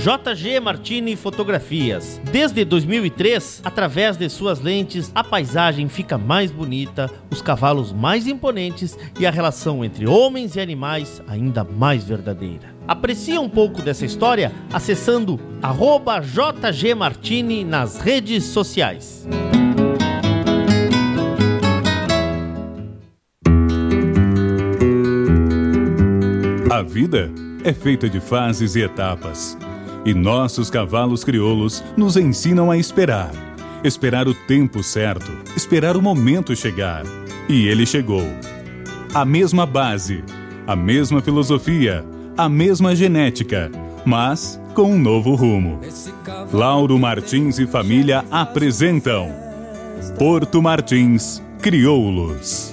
JG Martini Fotografias. Desde 2003, através de suas lentes, a paisagem fica mais bonita, os cavalos mais imponentes e a relação entre homens e animais ainda mais verdadeira. Aprecie um pouco dessa história acessando @jgmartini nas redes sociais. A vida é feita de fases e etapas. E nossos cavalos crioulos nos ensinam a esperar. Esperar o tempo certo, esperar o momento chegar. E ele chegou. A mesma base, a mesma filosofia, a mesma genética, mas com um novo rumo. Lauro Martins e família apresentam Porto Martins Crioulos.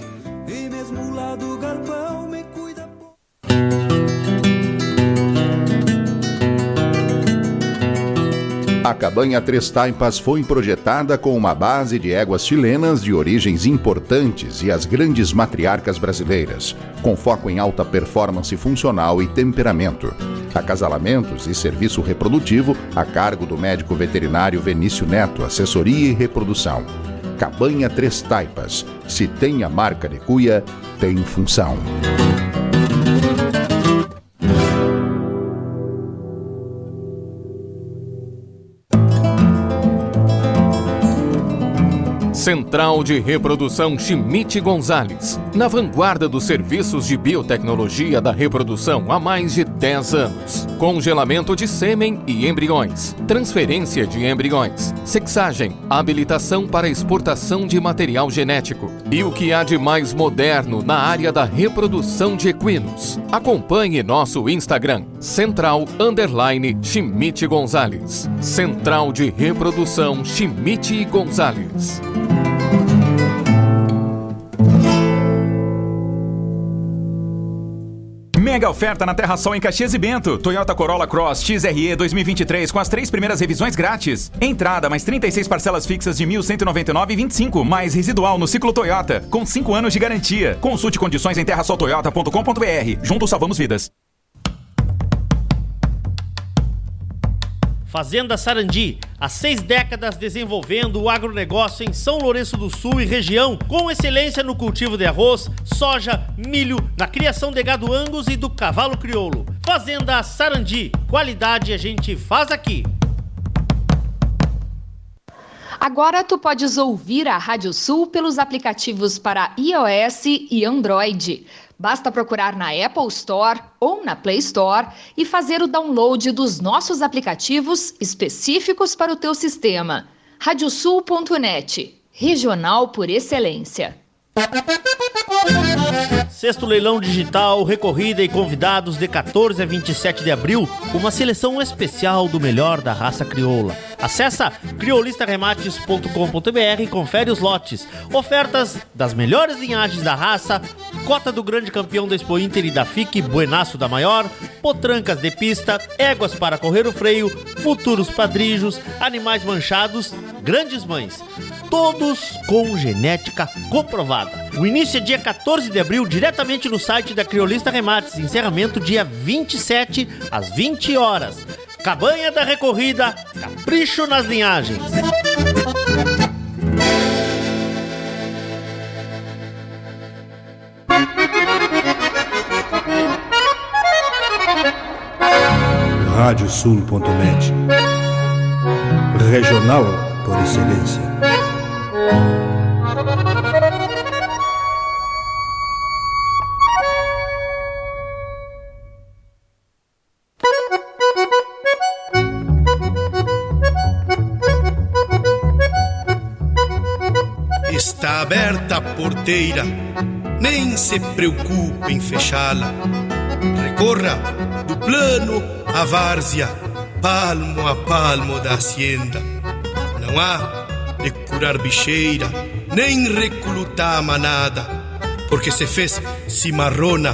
A cabanha Três Taipas foi projetada com uma base de éguas chilenas de origens importantes e as grandes matriarcas brasileiras, com foco em alta performance funcional e temperamento. Acasalamentos e serviço reprodutivo a cargo do médico veterinário Venício Neto, assessoria e reprodução. Cabanha Três Taipas. Se tem a marca de cuia, tem função. Central de Reprodução Chimite Gonzales, na vanguarda dos serviços de biotecnologia da reprodução há mais de 10 anos. Congelamento de sêmen e embriões, transferência de embriões, sexagem, habilitação para exportação de material genético e o que há de mais moderno na área da reprodução de equinos. Acompanhe nosso Instagram, Central Underline Chimite Gonzales. Central de Reprodução Chimite Gonzales. Mega oferta na Terra Sol em Caxias e Bento. Toyota Corolla Cross XRE 2023 com as três primeiras revisões grátis. Entrada mais 36 parcelas fixas de 1.199,25 mais residual no ciclo Toyota com 5 anos de garantia. Consulte condições em terrasoltoyota.com.br. Juntos salvamos vidas. Fazenda Sarandi, há seis décadas desenvolvendo o agronegócio em São Lourenço do Sul e região, com excelência no cultivo de arroz, soja, milho, na criação de gado angus e do cavalo crioulo. Fazenda Sarandi, qualidade a gente faz aqui. Agora tu podes ouvir a Rádio Sul pelos aplicativos para iOS e Android. Basta procurar na Apple Store ou na Play Store e fazer o download dos nossos aplicativos específicos para o teu sistema. Radiosul.net, regional por excelência. Sexto leilão digital, recorrida e convidados de 14 a 27 de abril, uma seleção especial do melhor da raça crioula. Acesse criolistaremates.com.br e confere os lotes. Ofertas das melhores linhagens da raça, cota do grande campeão da Expo Inter e da FIC, Buenaço da Maior, potrancas de pista, éguas para correr o freio, futuros padrijos, animais manchados, grandes mães. Todos com genética comprovada. O início é dia 14 de abril, diretamente no site da Criolista Remates. Encerramento dia 27 às 20 horas. Cabanha da Recorrida, capricho nas linhagens. Radiosul.net Regional por excelência. Porteira, nem se preocupe em fechá-la. Recorra do plano à várzea, palmo a palmo da hacienda. Não há de curar bicheira, nem recrutar manada, porque se fez cimarrona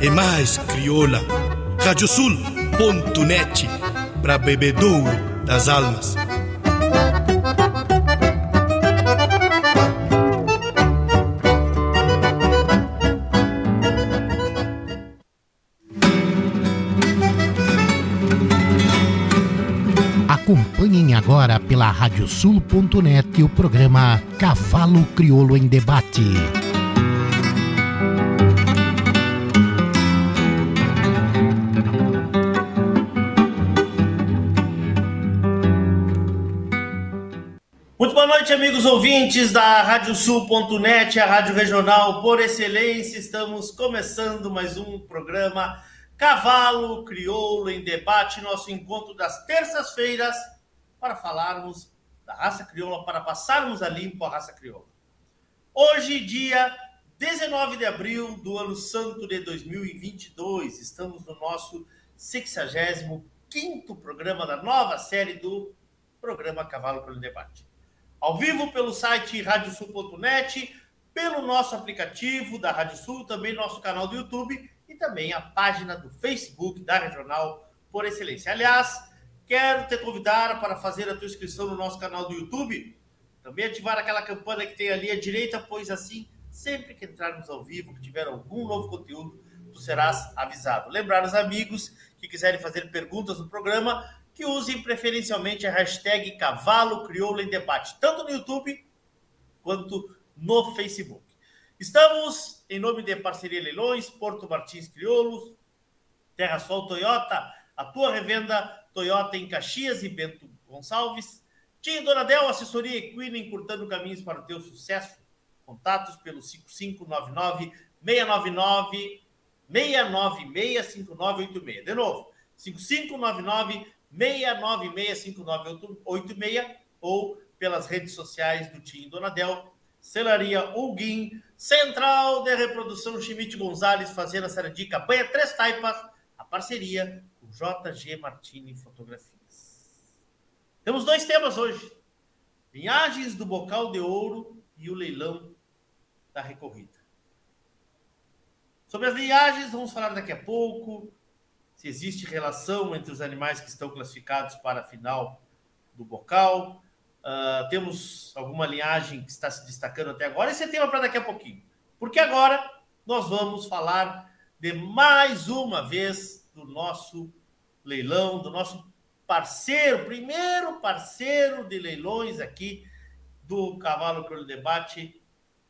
e mais crioula. Radiosul.net para bebedouro das almas. radiosul.net o programa Cavalo Crioulo em Debate. Muito boa noite, amigos ouvintes da Radiosul.net, a rádio regional por excelência. Estamos começando mais um programa Cavalo Crioulo em Debate, nosso encontro das terças-feiras, para falarmos da raça crioula, para passarmos a limpo a raça crioula. Hoje, dia 19 de abril do ano santo de 2022, estamos no nosso 65 programa da nova série do programa Cavalo em Debate. Ao vivo pelo site radiosul.net, pelo nosso aplicativo da Rádio Sul, também nosso canal do YouTube e também a página do Facebook da Regional por Excelência. Aliás, quero te convidar para fazer a tua inscrição no nosso canal do YouTube, também ativar aquela campanha que tem ali à direita, pois assim, sempre que entrarmos ao vivo, que tiver algum novo conteúdo, tu serás avisado. Lembrar os amigos que quiserem fazer perguntas no programa, que usem preferencialmente a hashtag Cavalo Crioulo em Debate, tanto no YouTube quanto no Facebook. Estamos em nome de Parceria Leilões, Porto Martins Crioulos, Terra Sol Toyota, a tua revenda Toyota em Caxias e Bento Gonçalves. Tinha Donadel, assessoria equina, encurtando caminhos para o teu sucesso. Contatos pelo 5599 699 696 5986. De novo, 5599 696 5986 ou pelas redes sociais do Tim Donadel Celaria Huguin, Central de Reprodução Schmidt Gonzalez, Fazenda Saradica, Banha Três Taipas, a parceria JG Martini Fotografias. Temos dois temas hoje: linhagens do Bocal de Ouro e o leilão da recorrida. Sobre as linhagens, vamos falar daqui a pouco. Se existe relação entre os animais que estão classificados para a final do Bocal, Uh, temos alguma linhagem que está se destacando até agora. Esse é tema para daqui a pouquinho. Porque agora nós vamos falar de mais uma vez do nosso leilão, do nosso parceiro, primeiro parceiro de leilões aqui do Cavalo pelo Debate,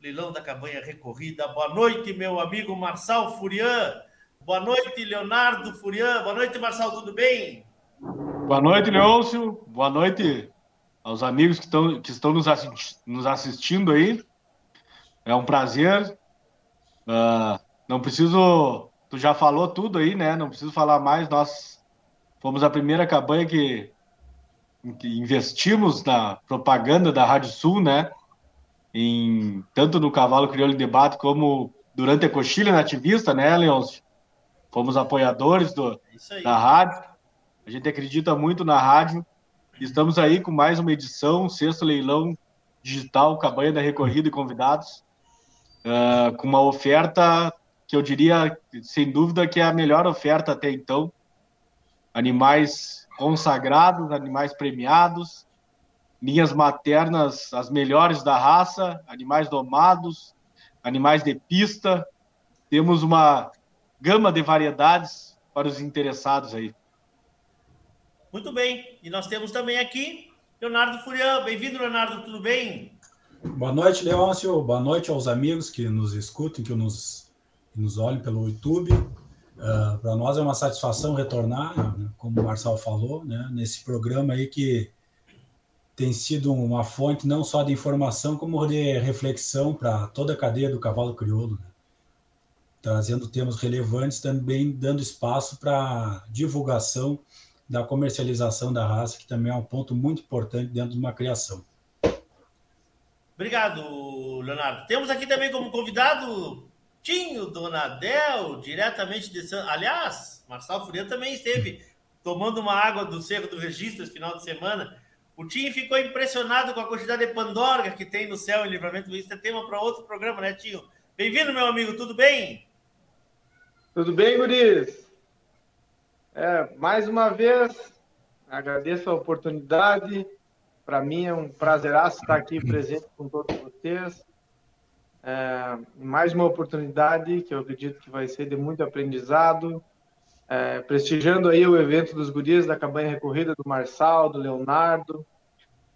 leilão da cabanha recorrida. Boa noite, meu amigo Marçal Furian. Boa noite, Leonardo Furian. Boa noite, Marçal, tudo bem? Boa noite, Leôncio. Boa noite, aos amigos que estão, que estão nos, assisti nos assistindo aí. É um prazer. Uh, não preciso. Tu já falou tudo aí, né? Não preciso falar mais. Nós fomos a primeira cabanha que, que investimos na propaganda da Rádio Sul, né? Em, tanto no Cavalo Crioulo em Debate como durante a Coxilha Nativista, né, Leôncio? Fomos apoiadores do, da rádio. A gente acredita muito na rádio Estamos aí com mais uma edição, sexto leilão digital, Cabanha da Recorrida e convidados, uh, com uma oferta que eu diria, sem dúvida, que é a melhor oferta até então. Animais consagrados, animais premiados, linhas maternas as melhores da raça, animais domados, animais de pista. Temos uma gama de variedades para os interessados aí. Muito bem. E nós temos também aqui Leonardo Furian. Bem-vindo, Leonardo, tudo bem? Boa noite, Leôncio. Boa noite aos amigos que nos escutem, que nos, que nos olhem pelo YouTube. Uh, Para nós é uma satisfação retornar, né, como o Marçal falou, né, nesse programa aí que tem sido uma fonte não só de informação, como de reflexão para toda a cadeia do cavalo crioulo, né? trazendo temas relevantes, também dando espaço para divulgação da comercialização da raça, que também é um ponto muito importante dentro de uma criação. Obrigado, Leonardo. Temos aqui também como convidado Tinho Donadel, diretamente de São... Aliás, Marcelo Furian também esteve tomando uma água do Cerro do Registro esse final de semana. O Tinho ficou impressionado com a quantidade de pandorga que tem no céu em livramento. Isso é tema para outro programa, né, Tinho? Bem-vindo, meu amigo, tudo bem? Tudo bem, Guris? É, mais uma vez, agradeço a oportunidade. Para mim é um prazeraço estar aqui presente com todos vocês. É, mais uma oportunidade que eu acredito que vai ser de muito aprendizado. é, prestigiando aí o evento dos guris da campanha recorrida do Marçal, do Leonardo.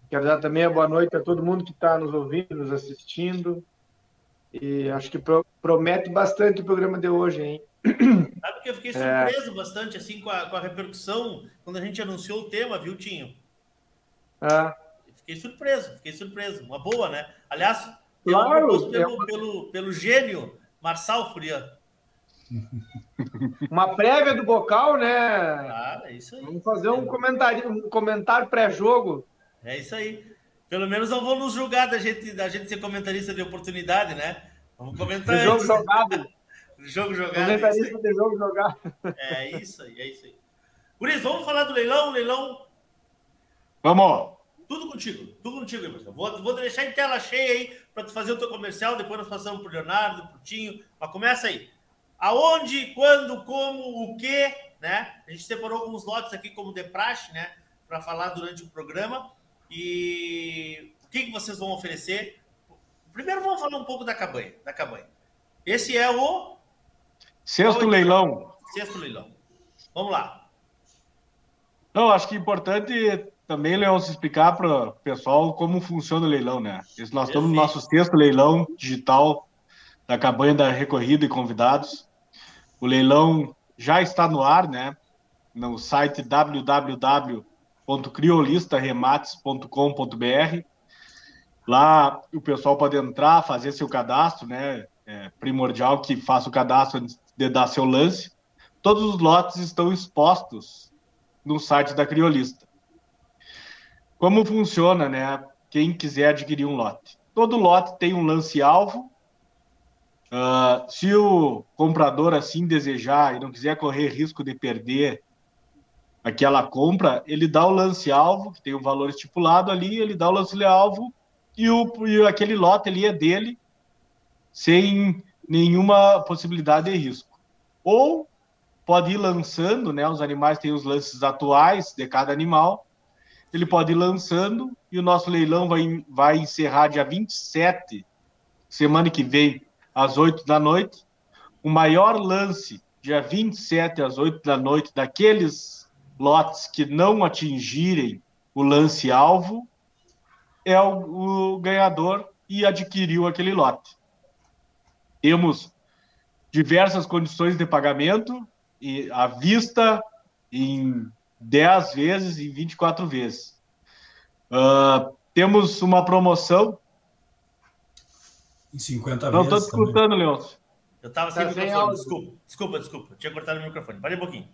Quero dar também a boa noite a todo mundo que está nos ouvindo, nos assistindo. E acho que pro, promete bastante o programa de hoje, hein? Sabe que eu fiquei surpreso é... bastante assim com a, com a repercussão quando a gente anunciou o tema, viu, Tinho? Ah. Fiquei surpreso, fiquei surpreso. Uma boa, né? Aliás, claro, pelo, é... pelo, pelo gênio Marçal Furian. Uma prévia do bocal, né? Ah, é isso aí. Vamos fazer um comentário, um comentário pré-jogo. É isso aí. Pelo menos não vão nos julgar da gente, da gente ser comentarista de oportunidade, né? Vamos comentar. De jogo jogado. jogo jogado. Comentarista é de jogo jogado. É isso aí, é isso aí. Por isso, vamos falar do leilão, leilão. Vamos. Tudo contigo, tudo contigo, Emerson. Vou, vou deixar em tela cheia aí para tu fazer o teu comercial, depois nós passamos pro Leonardo, pro Tinho. Mas começa aí. Aonde, quando, como, o que, né? A gente separou alguns lotes aqui como de praxe, né? Para falar durante o programa. E o que, que vocês vão oferecer? Primeiro vamos falar um pouco da cabanha, da cabanha. Esse é o sexto leilão. Sexto leilão. Vamos lá. Não, acho que é importante também, Leão, se explicar para o pessoal como funciona o leilão, né? Nós estamos no nosso sexto leilão digital da cabanha da recorrida e convidados. O leilão já está no ar, né? No site www.criolistaremates.com.br. Lá o pessoal pode entrar, fazer seu cadastro, né? É primordial que faça o cadastro antes de dar seu lance. Todos os lotes estão expostos no site da Criolista. Como funciona, né? Quem quiser adquirir um lote. Todo lote tem um lance-alvo Uh, se o comprador assim desejar e não quiser correr risco de perder aquela compra, ele dá o lance-alvo, que tem um valor estipulado ali, ele dá o lance-alvo e, o, e aquele lote ali é dele, sem nenhuma possibilidade de risco. Ou pode ir lançando, né? Os animais têm os lances atuais de cada animal, ele pode ir lançando e o nosso leilão vai, vai encerrar dia 27, semana que vem, às 8 da noite. O maior lance, dia 27 às 8 da noite, daqueles lotes que não atingirem o lance-alvo, é o, o ganhador e adquiriu aquele lote. Temos diversas condições de pagamento, e à vista, em 10 vezes, em 24 vezes. Uh, temos uma promoção em 50 Não, vezes. Não, estou escutando, Leôncio. Eu estava sem tá microfone. Desculpa, desculpa, desculpa. Tinha cortado o microfone. Parei um pouquinho.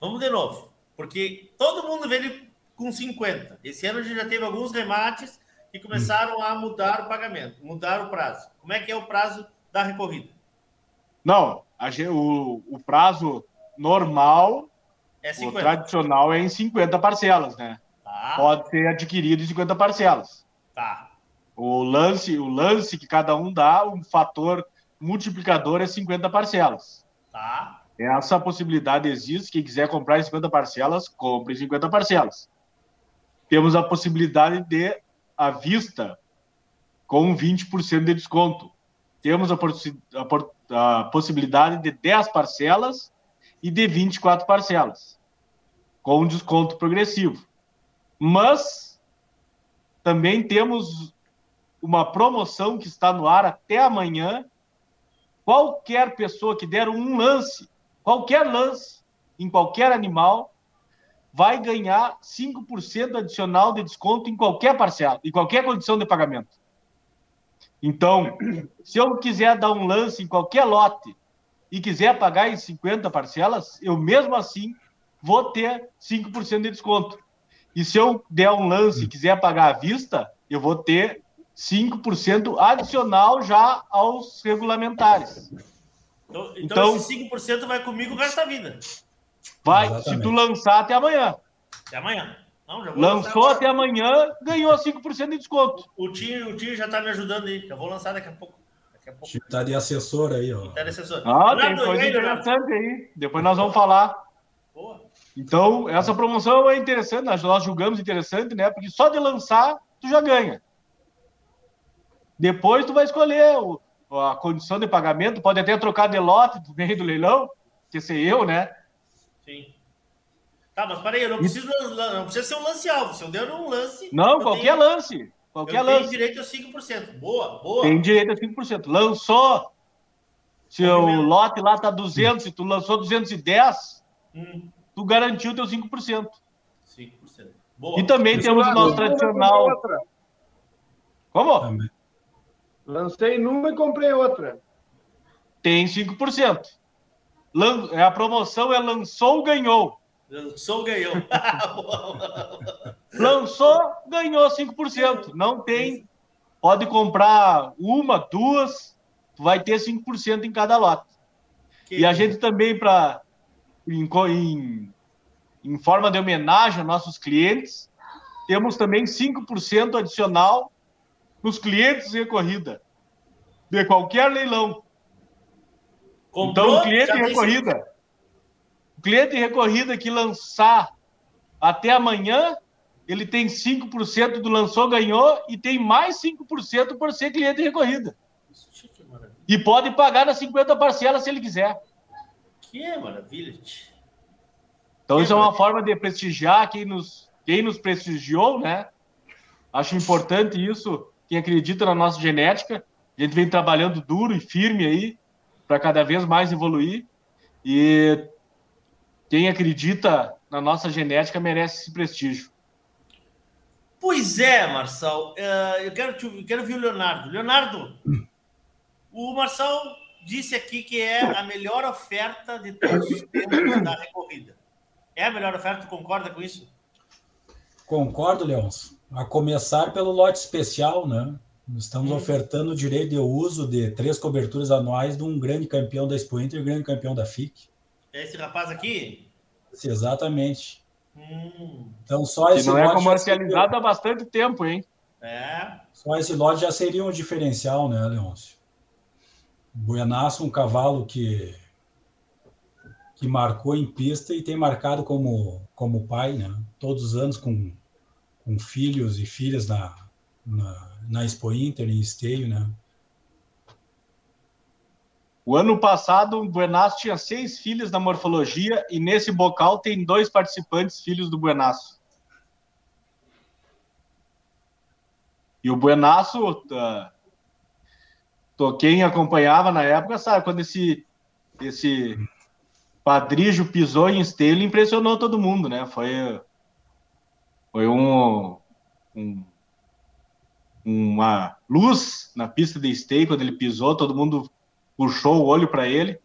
Vamos de novo. Porque todo mundo vê ele com 50. Esse ano a gente já teve alguns remates que começaram hum. a mudar o pagamento, mudar o prazo. Como é que é o prazo da recorrida? Não, a, o, o prazo normal, é 50. o tradicional é em 50 parcelas, né? Tá. Pode ser adquirido em 50 parcelas. Tá. O lance, o lance que cada um dá, um fator multiplicador é 50 parcelas. Tá. Essa possibilidade existe. Quem quiser comprar em 50 parcelas, compre em 50 parcelas. Temos a possibilidade de à vista com 20% de desconto. Temos a, a, a possibilidade de 10 parcelas e de 24 parcelas, com desconto progressivo. Mas também temos uma promoção que está no ar até amanhã. Qualquer pessoa que der um lance, qualquer lance, em qualquer animal, vai ganhar 5% adicional de desconto em qualquer parcela, em qualquer condição de pagamento. Então, se eu quiser dar um lance em qualquer lote e quiser pagar em 50 parcelas, eu mesmo assim vou ter 5% de desconto. E se eu der um lance e quiser pagar à vista, eu vou ter 5% adicional já aos regulamentares. Então, então, então esse 5% vai comigo o resto da vida. Vai, Exatamente. se tu lançar até amanhã. Até amanhã. Não, Lançou até amanhã, ganhou 5% de desconto. O tio, o tio já está me ajudando aí. Já vou lançar daqui a pouco. Daqui a pouco. Tá de assessor aí, ó. Tá de assessor. Ah, tem coisa aí, interessante aí. Depois nós vamos falar. Boa. Então, essa promoção é interessante, nós julgamos interessante, né? Porque só de lançar, tu já ganha. Depois tu vai escolher o, a condição de pagamento, pode até trocar de lote do meio do leilão, que ser eu, né? Sim. Tá, mas peraí, eu não preciso, não precisa ser um lance alvo. Se eu der um lance. Não, qualquer tenho, lance. Qualquer eu lance. Tem direito a 5%. Boa, boa. Tem direito a 5%. Lançou. Se o lote lá tá 200, se tu lançou 210, hum. tu garantiu teu 5%. 5%. Boa. E também temos o nosso tradicional. Como? Também. Lancei numa e comprei outra. Tem 5%. Lan... É, a promoção é lançou, ganhou. Lançou, ganhou. lançou, ganhou 5%. Não tem. Pode comprar uma, duas, vai ter 5% em cada lote. Que e a gente também, para em, em, em forma de homenagem aos nossos clientes, temos também 5% adicional nos clientes de corrida de qualquer leilão. Comprou, então, o cliente de recorrida, o cliente de recorrida que lançar até amanhã, ele tem 5% do lançou, ganhou e tem mais 5% por ser cliente recorrida. E pode pagar nas 50 parcelas se ele quiser. Que maravilha. Então, que isso é uma forma de prestigiar quem nos, quem nos prestigiou, né? Acho importante isso, quem acredita na nossa genética. A gente vem trabalhando duro e firme aí para cada vez mais evoluir. E quem acredita na nossa genética merece esse prestígio. Pois é, Marçal. Uh, eu quero, te, quero ver o Leonardo. Leonardo, o Marçal disse aqui que é a melhor oferta de todos os tempos da recorrida. É a melhor oferta? Tu concorda com isso? Concordo, Leôncio. A começar pelo lote especial, né? Estamos hum. ofertando o direito de uso de três coberturas anuais de um grande campeão da Expo Inter e grande campeão da FIC. É esse rapaz aqui? Exatamente. Hum. Então só esse que não é comercializado há bastante tempo, hein? É. Só esse lote já seria um diferencial, né, Leôncio? Buenaço, um cavalo que que marcou em pista e tem marcado como como pai, né? Todos os anos com, com filhos e filhas na, na, na Expo Inter, em Esteio, né? O ano passado, o Buenaço tinha seis filhos da morfologia e nesse bocal tem dois participantes filhos do Buenaço. E o Buenaço, uh, quem acompanhava na época, sabe, quando esse, esse Padrijo pisou em esteio, impressionou todo mundo, né? Foi, foi um, um uma luz na pista de esteio quando ele pisou, todo mundo puxou o olho para ele.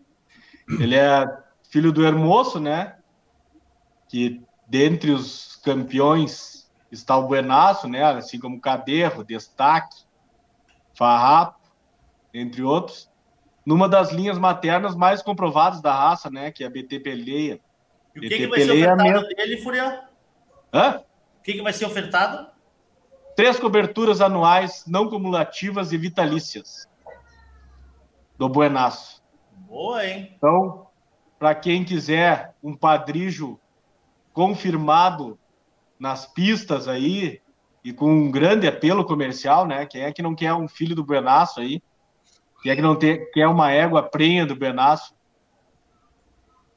Ele é filho do Hermoso, né? Que dentre os campeões está o Buenaço, né? Assim como Caderro, Destaque, Farrapo, entre outros. Numa das linhas maternas mais comprovadas da raça, né? Que é a BT Peleia. E o que, que vai ser é ofertado dele, Furião? Hã? O que, que vai ser ofertado? Três coberturas anuais não cumulativas e vitalícias do Buenaço. Boa, hein? Então, para quem quiser um padrijo confirmado nas pistas aí e com um grande apelo comercial, né? Quem é que não quer um filho do Buenaço aí? Quem é que não tem, quer uma égua prenha do Buenaço?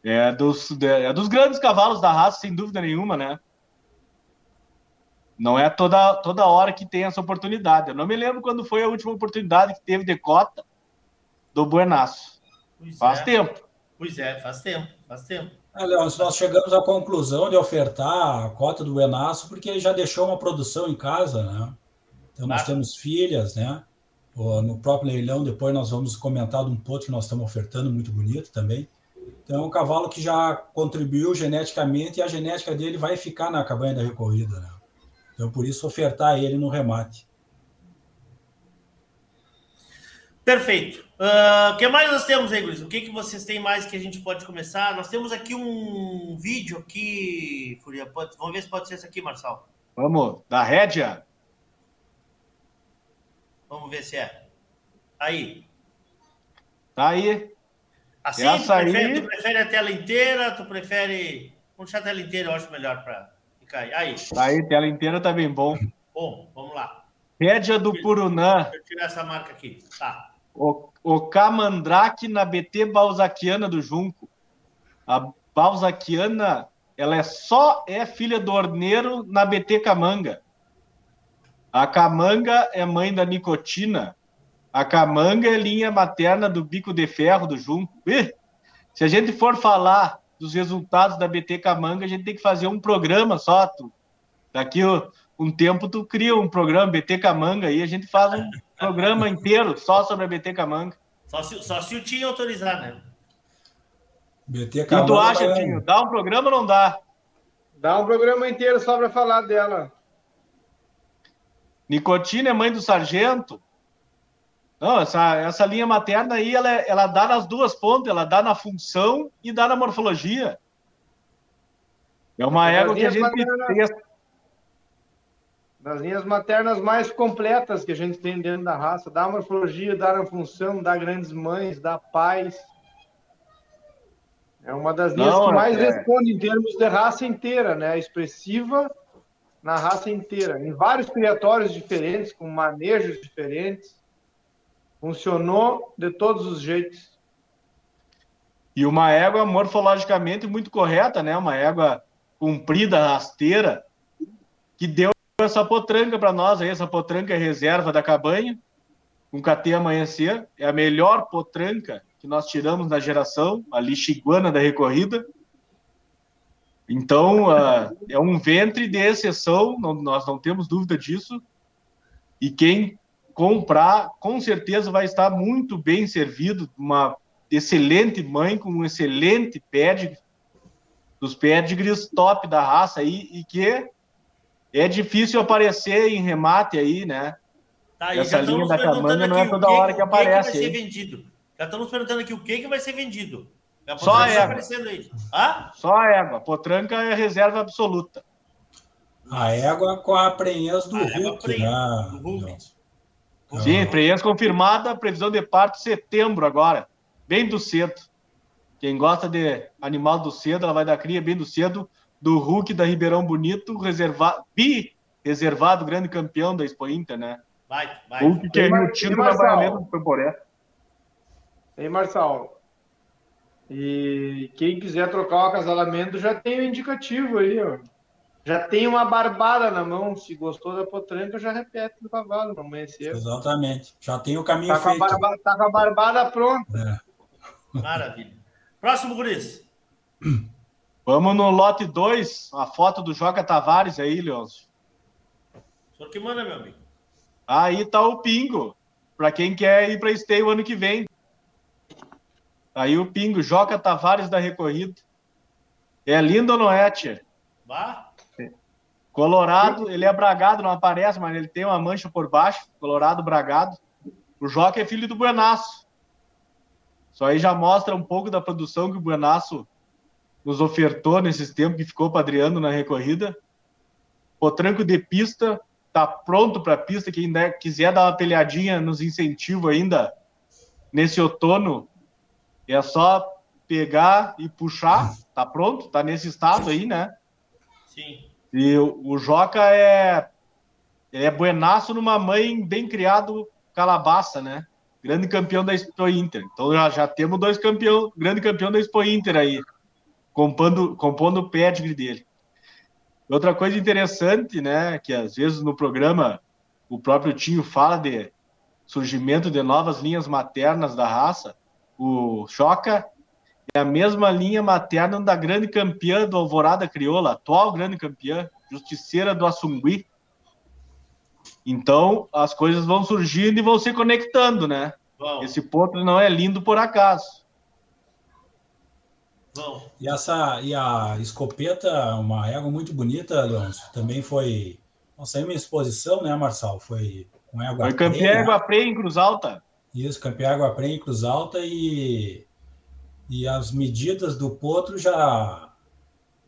É dos, é dos grandes cavalos da raça, sem dúvida nenhuma, né? Não é toda, toda hora que tem essa oportunidade. Eu não me lembro quando foi a última oportunidade que teve de cota do Buenaço. Pois faz é. tempo. Pois é, faz tempo, faz tempo. É, Leon, nós chegamos à conclusão de ofertar a cota do Buenaço porque ele já deixou uma produção em casa, né? Então nós temos filhas, né? No próprio leilão, depois nós vamos comentar de um ponto que nós estamos ofertando, muito bonito também. Então é um cavalo que já contribuiu geneticamente e a genética dele vai ficar na cabanha da recorrida, né? Então, por isso, ofertar ele no remate. Perfeito. Ah, o uh, que mais nós temos aí, Luiz? O que, que vocês têm mais que a gente pode começar? Nós temos aqui um vídeo aqui, Furia. Pode, vamos ver se pode ser esse aqui, Marçal. Vamos, da rédea. Vamos ver se é. Aí. Tá aí. Assim, tu prefere, aí... tu prefere a tela inteira? Tu prefere... Vamos deixar a tela inteira, eu acho melhor para Cai. Aí. Aí, tela inteira tá bem bom. Bom, vamos lá. Rédia do Purunã. Deixa eu tirar essa marca aqui. Tá. O, o Camandrake na BT Balzaquiana do Junco. A, Balzaquiana, ela é só é filha do Orneiro na BT Camanga. A Camanga é mãe da Nicotina. A Camanga é linha materna do Bico de Ferro do Junco. Ih, se a gente for falar dos resultados da BT Camanga, a gente tem que fazer um programa só. Tu. Daqui um tempo tu cria um programa BT Camanga e a gente faz um programa inteiro só sobre a BT Camanga. Só se, só se o Tinho autorizar, né? BT O que tu acha, Tinho? Dá um programa ou não dá? Dá um programa inteiro só para falar dela. Nicotina é mãe do sargento. Não, essa, essa linha materna aí, ela, ela dá nas duas pontas, ela dá na função e dá na morfologia. É uma égua que a gente maternas, Das linhas maternas mais completas que a gente tem dentro da raça. Dá morfologia, dá na função, dá grandes mães, dá pais. É uma das linhas Não, que mais é... responde em termos de raça inteira, né? Expressiva na raça inteira, em vários criatórios diferentes, com manejos diferentes. Funcionou de todos os jeitos. E uma égua morfologicamente muito correta, né? Uma égua comprida, rasteira, que deu essa potranca para nós aí. Essa potranca é reserva da cabanha, com KT amanhecer. É a melhor potranca que nós tiramos na geração, a lixiguana da recorrida. Então, uh, é um ventre de exceção, não, nós não temos dúvida disso. E quem comprar, com certeza vai estar muito bem servido, uma excelente mãe com um excelente pedigree, dos pedigrees top da raça aí, e que é difícil aparecer em remate aí, né? Tá, Essa linha da Camanga não é toda hora que, que aparece. Que vai ser vendido. Já estamos perguntando aqui o que, que vai ser vendido. A Só a égua. Só a égua. Potranca é reserva absoluta. A égua com a prenhez do, Hulk, né? do Hulk. Sim, prenhez confirmada, previsão de parto setembro agora. Bem do cedo. Quem gosta de animal do cedo, ela vai dar cria bem do cedo. Do Hulk da Ribeirão Bonito, reservado, bi reservado, grande campeão da Expo Inter, né? Vai, vai. Hulk que é o tiro na Baianeta do Temporé. Ei, Marçal, e quem quiser trocar o acasalamento já tem o indicativo aí, ó. Já tem uma barbada na mão. Se gostou da potranca, já repete no cavalo no amanhecer. Exatamente. Já tem o caminho tá feito. Com barba, tá com a barbada pronta. É. Maravilha. Próximo, Guris. Vamos no lote 2, a foto do Joca Tavares aí, Leôncio. O senhor que manda, meu amigo. Aí tá o pingo, para quem quer ir para esteio ano que vem. Aí o Pingo, Joca Tavares da Recorrida. É lindo ou não é, tia? Vá. Colorado, ele é bragado, não aparece, mas ele tem uma mancha por baixo. Colorado bragado. O Joca é filho do Buenaço. Isso aí já mostra um pouco da produção que o Buenaço nos ofertou nesses tempos que ficou padreando na recorrida. O tranco de pista, tá pronto para pista. Quem quiser dar uma pelhadinha nos incentivos ainda nesse outono, é só pegar e puxar, tá pronto, tá nesse estado aí, né? Sim. E o, o Joca é é buenaço numa mãe bem criado calabaça, né? Grande campeão da Expo Inter. Então já, já temos dois campeão, grande campeão da Expo Inter aí, compondo, compondo o pedigree dele. Outra coisa interessante, né, que às vezes no programa o próprio Tinho fala de surgimento de novas linhas maternas da raça, o Choca é a mesma linha materna da grande campeã do Alvorada Crioula, atual grande campeã, justiceira do Assungui. Então, as coisas vão surgindo e vão se conectando, né? Bom. Esse ponto não é lindo por acaso. Bom. E essa e a escopeta, uma égua muito bonita, Leôncio, também foi. Nossa, aí uma exposição, né, Marçal? Foi com égua Foi campeã égua preta em Cruz Alta. Isso, campeão Água Preta em Cruz Alta e, e as medidas do potro já,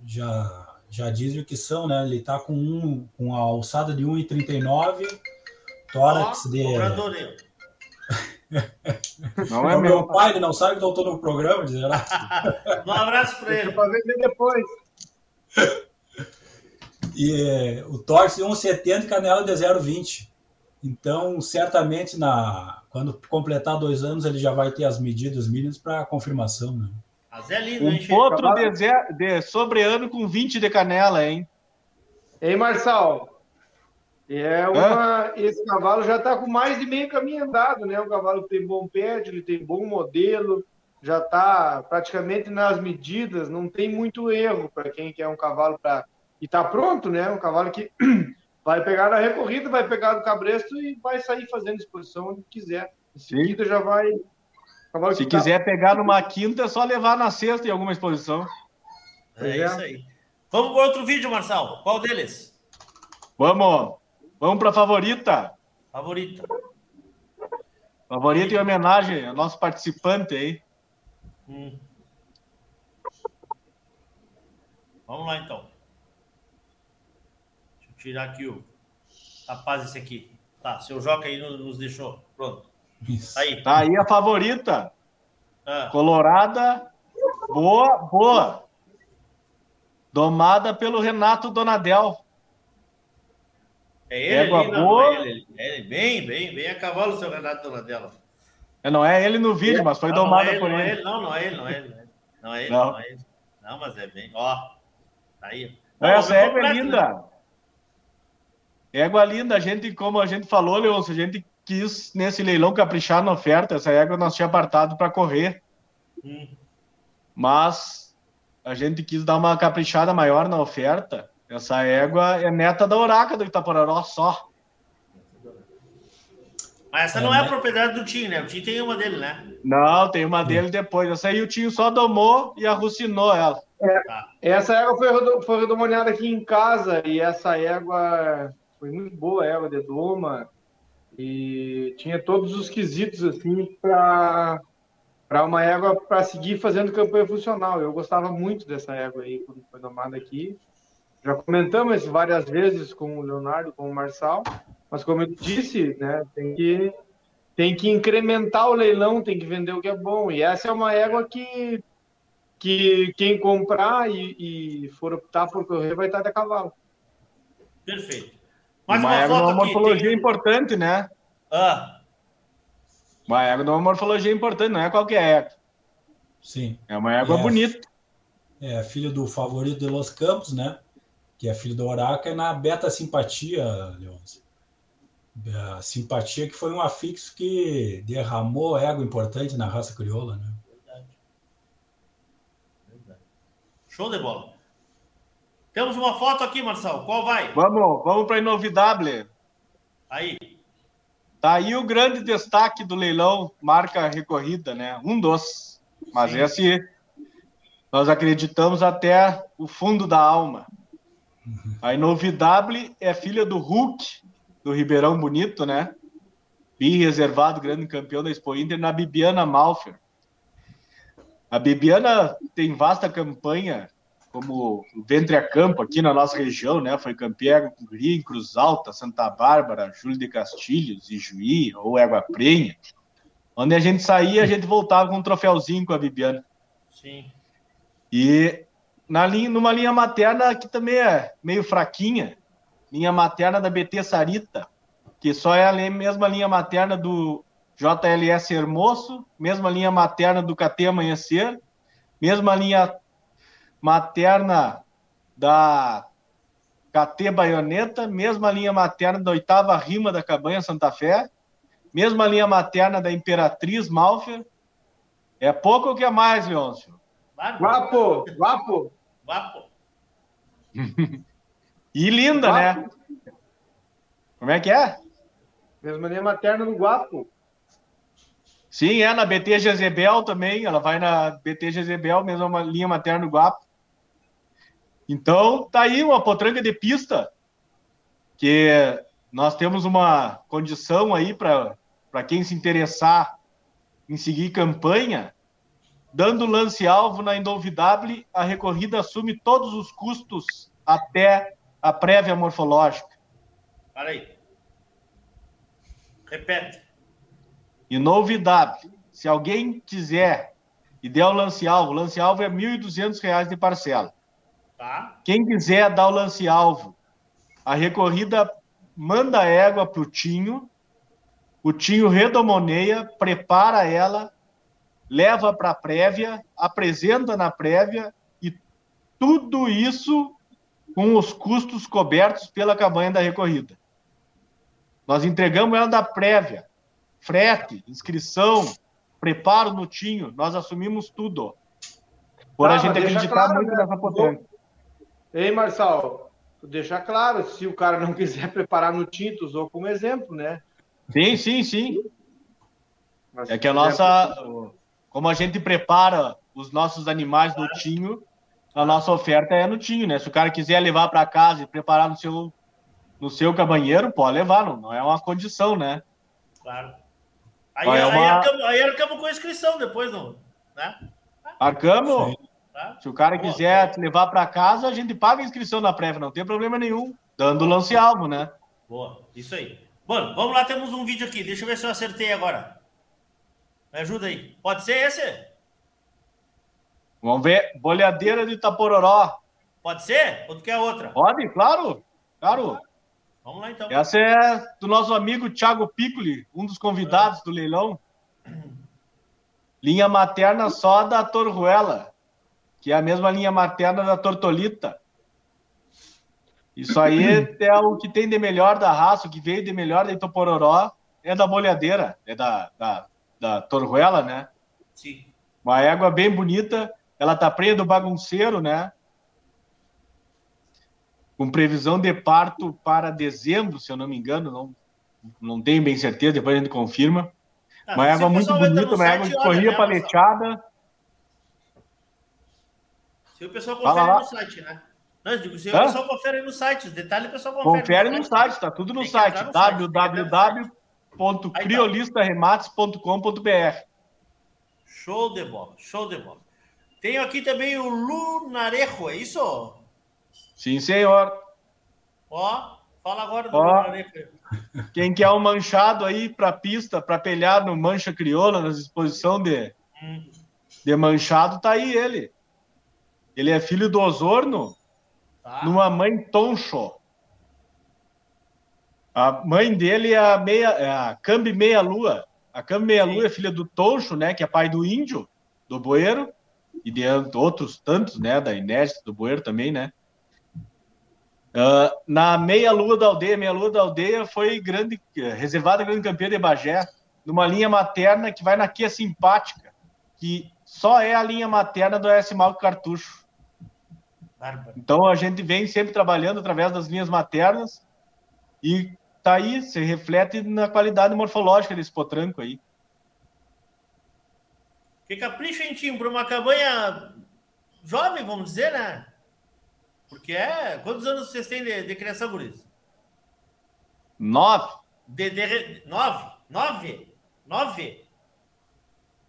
já, já dizem o que são, né? Ele está com, um, com a alçada de 1,39, tórax oh, de... Não é meu, meu pai, ele não sabe que eu estou no programa, lá. um abraço para ele. Para ver depois. E o tórax de 1,70 e canela de 0,20. Então, certamente, na, quando completar dois anos, ele já vai ter as medidas mínimas para confirmação. Né? Mas é lindo, Um hein, potro de, de sobreano com 20 de canela, hein? Ei, Marçal. É uma, esse cavalo já está com mais de meio caminho andado, né? O cavalo tem bom pé, ele tem bom modelo, já está praticamente nas medidas, não tem muito erro para quem quer um cavalo para. E está pronto, né? Um cavalo que vai pegar na recorrida, vai pegar no cabresto e vai sair fazendo exposição onde quiser. Em seguida já vai. Cavalo Se tá- quiser pegar numa quinta, é só levar na sexta em alguma exposição. É isso aí. Vamos para outro vídeo, Marçal. Qual deles? Vamos, vamos para favorita. Favorito. Favorita em homenagem ao nosso participante aí. Hum. Vamos lá, então. Deixa eu tirar aqui o rapaz esse aqui. Tá, seu Joca aí nos, deixou. Pronto. Aí. Tá aí a favorita. Ah. Colorada, boa, boa. Domada pelo Renato Donadel. É ele Égua ali, não, boa. é ele, é ele. Bem, bem, bem a cavalo, seu Renato Donadella. É, Não é ele no vídeo, mas foi Não, não domada é ele, por não é ele. ele. Não, não é ele, não é ele. Não é ele, Não. não é ele. Não, mas é bem. Ó. Tá aí. Essa Não, égua é linda. né? Égua linda. A gente, como a gente falou, Leôncio, a gente quis nesse leilão caprichar na oferta. Essa égua nós tinha apartado para correr. Hum. Mas a gente quis dar uma caprichada maior na oferta. Essa égua é neta da Oraca do Itapororó só. Mas essa não é a propriedade do Tim, né? O Tim tem uma dele, né? Não, tem uma dele depois. Essa aí o tio só domou e arrucinou ela. Essa égua foi, foi redomoniada aqui em casa e essa égua foi muito boa, a égua de doma. E tinha todos os quesitos assim para para uma égua para seguir fazendo campanha funcional. Eu gostava muito dessa égua aí quando foi domada aqui. Já comentamos isso várias vezes com o Leonardo, com o Marçal, mas como eu disse, né, tem que tem que incrementar o leilão, tem que vender o que é bom. E essa é uma égua que que quem comprar e, e for optar por correr vai estar de cavalo. Perfeito. Mais uma uma égua de foto uma morfologia tem- importante, né? Ah, Uma égua de uma morfologia importante, não é qualquer égua. Sim. É uma égua É. bonita. É filho do favorito de Los Campos, né? Que é filho do Oraca, e na Beta Simpatia, Leôncio. A simpatia que foi um afixo que derramou ego importante na raça crioula, né? show de bola. Temos uma foto aqui, Marçal. Qual vai? Vamos, vamos para Inovidable. Aí. Tá aí o grande destaque do leilão, marca recorrida, né? Um dos. Mas Sim. esse nós acreditamos até o fundo da alma. A Inovidable é filha do Hulk, do Ribeirão Bonito, né? Bi reservado, grande campeão da Expo Inter, na Bibiana Malfer. A Bibiana tem vasta campanha como o ventre a campo aqui na nossa região, né? Foi campeã com Gria, em Cruz Alta, Santa Bárbara, Júlio de Castilhos, Ijuí ou Égua Prenha. Onde a gente saía, a gente voltava com um troféuzinho com a Bibiana. Sim. E na linha, numa linha materna que também é meio fraquinha, linha materna da BT Sarita, que só é a mesma linha materna do JLS Hermoso, mesma linha materna do KT Amanhecer, mesma linha materna da KT Baioneta, mesma linha materna da oitava rima da Cabanha Santa Fé, mesma linha materna da Imperatriz Malfer. É pouco ou que é mais, Leôncio? Guapo, guapo. Guapo. E linda, né? Como é que é? Mesma linha materna no guapo. Sim, é na BT Jezebel também. Ela vai na BT Jezebel, mesma linha materna do Guapo. Então, tá aí uma potranca de pista que nós temos uma condição aí para quem se interessar em seguir campanha, dando lance-alvo na Indovidable, a recorrida assume todos os custos até a prévia morfológica. Para aí. Repete. Inovidable. Se alguém quiser e der o lance-alvo, o lance-alvo é R$ 1.200 de parcela. Tá? Quem quiser dar o lance-alvo, a recorrida manda a égua para o Tinho, o Tinho redomoneia, prepara ela leva para a prévia, apresenta na prévia e tudo isso com os custos cobertos pela cabanha da recorrida. Nós entregamos ela da prévia, frete, inscrição, preparo no tinho, nós assumimos tudo. Por Tá, a gente mas deixa acreditar claro, muito né? nessa potência. Ei, Marçal, tu deixar claro, se o cara não quiser preparar no tinto, usou como exemplo, né? Sim, sim, sim. Mas É que a nossa. Como a gente prepara os nossos animais no tinho, a nossa oferta é no tinho, né? Se o cara quiser levar para casa e preparar no seu, no seu cabanheiro, pode levar, não, não é uma condição, né? Claro. Aí, é aí, uma- arcamos, aí arcamos com a inscrição depois, não, né? Marcamos. Tá? Se o cara quiser te levar para casa, a gente paga a inscrição na prévia, não tem problema nenhum. Dando lance-alvo, né? Boa, isso aí. Mano, vamos lá, temos um vídeo aqui. Deixa eu ver se eu acertei agora. Me ajuda aí. Pode ser esse? Vamos ver. Bolhadeira de Itapororó. Pode ser? Ou tu quer outra? Pode, claro. Claro. Vamos lá então. Essa é do nosso amigo Thiago Piccoli, um dos convidados do leilão. Linha materna só da Torruela, que é a mesma linha materna da Tortolita. Isso aí é o que tem de melhor da raça, o que veio de melhor da Itopororó é da bolhadeira, é da, da, da Torruela, né? Sim. Uma égua bem bonita, ela tá prenha do bagunceiro, né? Com previsão de parto para dezembro, se eu não me engano, não, não tenho bem certeza, depois a gente confirma. Ah, uma égua muito bonita, no uma égua site, que olha, corria né, paleteada. Se o pessoal confere no site, né? Não, eu digo, se Hã? o pessoal confere no site, os detalhes o pessoal confere. Confere no site, tá tudo no Tem site, entrar www.criolistaremates.com.br. Show de bola, show de bola. Tenho aqui também o Lunarejo, é isso? Sim, senhor. Ó, fala agora do Ó. Lunarejo. Quem quer um manchado aí para pista, para pelhar no Mancha Crioula, nas exposições de, Hum, de manchado, tá aí ele. Ele é filho do Osorno, tá. numa mãe Toncho. A mãe dele é a, meia, é a Cambi Meia Lua. A Cambi Meia Lua é filha do Toncho, né, que é pai do Índio, do Boeiro, e de outros tantos, né, da Inés, do Boeiro também, né. Ah, na Meia Lua da Aldeia, Meia Lua da Aldeia foi grande, reservada grande campeã de Bagé, numa linha materna que vai na Kia Simpática, que só é a linha materna do S. Malco Cartucho. Bárbaro. Então a gente vem sempre trabalhando através das linhas maternas e tá aí, se reflete na qualidade morfológica desse potranco aí. Que capricho, hein, Tim, para uma cabanha jovem, vamos dizer, né? Porque é. Quantos anos vocês têm de, de criação, Guris? Nove. De, de- nove? Nove? Nove?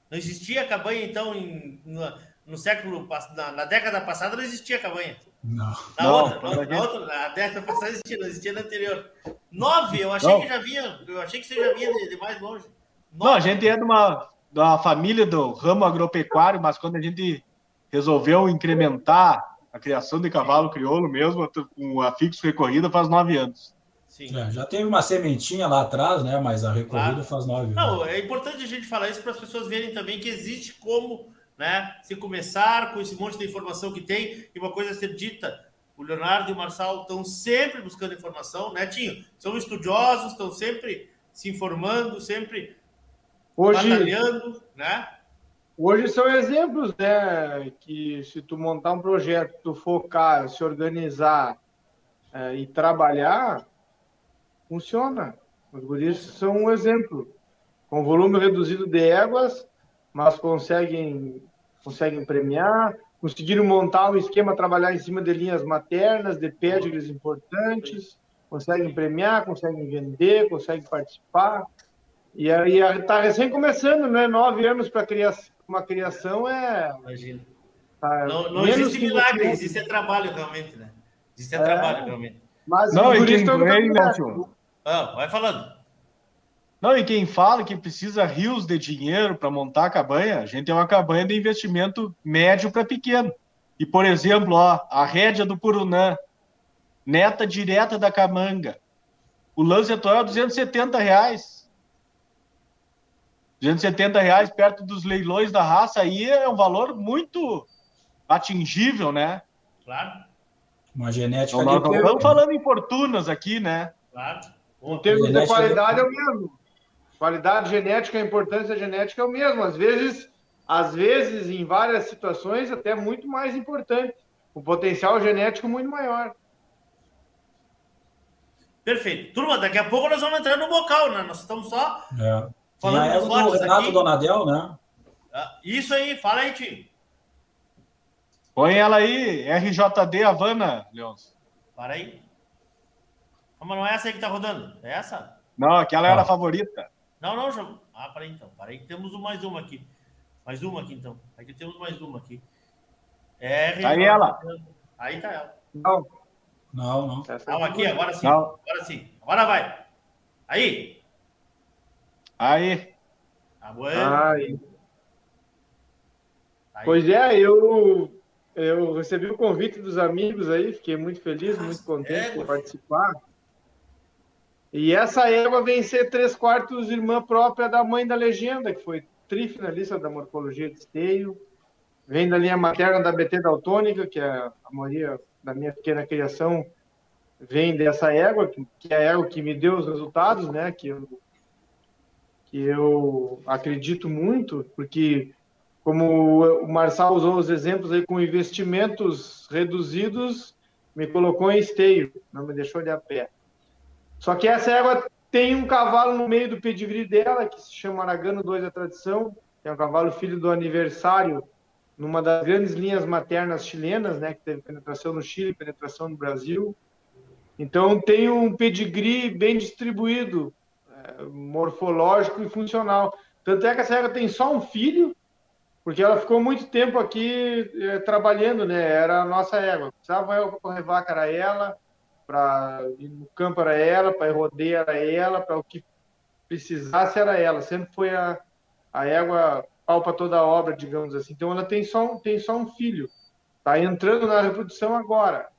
Não existia cabanha, então, em- no, no século na, na década passada não existia cabanha. Não. Na Não, outra, na, a na gente- outra, na década passada existia, não existia na anterior. Nove, eu achei Não. que já vinha, eu achei que você já vinha de, de mais longe. Não, a gente é de uma, de uma família do ramo agropecuário, mas quando a gente resolveu incrementar a criação de cavalo crioulo mesmo, com a fixo recorrida, faz nove anos. Sim. É, já teve uma sementinha lá atrás, né? Mas a recorrida Claro. faz nove. Não, né? é importante a gente falar isso para as pessoas verem também que existe como né, se começar com esse monte de informação que tem e uma coisa a ser dita. O Leonardo e o Marçal estão sempre buscando informação, né, Tinho? São estudiosos, estão sempre se informando, sempre Hoje, batalhando, né? hoje são exemplos, né? Que se tu montar um projeto, tu focar, se organizar eh, e trabalhar, funciona. Os guris são um exemplo. Com volume reduzido de éguas, mas conseguem, conseguem premiar, conseguiram montar um esquema, trabalhar em cima de linhas maternas, de pédigres importantes, conseguem premiar, conseguem vender, conseguem participar. E aí está recém começando, né? Nove anos para uma criação é. Imagina. tá Não, não menos existe milagre, existe trabalho realmente, né? Existe É. trabalho realmente. Mas Não, e quem no vem, né? Ah, vai falando. Não, e quem fala que precisa rios de dinheiro para montar a cabanha, a gente é uma cabanha de investimento médio para pequeno. E, por exemplo, ó, a rédea do Purunã, neta direta da Camanga. O lance atual é 270 reais. 270 reais perto dos leilões da raça aí é um valor muito atingível, né? Claro. Uma genética Então, nós não estamos falando em fortunas aqui, né? Claro. Em termos de qualidade é o mesmo. Qualidade genética, a importância genética é o mesmo. Às vezes, às vezes, em várias situações, até muito mais importante. O potencial genético muito maior. Perfeito. Turma, daqui a pouco nós vamos entrar no bocal, né? Nós estamos só É. Falando a dos égua do Renato aqui. Donadel, né? Ah, Isso aí, fala aí, Tim. Põe ela aí, RJD Havana, Leôncio. Para aí. Mas não é essa aí que tá rodando? É essa? Não, aquela era Ah. a favorita. Não, não, já... Ah, para aí então. Para aí que temos mais uma aqui. Mais uma aqui então. Aqui temos mais uma aqui. É, Aí ela. Aí tá ela. Não, Não, não. essa Não, aqui, agora sim. Não. Agora sim. Agora vai. Aí. Aí. Tá bueno. Ai, Aí. Pois é, eu, eu recebi o convite dos amigos aí, fiquei muito feliz, muito contente égua. por participar. E essa égua vem ser três quartos irmã própria da mãe da legenda, que foi trifinalista da morfologia de esteio. Vem da linha materna da BT Daltônica, que é a maioria da minha pequena criação vem dessa égua, que que é a égua que me deu os resultados, né? Que eu, que eu acredito muito, porque como o Marçal usou os exemplos aí com investimentos reduzidos, me colocou em esteio, não me deixou de a pé. Só que essa égua tem um cavalo no meio do pedigree dela, que se chama Aragano 2 da Tradição, que é um cavalo filho do aniversário, numa das grandes linhas maternas chilenas, né, que teve penetração no Chile, penetração no Brasil. Então tem um pedigree bem distribuído, é, morfológico e funcional. Tanto é que essa égua tem só um filho, porque ela ficou muito tempo aqui eh, trabalhando, né? Era a nossa égua. Precisava para correr vaca, era ela, para no campo era ela, para ir rodear era ela, para o que precisasse era ela. Sempre foi a, a égua pau para toda a obra, digamos assim. Então ela tem só um, tem só um filho. Está entrando na reprodução agora.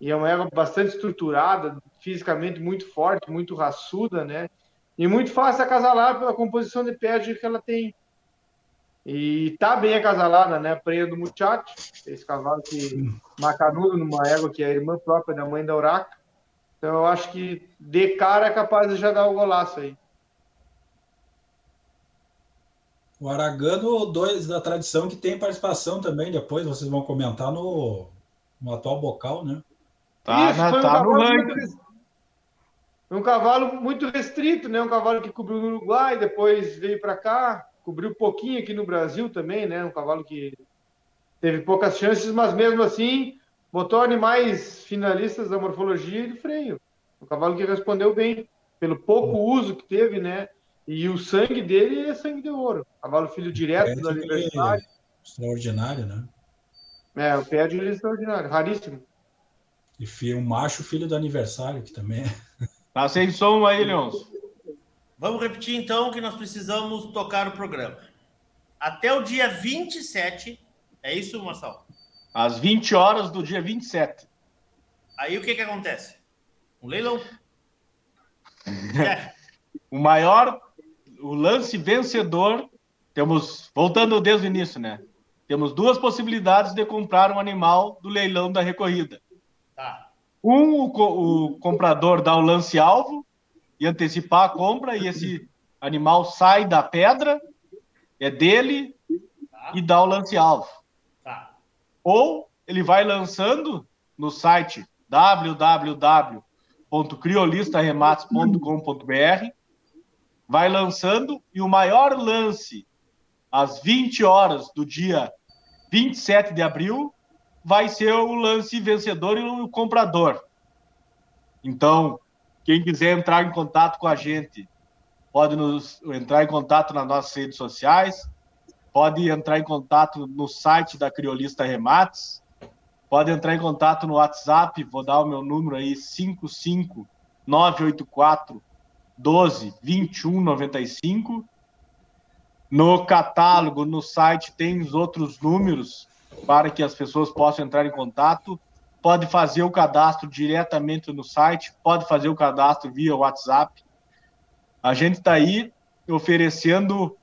E é uma égua bastante estruturada, fisicamente muito forte, muito raçuda, né? E muito fácil acasalar pela composição de pede que ela tem. E tá bem acasalada, né? Preia do Muchacho, esse cavalo que macanudo numa égua que é a irmã própria da mãe da Uraca. Então eu acho que de cara é capaz de já dar o golaço aí. O Aragano 2 da tradição que tem participação também, depois vocês vão comentar no, no atual bocal, né? Tá, Isso, na- foi um tá no cavalo ranking. muito Um cavalo muito restrito, né? Um cavalo que cobriu no Uruguai, depois veio para cá, cobriu um pouquinho aqui no Brasil também, né? Um cavalo que teve poucas chances, mas mesmo assim botou animais finalistas da morfologia e do freio. Um cavalo que respondeu bem pelo pouco uso que teve, né? E o sangue dele é sangue de ouro. Cavalo filho direto do Pede aniversário. Extraordinário, né? É, o pé de ele é extraordinário, raríssimo. E fi- um macho filho do aniversário, que também é. Tá sem som aí, Leôncio. Vamos repetir então que nós precisamos tocar o programa. Até o dia 27, é isso, Marcelo? Às 20 horas do dia 27. Aí o que que acontece? Um leilão. É, O maior, o lance vencedor, temos, voltando desde o início, né? Temos duas possibilidades de comprar um animal do leilão da recorrida. tá. Um, o, co- o comprador dá o lance-alvo e antecipar a compra, e esse animal sai da pedra, é dele, e dá o lance-alvo. Ou ele vai lançando no site www.criolistaremates.com.br, vai lançando, e o maior lance, às 20 horas do dia 27 de abril, vai ser o lance vencedor e o comprador. Então, quem quiser entrar em contato com a gente, pode nos entrar em contato nas nossas redes sociais, pode entrar em contato no site da Criolista Remates, pode entrar em contato no WhatsApp, vou dar o meu número aí, 55984 12 21 95. No catálogo, no site, tem os outros números para que as pessoas possam entrar em contato. Pode fazer o cadastro diretamente no site, pode fazer o cadastro via WhatsApp. A gente está aí oferecendo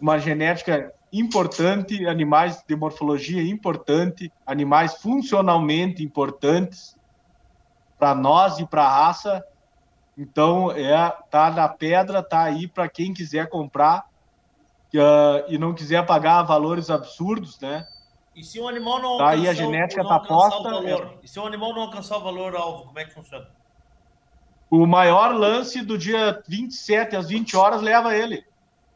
uma genética importante, animais de morfologia importante, animais funcionalmente importantes para nós e para a raça. Então, é, tá na pedra, tá aí para quem quiser comprar uh, e não quiser pagar valores absurdos, né? E se um animal não tá aí a genética tá posta, é... e se um animal não alcançar o valor alvo, como é que funciona? O maior lance do dia 27 às 20 horas leva ele.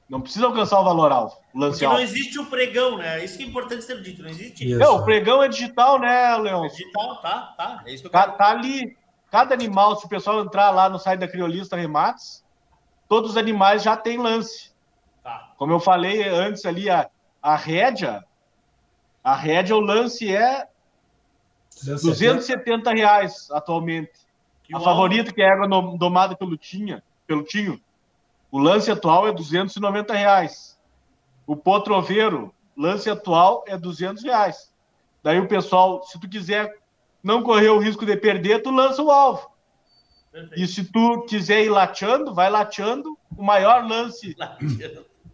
Não precisa alcançar o valor alvo. O lance Porque alvo. não existe o pregão, né? Isso que é importante ser dito. Não existe. Isso. Não, o pregão é digital, né, Leão? É digital, tá, tá. É isso que eu tá, quero. tá ali. Cada animal, se o pessoal entrar lá no site da Criolista Remates, todos os animais já têm lance. Tá. Como eu falei antes ali, a, a rédea, a rédea, o lance é 270, 270 reais atualmente. Que a favorita, que é a água domada pelo Tinha, pelo Tinho, o lance atual é 290 reais. O potroveiro, lance atual é 200 reais. Daí o pessoal, se tu quiser não correr o risco de perder, tu lança o alvo. Perfeito. E se tu quiser ir lateando, vai lateando. O maior lance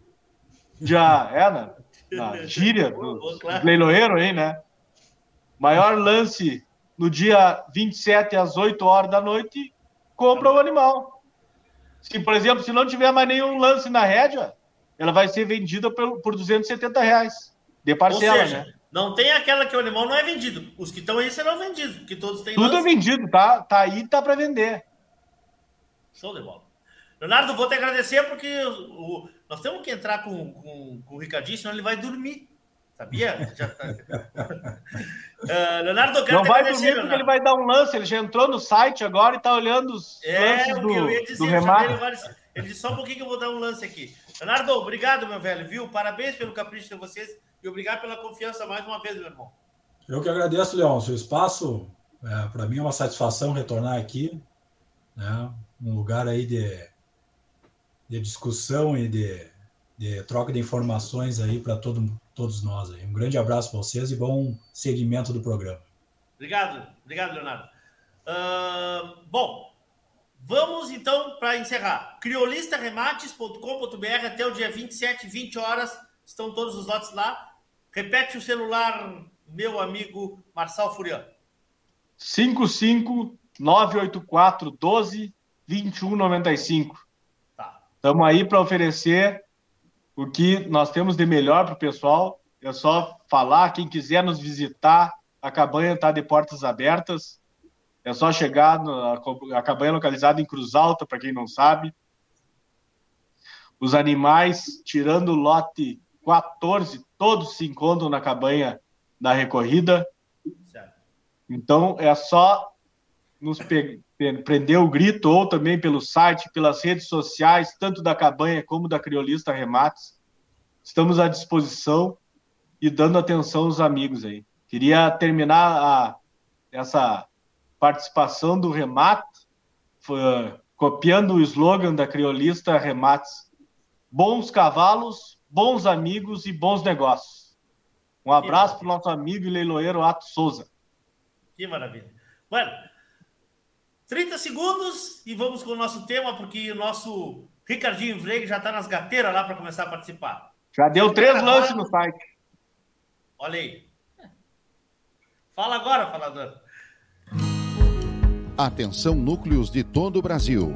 já é na, na gíria do leiloeiro aí, né? Maior lance no dia 27 às 8 horas da noite, compra o animal. Se, por exemplo, se não tiver mais nenhum lance na rédea, ela vai ser vendida por, por 270 reais de parcela, seja, né? Não tem aquela que o animal não é vendido. Os que estão aí serão vendidos, porque todos têm Tudo lance. é vendido, tá? Tá aí, tá para vender. Show de bola. Leonardo, vou te agradecer porque o, nós temos que entrar com, com, com o Ricardinho, senão ele vai dormir. Sabia? Já tá... uh, Leonardo, quero Não vai dormir porque ele vai dar um lance. Ele já entrou no site agora e está olhando os é, lances do, eu ia dizer, do remate. Ele, ele disse só um pouquinho que eu vou dar um lance aqui. Leonardo, obrigado, meu velho, viu? Parabéns pelo capricho de vocês e obrigado pela confiança mais uma vez, meu irmão. Eu que agradeço, Leão. Seu espaço, é, para mim é uma satisfação retornar aqui. Né? Um lugar aí de, de discussão e de, de troca de informações aí para todo mundo todos nós aí. Um grande abraço para vocês e bom seguimento do programa. Obrigado, obrigado, Leonardo. Uh, bom, vamos então para encerrar. Criolistaremates.com.br até o dia 27, 20 horas, estão todos os lotes lá. Repete o celular, meu amigo Marçal Furian. 55984 12 2195. Tá. Estamos aí para oferecer o que nós temos de melhor para o pessoal é só falar. Quem quiser nos visitar, a cabanha está de portas abertas. É só chegar, no, a, cabanha localizada em Cruz Alta, para quem não sabe. Os animais, tirando o lote 14, todos se encontram na cabanha da recorrida. Então, é só nos prender o grito, ou também pelo site, pelas redes sociais, tanto da Cabanha como da Criolista Remates. Estamos à disposição e dando atenção aos amigos aí. Queria terminar a, essa participação do Remate, foi, copiando o slogan da Criolista Remates. Bons cavalos, bons amigos e bons negócios. Um abraço para o nosso amigo e leiloeiro Ato Souza. Que maravilha. Bueno, 30 segundos e vamos com o nosso tema, porque o nosso Ricardinho Vreg já está nas gateiras lá para começar a participar. Já deu três lances no site. Olha aí. Fala agora, falador. Atenção, núcleos de todo o Brasil.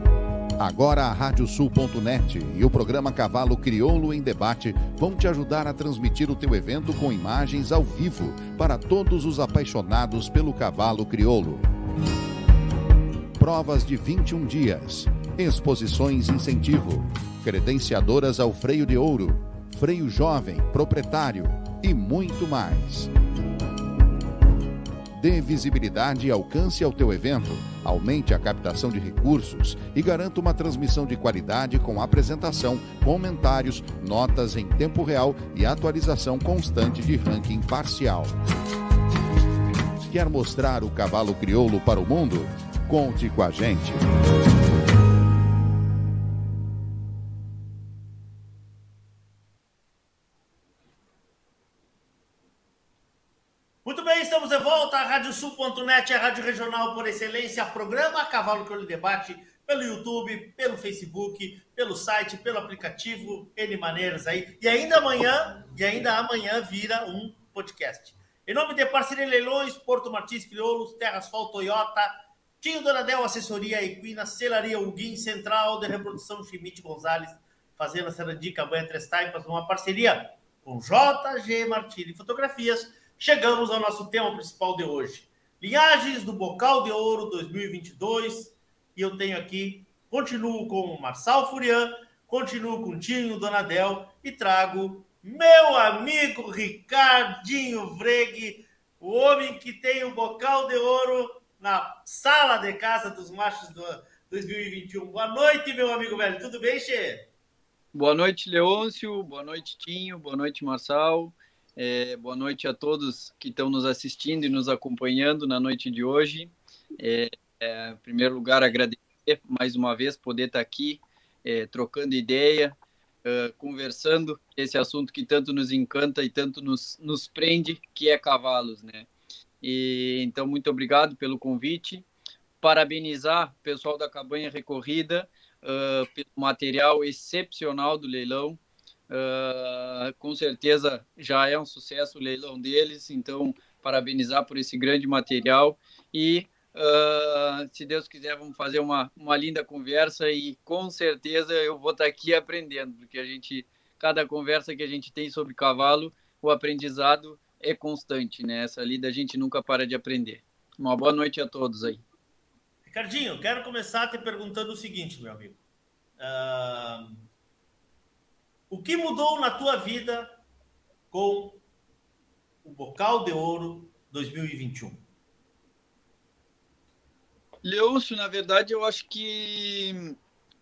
Agora a Radiosul.net e o programa Cavalo Crioulo em Debate vão te ajudar a transmitir o teu evento com imagens ao vivo para todos os apaixonados pelo cavalo crioulo provas de 21 dias, exposições incentivo, credenciadoras ao freio de ouro, freio jovem, proprietário e muito mais. Dê visibilidade e alcance ao teu evento, aumente a captação de recursos e garanta uma transmissão de qualidade com apresentação, comentários, notas em tempo real e atualização constante de ranking parcial. Quer mostrar o cavalo crioulo para o mundo? Conte com a gente. Muito bem, estamos de volta. A Rádio Sul.net, a rádio regional por excelência. Programa Cavalo que lhe debate pelo YouTube, pelo Facebook, pelo site, pelo aplicativo, N maneiras aí. E ainda amanhã, e ainda amanhã vira um podcast. Em nome de Parceria Leilões, Porto Martins Crioulos, Terra Sol Toyota, Tinho Donadel, Assessoria Equina, Celaria Uguim, Central de Reprodução Schmidt Gonzalez, Fazenda Sarandi, Cabanha Três Taipas, uma parceria com JG Martini Fotografias. Chegamos ao nosso tema principal de hoje. Linhagens do Bocal de Ouro 2022. E eu tenho aqui, continuo com o Marçal Furian, continuo com Tinho Donadel e trago meu amigo Ricardinho Vregue, o homem que tem o Bocal de Ouro na sala de casa dos machos do 2021. Boa noite, meu amigo velho. Tudo bem, Che? Boa noite, Leôncio. Boa noite, Tinho. Boa noite, Marçal. É, boa noite a todos que estão nos assistindo e nos acompanhando na noite de hoje. É, é, em primeiro lugar, agradecer mais uma vez poder estar aqui é, trocando ideia, uh, conversando esse assunto que tanto nos encanta e tanto nos, nos prende, que é cavalos, né? E, então, muito obrigado pelo convite. Parabenizar o pessoal da Cabanha Recorrida uh, pelo material excepcional do leilão. Uh, com certeza já é um sucesso o leilão deles, então parabenizar por esse grande material e uh, se Deus quiser vamos fazer uma, uma linda conversa e com certeza eu vou estar aqui aprendendo, porque a gente cada conversa que a gente tem sobre cavalo, o aprendizado é constante, né? Essa lida a gente nunca para de aprender. Uma boa noite a todos aí. Ricardinho, quero começar te perguntando o seguinte, meu amigo. Uh, o que mudou na tua vida com o Bocal de Ouro 2021? Leôncio, na verdade, eu acho que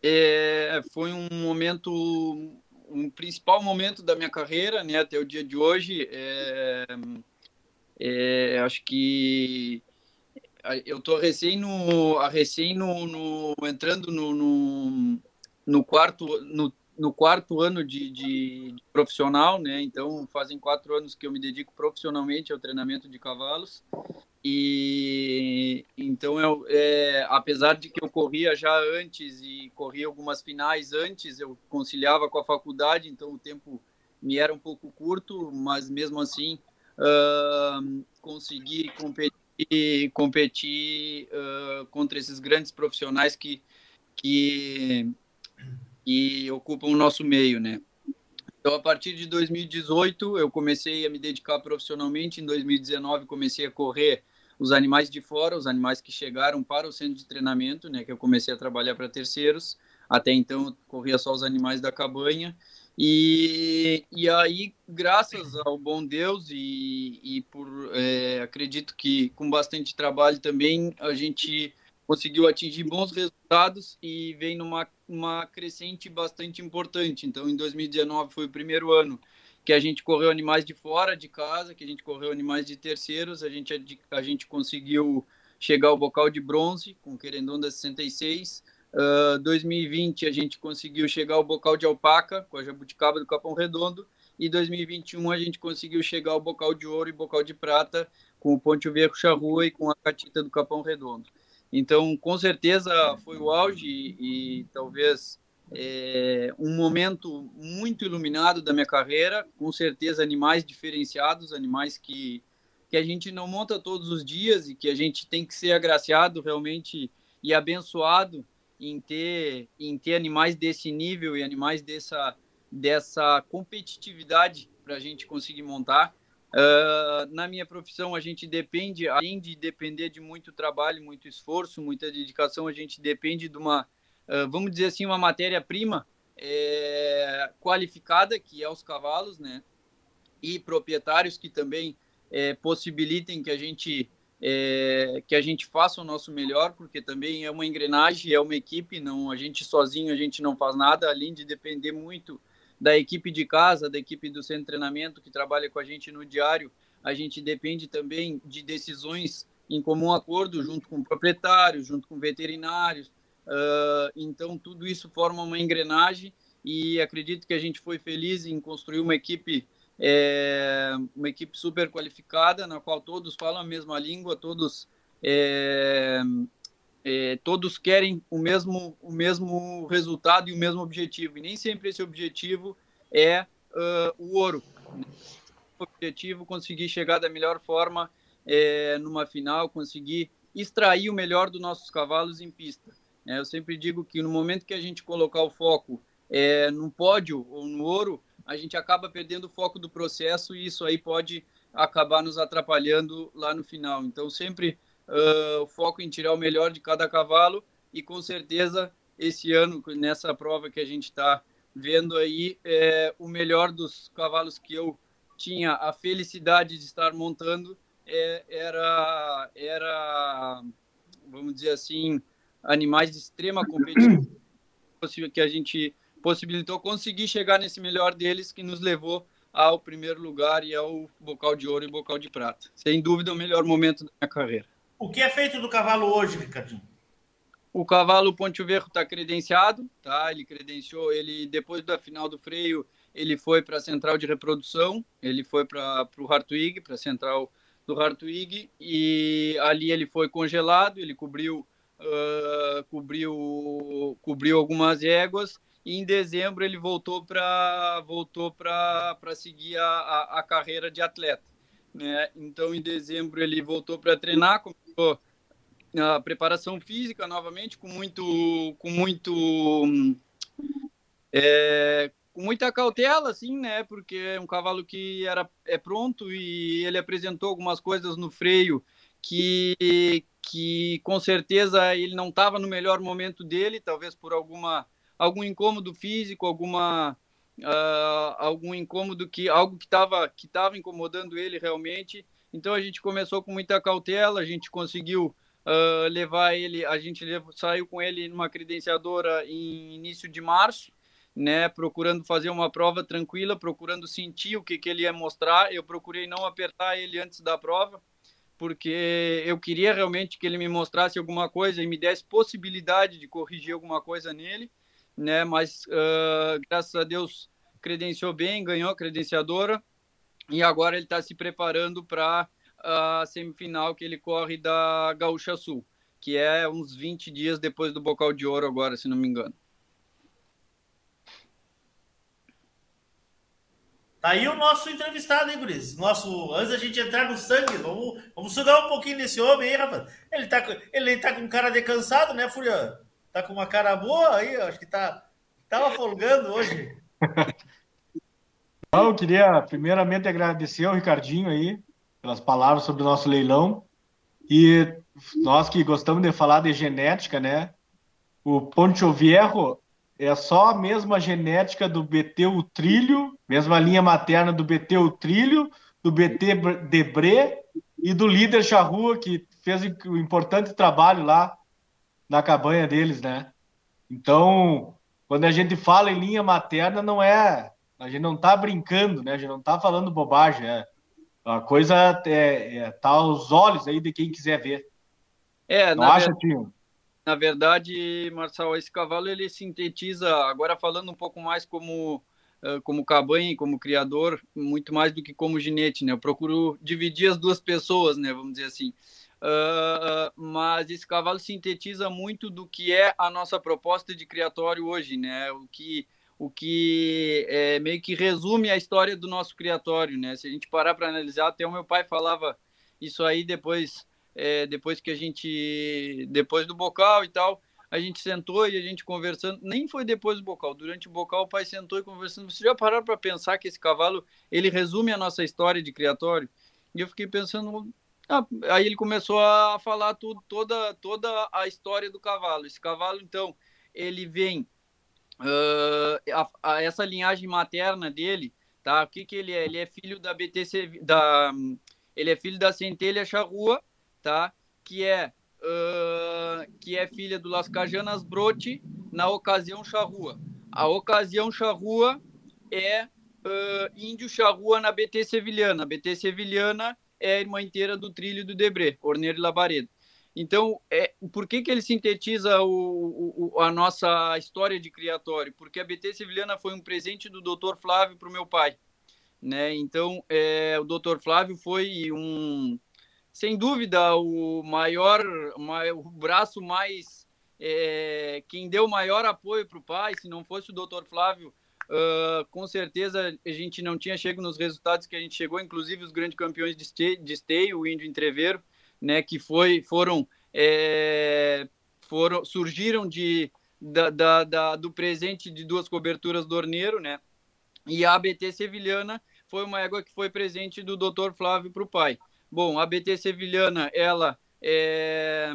é, foi um momento, um principal momento da minha carreira, né, até o dia de hoje. É, é, acho que eu tô recém no, recém no, no entrando no, no, no quarto, no no quarto ano de, de, de, profissional, né? Então fazem quatro anos que eu me dedico profissionalmente ao treinamento de cavalos. E então eu, é, apesar de que eu corria já antes e corria algumas finais antes, eu conciliava com a faculdade, então o tempo me era um pouco curto, mas mesmo assim uh, consegui competir, competir uh, contra esses grandes profissionais que que que ocupam o nosso meio, né? Então, a partir de 2018, eu comecei a me dedicar profissionalmente. Em 2019, comecei a correr os animais de fora, os animais que chegaram para o centro de treinamento, né? Que eu comecei a trabalhar para terceiros. Até então, eu corria só os animais da cabanha. E, e aí, graças ao bom Deus e, e por é, acredito que com bastante trabalho também, a gente conseguiu atingir bons resultados e vem numa uma crescente bastante importante. Então, em 2019 foi o primeiro ano que a gente correu animais de fora de casa, que a gente correu animais de terceiros, a gente, a gente conseguiu chegar ao bocal de bronze com Querendonda 66. Uh, 2020 a gente conseguiu chegar ao bocal de alpaca com a jabuticaba do Capão Redondo e 2021 a gente conseguiu chegar ao bocal de ouro e bocal de prata com o Ponte Viejo Charrua e com a catita do Capão Redondo. Então, com certeza foi o auge e, e talvez é, um momento muito iluminado da minha carreira. Com certeza, animais diferenciados, animais que, que a gente não monta todos os dias e que a gente tem que ser agraciado realmente e abençoado em ter, em ter animais desse nível e animais dessa, dessa competitividade para a gente conseguir montar. Uh, na minha profissão, a gente depende, além de depender de muito trabalho, muito esforço, muita dedicação, a gente depende de uma, vamos dizer assim, uma matéria-prima é, qualificada, que é os cavalos, né? E proprietários que também é, possibilitem que a gente é, que a gente faça o nosso melhor, porque também é uma engrenagem, é uma equipe, não a gente sozinho a gente não faz nada, além de depender muito da equipe de casa, da equipe do centro de treinamento que trabalha com a gente no diário, a gente depende também de decisões em comum acordo junto com proprietários, junto com veterinários. Uh, então, tudo isso forma uma engrenagem e acredito que a gente foi feliz em construir uma equipe é, uma equipe super qualificada, na qual todos falam a mesma língua, todos é, é, todos querem o mesmo, o mesmo resultado e o mesmo objetivo, e nem sempre esse objetivo é uh, o ouro. O objetivo conseguir chegar da melhor forma é, numa final, conseguir extrair o melhor dos nossos cavalos em pista. É, eu sempre digo que no momento que a gente colocar o foco é, pódio ou no ouro, a gente acaba perdendo o foco do processo e isso aí pode acabar nos atrapalhando lá no final. Então, sempre uh, o foco em tirar o melhor de cada cavalo e com certeza esse ano, nessa prova que a gente está vendo aí, é, o melhor dos cavalos que eu tinha a felicidade de estar montando é, era, era, vamos dizer assim, animais de extrema competição que a gente possibilitou conseguir chegar nesse melhor deles que nos levou ao primeiro lugar e ao bocal de ouro e bocal de prata. Sem dúvida, o melhor momento da minha carreira. O que é feito do cavalo hoje, Ricardinho? O cavalo Ponte Verro está credenciado, tá? Ele credenciou, ele depois da final do freio, ele foi para a central de reprodução, ele foi para o Hartwig, para a central do Hartwig, e ali ele foi congelado, ele cobriu, uh, cobriu, cobriu algumas éguas, e em dezembro ele voltou para voltou para seguir a, a, a, carreira de atleta. Né? Então, em dezembro ele voltou para treinar, começou a preparação física novamente, com muito, com muito, é, com muita cautela, assim, né? Porque é um cavalo que era é pronto e ele apresentou algumas coisas no freio que, que com certeza ele não estava no melhor momento dele, talvez por alguma algum incômodo físico, alguma uh, algum incômodo que algo que estava que estava incomodando ele realmente. Então a gente começou com muita cautela, a gente conseguiu uh, levar ele, a gente levou, saiu com ele numa credenciadora em início de março, né, procurando fazer uma prova tranquila, procurando sentir o que, que ele ia mostrar. Eu procurei não apertar ele antes da prova, porque eu queria realmente que ele me mostrasse alguma coisa e me desse possibilidade de corrigir alguma coisa nele né? Mas uh, graças a Deus credenciou bem, ganhou a credenciadora e agora ele está se preparando para a semifinal que ele corre da Gaúcha Sul, que é uns 20 dias depois do Bocal de Ouro agora, se não me engano. Tá aí o nosso entrevistado, hein, Guris? Nosso, antes da gente entrar no sangue, vamos, vamos sugar um pouquinho desse homem aí, rapaz. Ele tá, ele tá com cara de cansado, né, Fúria? Tá com uma cara boa aí, acho que tá. Tava folgando hoje. Eu queria primeiramente agradecer ao Ricardinho aí pelas palavras sobre o nosso leilão. E nós que gostamos de falar de genética, né? O Poncho Viejo é só a mesma genética do BT o Trilho, mesma linha materna do BT o Trilho, do BT Debré e do líder Charrua, que fez o importante trabalho lá na cabanha deles, né? Então, quando a gente fala em linha materna, não é. A gente não tá brincando, né? A gente não tá falando bobagem. É, a coisa é, é, tá aos olhos aí de quem quiser ver. É, não acha, ver... Tio? Na verdade, Marcelo, esse cavalo ele sintetiza, agora falando um pouco mais como como cabanha, como criador, muito mais do que como ginete, né? Eu procuro dividir as duas pessoas, né? Vamos dizer assim. Uh, mas esse cavalo sintetiza muito do que é a nossa proposta de criatório hoje, né? O que, o que é, meio que resume a história do nosso criatório, né? Se a gente parar para analisar, até o meu pai falava isso aí depois, é, depois que a gente, depois do bocal e tal, a gente sentou e a gente conversando, nem foi depois do bocal, durante o bocal o pai sentou e conversando, você já pararam para pensar que esse cavalo, ele resume a nossa história de criatório? E eu fiquei pensando, ah, aí ele começou a falar tudo, toda, toda a história do cavalo. Esse cavalo, então, ele vem uh, a, a essa linhagem materna dele, tá? O que que ele é? Ele é filho da BTC, da, ele é filho da Centelha Charrua, tá? Que é uh, que é filha do Las Cajanas Brote na ocasião Charrua. A ocasião Charrua é uh, índio Charrua na BT Sevilhana. A BT Sevilhana é a irmã inteira do trilho do Debré, Orneiro e Labaredo. Então, é, por que, que ele sintetiza o, o, a nossa história de criatório? Porque a BT Sevilhana foi um presente do Dr. Flávio para o meu pai. Né? Então, é, o Dr. Flávio foi um, sem dúvida, o maior, o braço mais. É, quem deu maior apoio para o pai, se não fosse o doutor Flávio, uh, com certeza a gente não tinha chegado nos resultados que a gente chegou, inclusive os grandes campeões de esteio, de esteio o Índio Entreveiro, né, que foi, foram, é, foram surgiram de, da, da, da, do presente de duas coberturas do Orneiro, né, e a ABT Sevilhana foi uma égua que foi presente do Dr. Flávio para o pai. Bom, a BT Sevilhana, ela, é,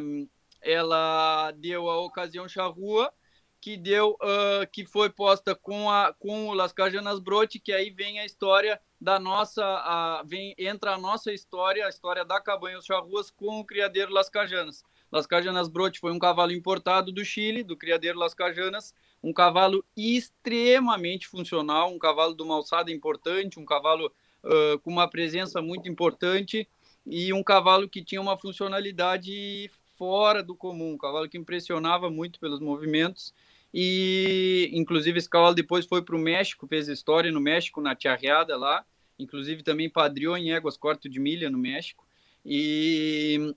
ela deu a ocasião charrua, que deu, uh, que foi posta com, a, com o Las Cajanas Brote, que aí vem a história da nossa, a, vem, entra a nossa história, a história da Cabanhas Charruas com o criadeiro Las Cajanas. Las Cajanas Brote foi um cavalo importado do Chile, do criadeiro Las Cajanas, um cavalo extremamente funcional, um cavalo de uma alçada importante, um cavalo uh, com uma presença muito importante, e um cavalo que tinha uma funcionalidade fora do comum, um cavalo que impressionava muito pelos movimentos. E, inclusive, esse cavalo depois foi para o México, fez história no México, na Tiarreada lá. Inclusive, também padriou em éguas quarto de milha no México. E,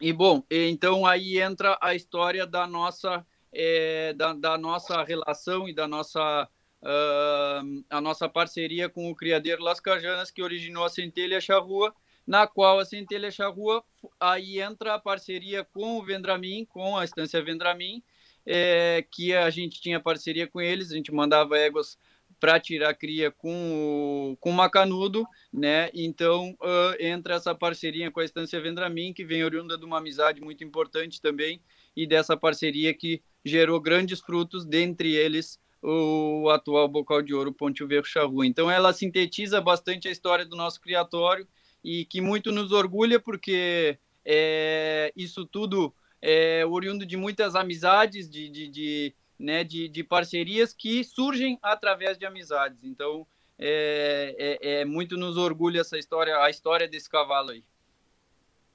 e bom, então aí entra a história da nossa, é, da, da, nossa relação e da nossa, uh, a nossa parceria com o criadeiro Las Cajanas, que originou a Centelha Charrua, na qual a Centelha Charrua, aí entra a parceria com o Vendramin, com a Estância Vendramin, é, que a gente tinha parceria com eles, a gente mandava éguas para tirar cria com o, com o Macanudo, né? Então uh, entra essa parceria com a Estância Vendramin, que vem oriunda de uma amizade muito importante também, e dessa parceria que gerou grandes frutos, dentre eles o atual bocal de ouro Ponte Verro Charrua. Então ela sintetiza bastante a história do nosso criatório e que muito nos orgulha, porque é, isso tudo é oriundo de muitas amizades, de, de, de, né, de, de parcerias que surgem através de amizades. Então, é, é, é, muito nos orgulha essa história, a história desse cavalo aí.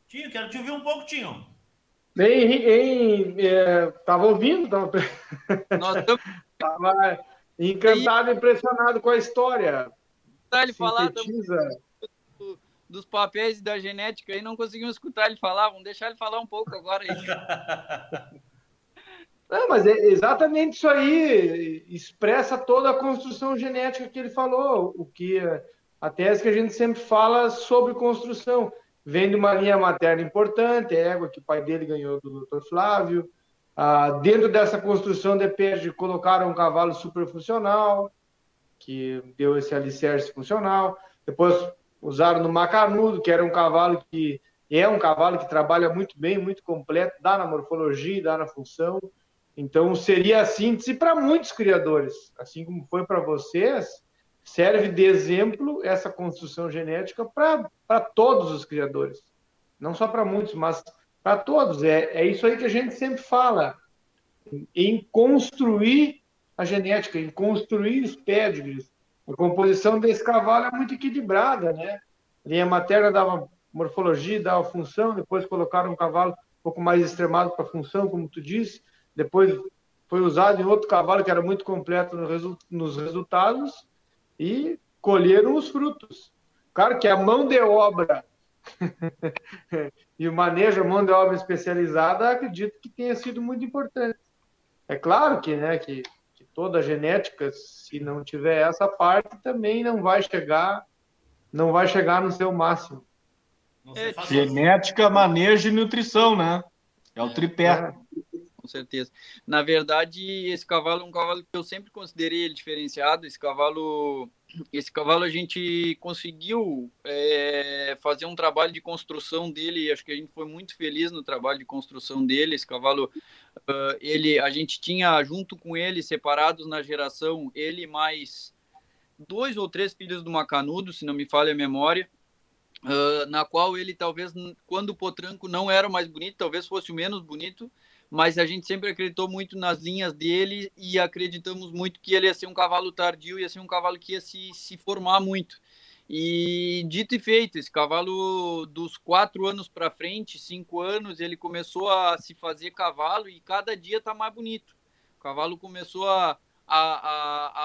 Tinho, quero te ouvir um pouco, Tinho. Bem, em, é, tava ouvindo, tava, Nós tava encantado, impressionado com a história. Tá, ele falar dos papéis e da genética e não conseguimos escutar ele falar. Vamos deixar ele falar um pouco agora aí. Não, mas é exatamente isso aí expressa toda a construção genética que ele falou, o que a tese que a gente sempre fala sobre construção. Vem de uma linha materna importante, é égua que o pai dele ganhou do Dr. Flávio. Ah, dentro dessa construção de perde colocaram um cavalo superfuncional, que deu esse alicerce funcional. Depois usaram no Macanudo, que era um cavalo que é um cavalo que trabalha muito bem, muito completo, dá na morfologia, dá na função. Então seria a síntese para muitos criadores, assim como foi para vocês, serve de exemplo essa construção genética para todos os criadores, não só para muitos, mas para todos. É, é isso aí que a gente sempre fala, em construir a genética, em construir os pedigrees, a composição desse cavalo é muito equilibrada, né? Linha materna dava morfologia, dava função, depois colocaram um cavalo um pouco mais extremado para função, como tu disse, depois foi usado em outro cavalo que era muito completo nos resultados e colheram os frutos. Claro que a mão de obra e o manejo, a mão de obra especializada, acredito que tenha sido muito importante. É claro que, né, que toda a genética, se não tiver essa parte, também não vai chegar, não vai chegar no seu máximo. É, genética, manejo e nutrição, né? É o tripé. É. Com certeza. Na verdade, esse cavalo é um cavalo que eu sempre considerei ele diferenciado. Esse cavalo esse cavalo a gente conseguiu é, fazer um trabalho de construção dele. Acho que a gente foi muito feliz no trabalho de construção dele. Esse cavalo, uh, ele, a gente tinha junto com ele separados na geração ele mais dois ou três filhos do Macanudo, se não me falha a memória. Uh, na qual ele talvez quando o potranco não era mais bonito, talvez fosse o menos bonito, mas a gente sempre acreditou muito nas linhas dele e acreditamos muito que ele ia ser um cavalo tardio, ia ser um cavalo que ia se, se formar muito. E dito e feito, esse cavalo dos quatro anos para frente, cinco anos, ele começou a se fazer cavalo e cada dia está mais bonito. O cavalo começou a, a,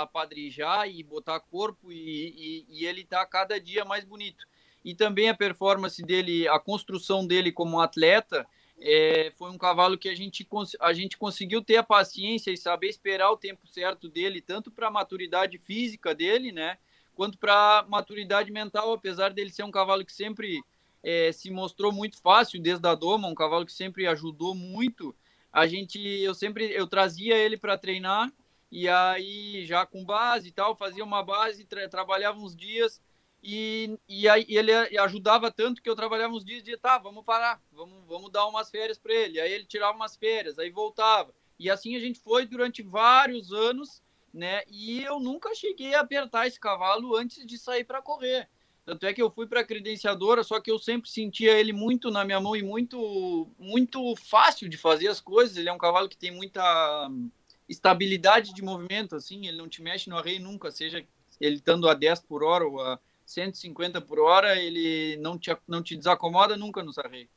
a, a padrijar e botar corpo e, e, e ele está cada dia mais bonito. e também a performance dele, a construção dele como atleta, é, foi um cavalo que a gente, a gente conseguiu ter a paciência e saber esperar o tempo certo dele, tanto para a maturidade física dele, né, quanto para a maturidade mental, apesar dele ser um cavalo que sempre é, se mostrou muito fácil desde a doma, um cavalo que sempre ajudou muito. A gente, eu sempre, eu trazia ele para treinar e aí já com base e tal, fazia uma base, tra trabalhava uns dias e, e aí ele ajudava tanto que eu trabalhava uns dias e dizia, tá, vamos parar, vamos, vamos dar umas férias para ele. Aí ele tirava umas férias, aí voltava. E assim a gente foi durante vários anos, né? E eu nunca cheguei a apertar esse cavalo antes de sair para correr. Tanto é que eu fui para a credenciadora, só que eu sempre sentia ele muito na minha mão e muito muito fácil de fazer as coisas. Ele é um cavalo que tem muita estabilidade de movimento, assim, ele não te mexe no arreio nunca, seja ele estando a 10 por hora ou a 150 por hora, ele não te, não te desacomoda nunca no arreios.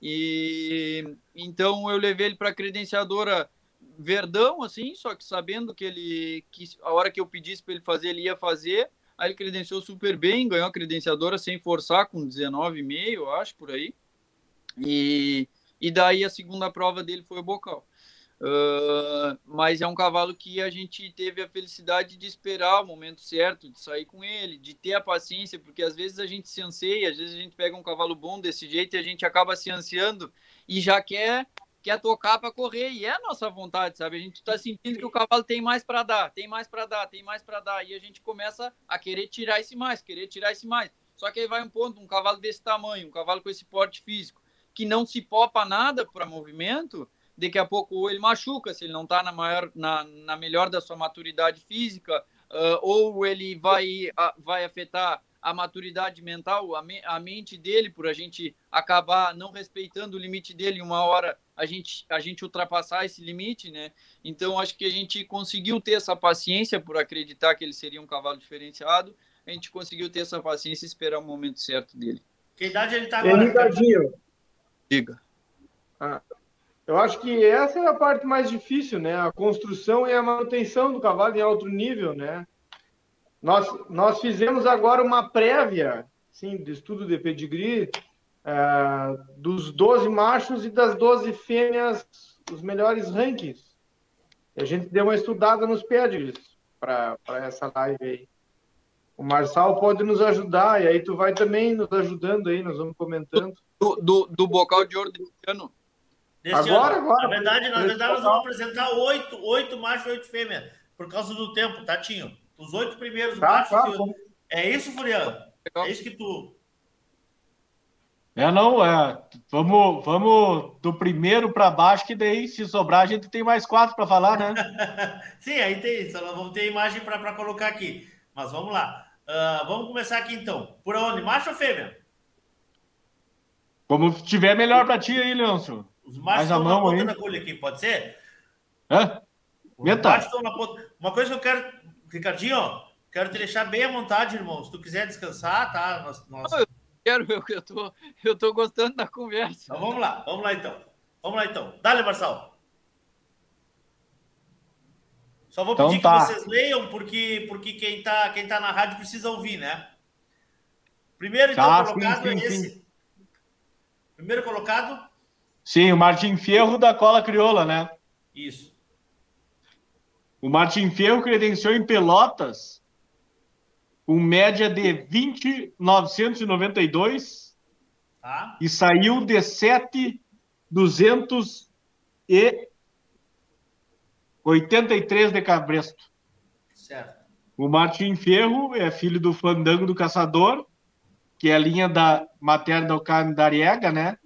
E então eu levei ele para a credenciadora Verdão, assim, só que sabendo que ele que a hora que eu pedisse para ele fazer, ele ia fazer. Aí ele credenciou super bem, ganhou a credenciadora sem forçar, com 19,5, eu acho, por aí. E, e daí a segunda prova dele foi o bocal. Uh, mas é um cavalo que a gente teve a felicidade de esperar o momento certo, de sair com ele, de ter a paciência, porque às vezes a gente se anseia, às vezes a gente pega um cavalo bom desse jeito e a gente acaba se ansiando e já quer quer tocar para correr e é a nossa vontade, sabe? A gente está sentindo que o cavalo tem mais para dar, tem mais para dar, tem mais para dar e a gente começa a querer tirar esse mais, querer tirar esse mais. Só que aí vai um ponto, um cavalo desse tamanho, um cavalo com esse porte físico, que não se popa nada para movimento, daqui a pouco ou ele machuca, se ele não está na, maior, na, na melhor da sua maturidade física, uh, ou ele vai, uh, vai afetar a maturidade mental, a, me, a mente dele, por a gente acabar não respeitando o limite dele, uma hora a gente, a gente ultrapassar esse limite, né? Então, acho que a gente conseguiu ter essa paciência por acreditar que ele seria um cavalo diferenciado, a gente conseguiu ter essa paciência e esperar o momento certo dele. Que idade ele está agora? Diga. Ah, eu acho que essa é a parte mais difícil, né? A construção e a manutenção do cavalo em alto nível, né? Nós, nós fizemos agora uma prévia, sim, de estudo de pedigree, uh, dos 12 machos e das 12 fêmeas, os melhores rankings. E a gente deu uma estudada nos pedigrees para essa live aí. O Marçal pode nos ajudar, e aí tu vai também nos ajudando aí, nós vamos comentando. Do, do, do bocal de ouro ano? Desse agora, ano. agora. Na verdade, na verdade nós vamos apresentar oito, oito machos e oito fêmeas, por causa do tempo, Tatinho. Os oito primeiros tá, machos. Tá, É isso, Furiano? É isso que tu. É, não, é. Vamos, vamos do primeiro para baixo, que daí, se sobrar, a gente tem mais quatro para falar, né? Sim, aí tem. Só vamos ter imagem para colocar aqui. Mas vamos lá. Uh, vamos começar aqui então. Por onde? Macho ou fêmea? Como tiver melhor para ti aí, Leôncio. Os machos estão na ponta da agulha aqui, pode ser? Hã? Os machos estão na ponta. Uma coisa que eu quero, Ricardinho, quero te deixar bem à vontade, irmão. Se tu quiser descansar, tá? Nós, nós... Eu quero, eu, eu, tô, eu tô gostando da conversa. Então vamos lá, vamos lá então. Vamos lá então. Dale, Marçal. Só vou pedir então, tá. que vocês leiam, porque, porque quem, tá, quem tá na rádio precisa ouvir, né? Primeiro, então, tá, colocado sim, sim, é esse. Sim. Primeiro colocado, Sim, o Martin Fierro da Cola Crioula, né? Isso. O Martin Fierro credenciou em Pelotas com média de 20,992 tá. e saiu de 7,283 de Cabresto. Certo. O Martin Ferro é filho do Fandango do Caçador, que é a linha da materna do Candariega, né?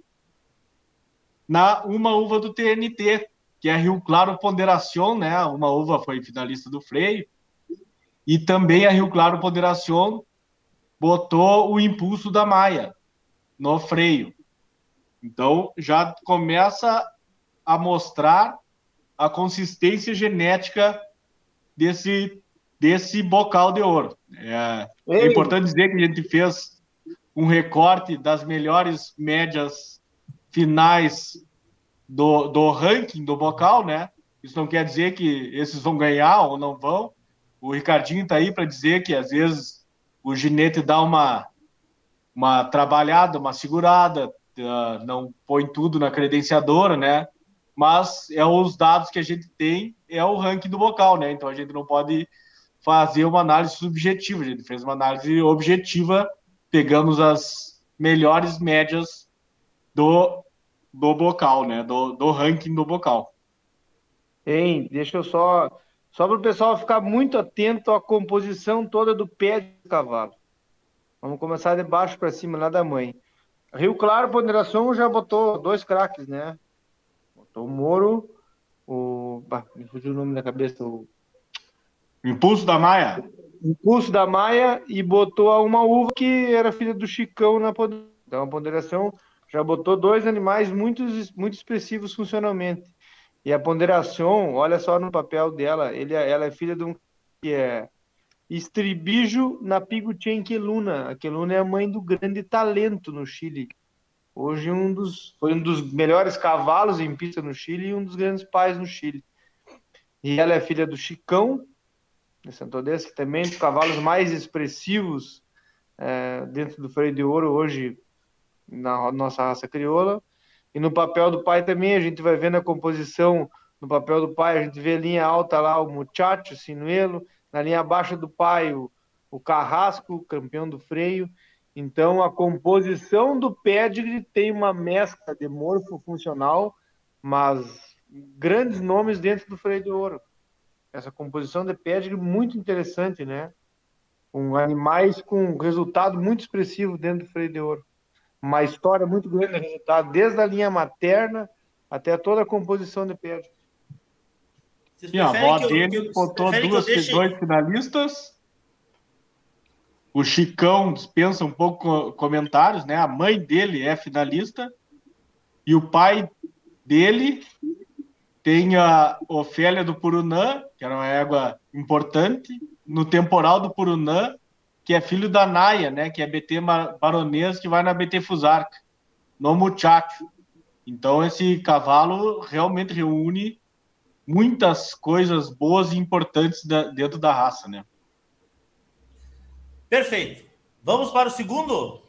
Na uma uva do TNT, que é Rio Claro Ponderação, né? Uma uva foi finalista do freio. E também a Rio Claro Ponderação botou o impulso da Maia no freio. Então já começa a mostrar a consistência genética desse desse bocal de ouro. É, é importante dizer que a gente fez um recorte das melhores médias finais do, do ranking do bocal, né? Isso não quer dizer que esses vão ganhar ou não vão. O Ricardinho está aí para dizer que às vezes o ginete dá uma, uma trabalhada, uma segurada, uh, não põe tudo na credenciadora, né? Mas é os dados que a gente tem, é o ranking do bocal, né? Então a gente não pode fazer uma análise subjetiva, a gente fez uma análise objetiva, pegamos as melhores médias do, do bocal, né? Do, do ranking do bocal. Hein, deixa eu só. Só para o pessoal ficar muito atento à composição toda do pé do cavalo. Vamos começar de baixo para cima, lá da mãe. Rio Claro, ponderação, já botou dois craques, né? Botou o Moro, o. Bah, me fugiu o nome da cabeça. O... Impulso da Maia. Impulso da Maia e botou uma uva que era filha do Chicão na ponderação. Então a ponderação já botou dois animais muito, muito expressivos funcionalmente. E a ponderação, olha só no papel dela, ele, é, ela é filha de um que é Estribijo na Piguchenqueluna. A Queluna é a mãe do grande talento no Chile. Hoje um dos, foi um dos melhores cavalos em pista no Chile e um dos grandes pais no Chile. E ela é filha do Chicão, de Santodense, que também é um dos cavalos mais expressivos é, dentro do freio de ouro hoje na nossa raça crioula. E no papel do pai também, a gente vai vendo a composição. No papel do pai, a gente vê linha alta lá, o Muchacho, o Sinuelo. Na linha baixa do pai, o, o Carrasco, campeão do freio. Então, a composição do pedigree tem uma mescla de morfo funcional, mas grandes nomes dentro do freio de ouro. Essa composição de pedigree muito interessante, né? Com animais com resultado muito expressivo dentro do freio de ouro uma história muito grande de resultado, desde a linha materna até toda a composição de pedra. Sim, a avó dele botou duas, deixe... dois finalistas. O Chicão dispensa um pouco comentários, né? A mãe dele é finalista. E o pai dele tem a Ofélia do Purunã, que era uma égua importante. No temporal do Purunã, que é filho da Naya, né? Que é BT baronês que vai na BT Fusarca, no Muchacho. Então esse cavalo realmente reúne muitas coisas boas e importantes da, dentro da raça, né? Perfeito. Vamos para o segundo?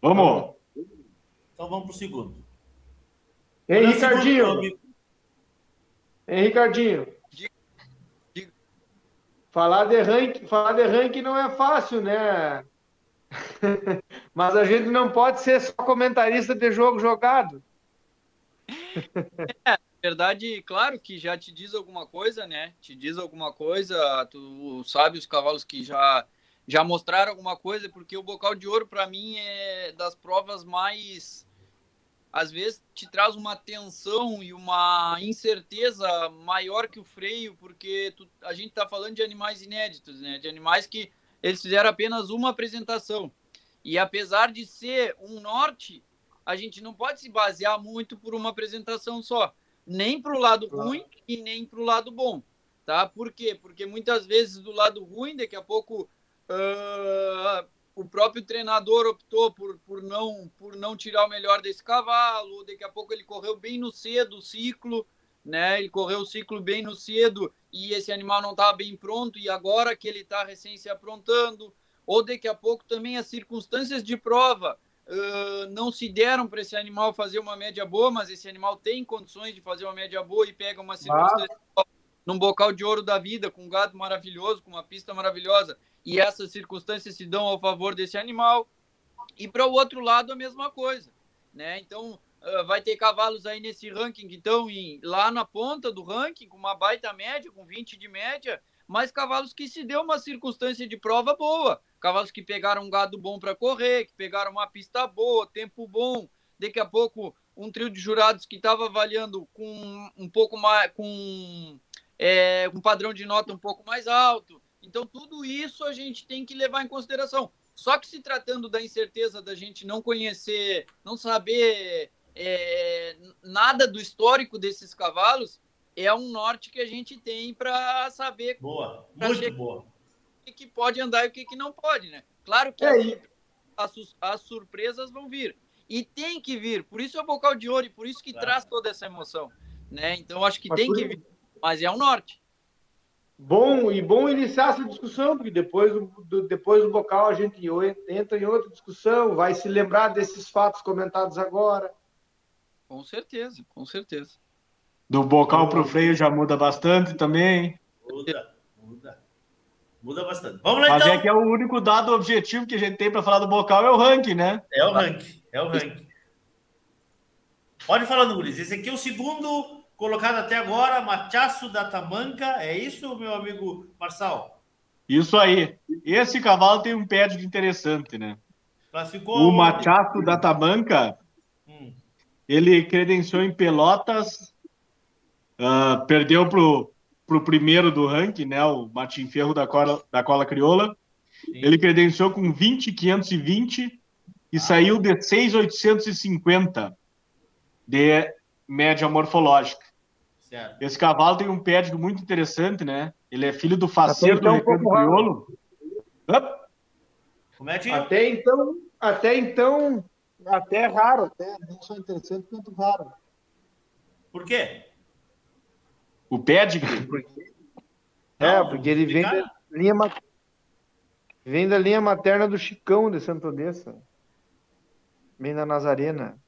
Vamos. Então vamos para o segundo. Ei, Ricardinho. Ei, Ricardinho. Falar de ranking, falar de ranking não é fácil, né? Mas a gente não pode ser só comentarista de jogo jogado. É, verdade, claro que já te diz alguma coisa, né? Te diz alguma coisa, tu sabe os cavalos que já já mostraram alguma coisa, porque o bocal de ouro para mim é das provas mais às vezes te traz uma tensão e uma incerteza maior que o freio, porque tu, a gente está falando de animais inéditos, né? De animais que eles fizeram apenas uma apresentação. E apesar de ser um norte, a gente não pode se basear muito por uma apresentação só, nem para o lado ruim e nem para o lado bom, tá? Por quê? Porque muitas vezes do lado ruim, daqui a pouco uh, o próprio treinador optou por, por, não, por não tirar o melhor desse cavalo, daqui a pouco ele correu bem no cedo o ciclo, né? Ele correu o ciclo bem no cedo e esse animal não estava bem pronto e agora que ele está recém se aprontando, ou daqui a pouco também as circunstâncias de prova uh, não se deram para esse animal fazer uma média boa, mas esse animal tem condições de fazer uma média boa e pega uma circunstância ah. num bocal de ouro da vida, com um gado maravilhoso, com uma pista maravilhosa e essas circunstâncias se dão ao favor desse animal. E para o outro lado, a mesma coisa. Né? Então, uh, vai ter cavalos aí nesse ranking que estão lá na ponta do ranking, com uma baita média, com 20 de média, mas cavalos que se deu uma circunstância de prova boa. Cavalos que pegaram um gado bom para correr, que pegaram uma pista boa, tempo bom. Daqui a pouco, um trio de jurados que estava avaliando com um pouco mais. com é, um padrão de nota um pouco mais alto. Então, tudo isso a gente tem que levar em consideração. Só que se tratando da incerteza da gente não conhecer, não saber é, nada do histórico desses cavalos, é um norte que a gente tem para saber. Boa, muito boa. O que pode andar e o que não pode, né? Claro que é as, as, surpresas vão vir. E tem que vir. Por isso é o bocal de ouro e por isso que claro. traz toda essa emoção. Né? Então, acho que mas tem que vir. Mas é o norte. Bom e bom iniciar essa discussão, porque depois do, depois do bocal a gente entra em outra discussão, vai se lembrar desses fatos comentados agora. Com certeza, com certeza. Do bocal para o freio já muda bastante também. Muda, muda. Muda bastante. Vamos lá Mas então. é que é o único dado objetivo que a gente tem para falar do bocal é o ranking, né? É o ranking, é o ranking. Pode falar, Nunes. Esse aqui é o segundo colocado até agora, Machaço da Tamanca. É isso, meu amigo Marçal? Isso aí. Esse cavalo tem um pé de interessante, né? Classificou O? Machaço da Tamanca, Hum. ele credenciou em Pelotas, ah, perdeu pro, pro primeiro do ranking, né? O Martim Ferro da Cola, da Cola Crioula. Ele credenciou com 20,520 e saiu de 6,850 de média morfológica. Certo. Esse cavalo tem um pédigo muito interessante, né? Ele é filho do faceiro do então, um Recanto pouco raro. Crioulo. Hã? Como é que Até então, até então, até raro, até não só interessante quanto raro. Por quê? O pédigo? É, porque ele vem da linha ma- vem da linha materna do Chicão de Santo Odessa. Vem da Nazarena.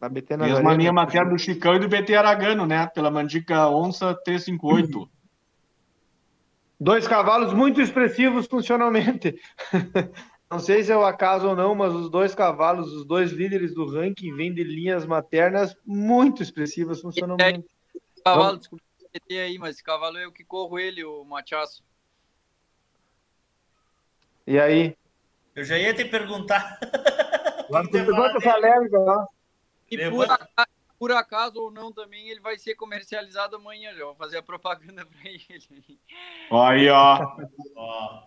BT Nazarena. Mesma linha materna do Chicão e do BT Aragano, né? Pela mandica onça 358. Dois cavalos muito expressivos funcionalmente. Não sei se é o acaso ou não, mas os dois cavalos, os dois líderes do ranking, vêm de linhas maternas muito expressivas funcionalmente. Cavalo, Vamos- desculpa meter aí, mas esse cavalo é o que corro ele, o Machaço. E aí? Eu já ia te perguntar. Levanta essa leve lá. E por Levanta. por acaso ou não também, ele vai ser comercializado amanhã. Já vou fazer a propaganda para ele. Aí, ó.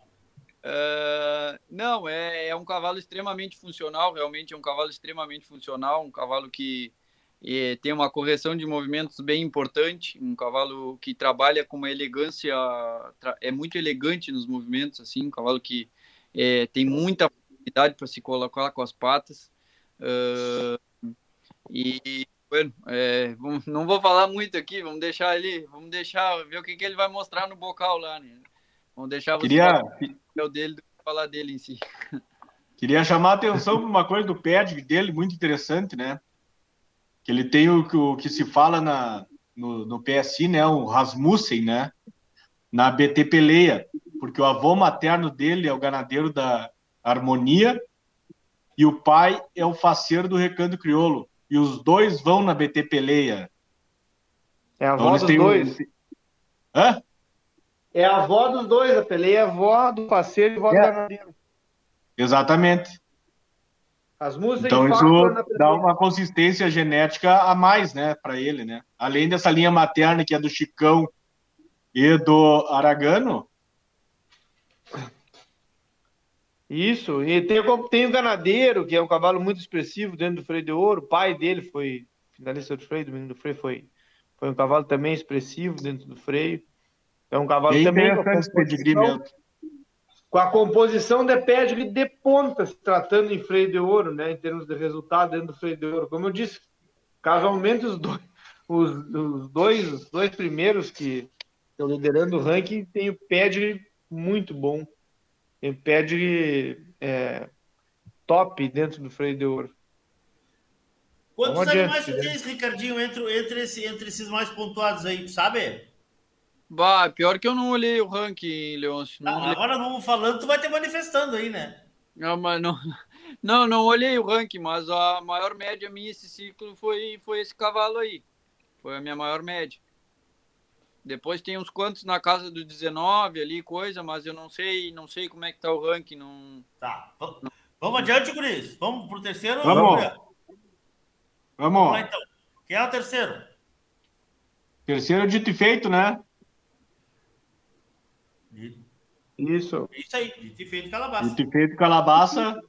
Ah, não, é, é um cavalo extremamente funcional, realmente é um cavalo extremamente funcional, um cavalo que eh, tem uma correção de movimentos bem importante, um cavalo que trabalha com uma elegância, é muito elegante nos movimentos, assim, um cavalo que eh, tem muita facilidade para se colocar com as patas. Ah, e, bueno, é, vamos- não vou falar muito aqui, vamos deixar ele, vamos deixar ver o que, que ele vai mostrar no bocal lá, né? Vamos deixar você Queria- falar dele do que falar dele em si. Queria chamar a atenção para uma coisa do pédigo dele, muito interessante, né? Que ele tem o, que- o que se fala na, no, no PSI, né? O Rasmussen, né? Na BT Peleia, porque o avô materno dele é o ganadeiro da Harmonia e o pai é o faceiro do Recanto Crioulo. E os dois vão na BT Peleia. É a Então, avó eles dos um- dois. Hã? É a avó dos dois, a peleia é a avó do parceiro e avó do ganadeiro. Exatamente. As músicas Então isso dá uma consistência genética a mais, né, para ele, né? Além dessa linha materna que é do Chicão e do Aragano, Isso, e tem, o- tem o Ganadeiro, que é um cavalo muito expressivo dentro do freio de ouro. O pai dele foi finalista do freio, do menino do freio foi, foi um cavalo também expressivo dentro do freio. É um cavalo também com a, composição, com a composição de pedigree de ponta, se tratando em freio de ouro, né? Em termos de resultado dentro do freio de ouro. Como eu disse, casualmente os dois, os, os dois, os dois primeiros que estão liderando o ranking têm o pedigree muito bom. Tem pedigree é, top dentro do freio de ouro. Quantos Vamos adiante, animais tu tens, Ricardinho, entre, entre, esse- entre esses mais pontuados aí, sabe? Bah, pior que eu não olhei o ranking, Leôncio. Não Ah, agora vamos falando, tu vai te manifestando aí, né? Não, mas não, não, não olhei o ranking, mas a maior média minha esse ciclo foi, foi esse cavalo aí. Foi a minha maior média. Depois tem uns quantos na casa do 19 ali, coisa, mas eu não sei, não sei como é que tá o ranking. Não... Tá. Vamos adiante, Guris. Vamos pro terceiro? Vamos. Vamos. Vamos lá, então. Quem é o terceiro? Terceiro dito e feito, né? Isso. Isso aí, dito e feito calabaça. Dito e feito Calabaça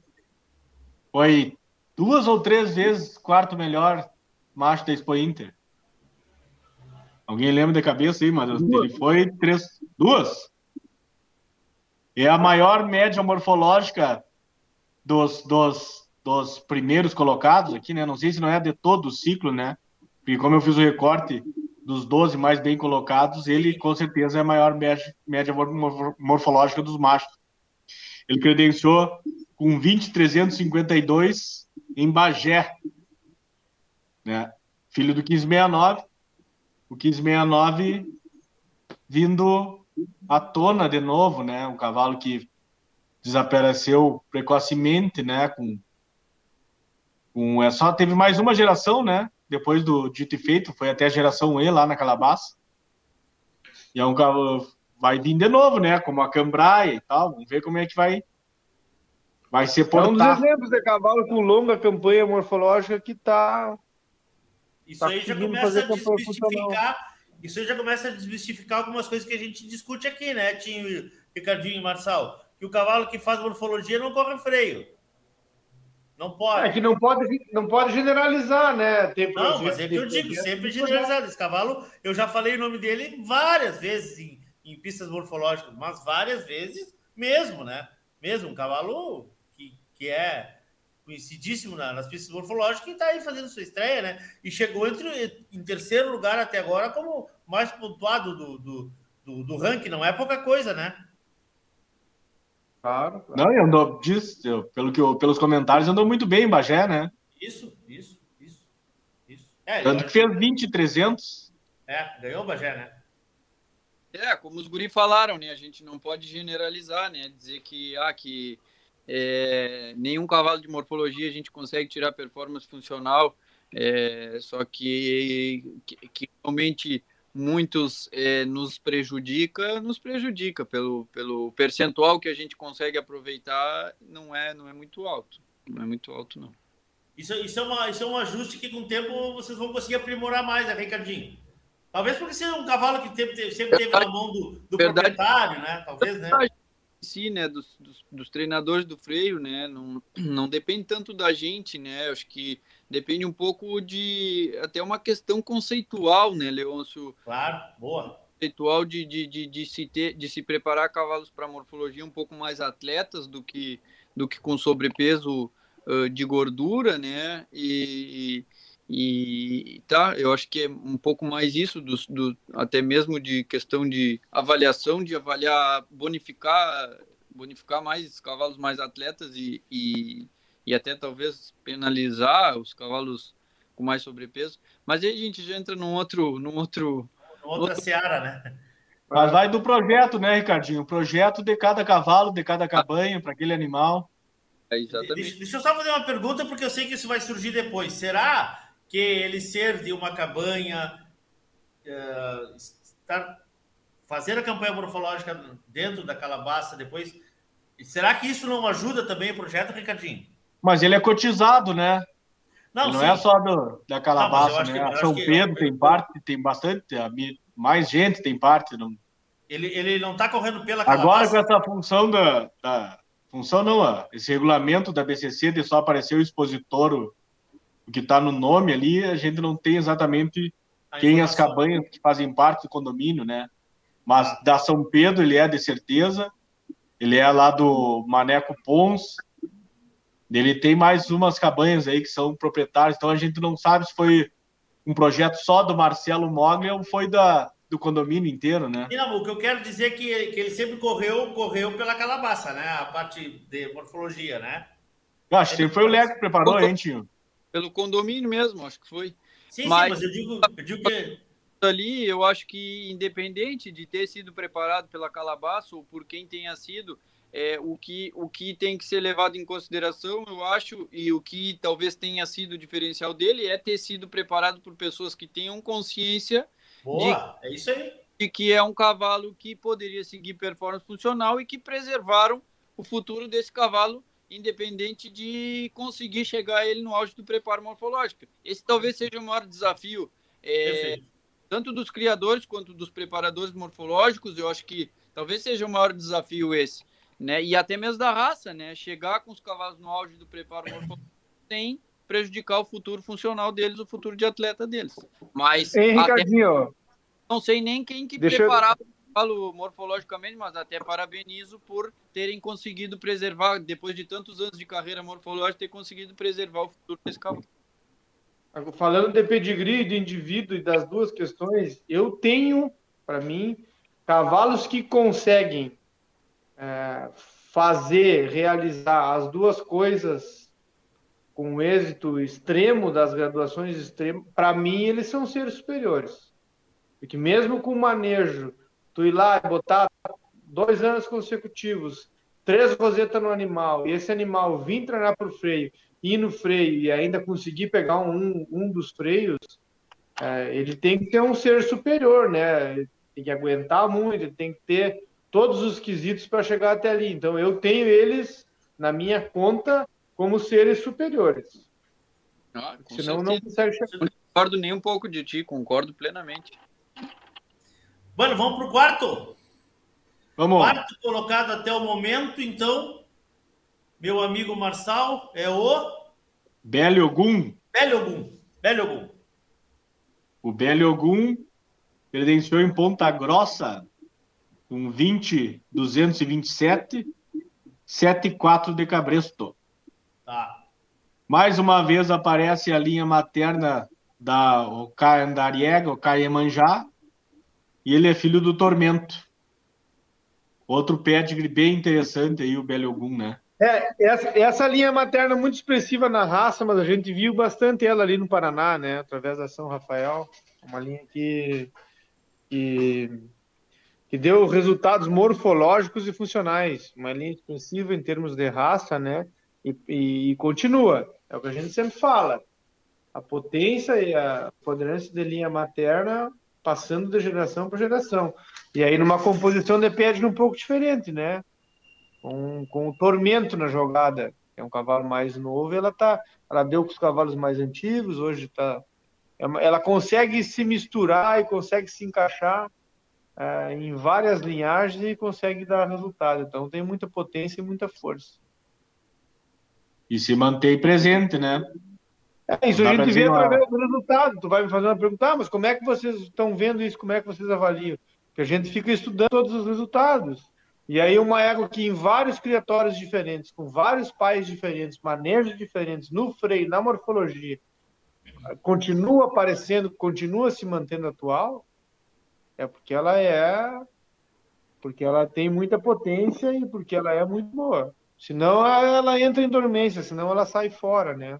foi duas ou três vezes quarto melhor macho da Expo Inter. Alguém lembra de cabeça aí, mas ele foi três, duas. É a maior média morfológica dos, dos, dos primeiros colocados aqui, né? Não sei se não é de todo o ciclo, né? Porque como eu fiz o recorte dos 12 mais bem colocados, ele com certeza é a maior média, média morfológica dos machos. Ele credenciou com 20,352 em Bagé, né? filho do 1569. O 1569 vindo à tona de novo, né? Um cavalo que desapareceu precocemente, né? Com, com é só teve mais uma geração, né? Depois do dito e feito, foi até a geração E lá na Calabaça. E é um cavalo vai vir de novo, né? Como a Cambraia e tal. Vamos ver como é que vai vai ser portar. É um dos exemplos de cavalo com longa campanha morfológica que está isso tá aí já começa a desmistificar. Isso aí já começa a desmistificar algumas coisas que a gente discute aqui, né, Tinho, Ricardinho e Marçal? Que o cavalo que faz morfologia não corre freio. Não pode. É que não pode, não pode generalizar, né? Tem não, mas é que eu digo, sempre generalizado. Esse cavalo, eu já falei o nome dele várias vezes em, em pistas morfológicas, mas várias vezes mesmo, né? Mesmo, um cavalo que, que é conhecidíssimo nas pistas morfológicas e está aí fazendo sua estreia, né? E chegou entre, em terceiro lugar até agora como mais pontuado do, do, do, do ranking, não é pouca coisa, né? Claro. claro. Não, eu andou, diz, eu, pelo que eu, pelos comentários, andou muito bem em Bagé, né? Isso, isso, isso. isso. É, Tanto que fez 20 300. É, ganhou o Bagé, né? É, como os guri falaram, né? A gente não pode generalizar, né? Dizer que, ah, que é, nenhum cavalo de morfologia a gente consegue tirar performance funcional, é, só que, que, que realmente muitos é, nos prejudica, nos prejudica pelo, pelo percentual que a gente consegue aproveitar, não é, não é muito alto. Não é muito alto, não. Isso, isso, é uma, isso é um ajuste que com o tempo vocês vão conseguir aprimorar mais, né, Ricardinho? Talvez porque seja um cavalo que teve, sempre teve na mão do, do proprietário, né? Talvez, né? Si, né, dos, dos, dos, treinadores do freio, né, não, não depende tanto da gente, né, acho que depende um pouco de até uma questão conceitual, né, Leôncio? Claro, boa. Conceitual de, de, de, de se ter, de se preparar cavalos para morfologia um pouco mais atletas do que, do que com sobrepeso uh, de gordura, né, e, e tá, eu acho que é um pouco mais isso, do, do, até mesmo de questão de avaliação, de avaliar, bonificar, bonificar mais cavalos mais atletas e, e, e até talvez penalizar os cavalos com mais sobrepeso. Mas aí a gente já entra num outro. Num outro outra outro... seara, né? Mas vai do projeto, né, Ricardinho? O projeto de cada cavalo, de cada cabanha, para aquele animal. É exatamente. Deixa, deixa eu só fazer uma pergunta, porque eu sei que isso vai surgir depois. Será que ele ser de uma cabanha, uh, estar, fazer a campanha morfológica dentro da calabaça depois, será que isso não ajuda também o projeto, Ricardinho? Mas ele é cotizado, né? Não, não é só do, da calabaça, não, né? Que, São Pedro que... tem parte, tem bastante, mais gente tem parte. Não... Ele, ele não está correndo pela calabaça. Agora com essa função da, da função não, esse regulamento da BCC de só aparecer o expositor o que está no nome ali, a gente não tem exatamente a quem as cabanhas que fazem parte do condomínio, né? Mas da São Pedro ele é de certeza, ele é lá do Maneco Pons, ele tem mais umas cabanhas aí que são proprietários, então a gente não sabe se foi um projeto só do Marcelo Moglia ou foi da, do condomínio inteiro, né? Não, o que eu quero dizer é que, que ele sempre correu, correu pela calabaça, né? A parte de morfologia, né? Eu acho que foi o Léo que preparou, hein, Tio? Pelo condomínio mesmo, acho que foi. Sim, mas, sim, mas eu digo, eu digo que. Ali, eu acho que, independente de ter sido preparado pela Calabaço ou por quem tenha sido, é, o, que, o que tem que ser levado em consideração, eu acho, e o que talvez tenha sido o diferencial dele é ter sido preparado por pessoas que tenham consciência Boa, de, é isso aí. de que é um cavalo que poderia seguir performance funcional e que preservaram o futuro desse cavalo independente de conseguir chegar ele no auge do preparo morfológico. Esse talvez seja o maior desafio, é, tanto dos criadores quanto dos preparadores morfológicos. Eu acho que talvez seja o maior desafio esse, né? E até mesmo da raça, né? Chegar com os cavalos no auge do preparo morfológico sem prejudicar o futuro funcional deles, o futuro de atleta deles. Mas Ei, Ricardinho, não sei nem quem que preparava eu falo morfologicamente, mas até parabenizo por terem conseguido preservar, depois de tantos anos de carreira morfológica, ter conseguido preservar o futuro desse cavalo. falando de pedigree, de indivíduo e das duas questões, eu tenho, para mim, cavalos que conseguem é, fazer, realizar as duas coisas com êxito extremo das graduações extremas, para mim eles são seres superiores. Porque mesmo com manejo, tu ir lá e botar dois anos consecutivos, três rosetas no animal, e esse animal vir treinar por freio, ir no freio e ainda conseguir pegar um, um dos freios, é, ele tem que ter um ser superior, né? Ele tem que aguentar muito, ele tem que ter todos os quesitos para chegar até ali. Então, eu tenho eles na minha conta como seres superiores. Ah, Senão, não consegue chegar. Não concordo nem um pouco de ti, concordo plenamente. Bueno, vamos pro quarto? Vamos. Quarto colocado até o momento, então, meu amigo Marçal, é o Beliogun. Beliogun. Beliogun. O Beliogun credenciou em Ponta Grossa com 20, 227, 74 de Cabresto. Tá. Mais uma vez aparece a linha materna da Ocandariega, o Caiemanjá, e ele é filho do Tormento. Outro pedigree bem interessante aí, o Beliogun, né? É, essa, essa linha materna é muito expressiva na raça, mas a gente viu bastante ela ali no Paraná, né? Através da São Rafael. Uma linha que, que, que deu resultados morfológicos e funcionais. Uma linha expressiva em termos de raça, né? E, e, e continua. É o que a gente sempre fala. A potência e a poderância de linha materna passando de geração para geração. E aí numa composição de pede um pouco diferente, né? Com, com o tormento na jogada, é um cavalo mais novo, ela tá, ela deu com os cavalos mais antigos, hoje tá, ela consegue se misturar e consegue se encaixar é, em várias linhagens e consegue dar resultado. Então tem muita potência e muita força. E se mantém presente, né? É, isso a gente vê através do resultado. Tu vai me fazer uma pergunta, ah, mas como é que vocês estão vendo isso? Como é que vocês avaliam? Que a gente fica estudando todos os resultados. E aí uma égua que em vários criatórios diferentes, com vários pais diferentes, manejos diferentes, no freio, na morfologia, continua aparecendo, continua se mantendo atual, é porque ela é porque ela tem muita potência e porque ela é muito boa. Senão ela entra em dormência, senão ela sai fora, né?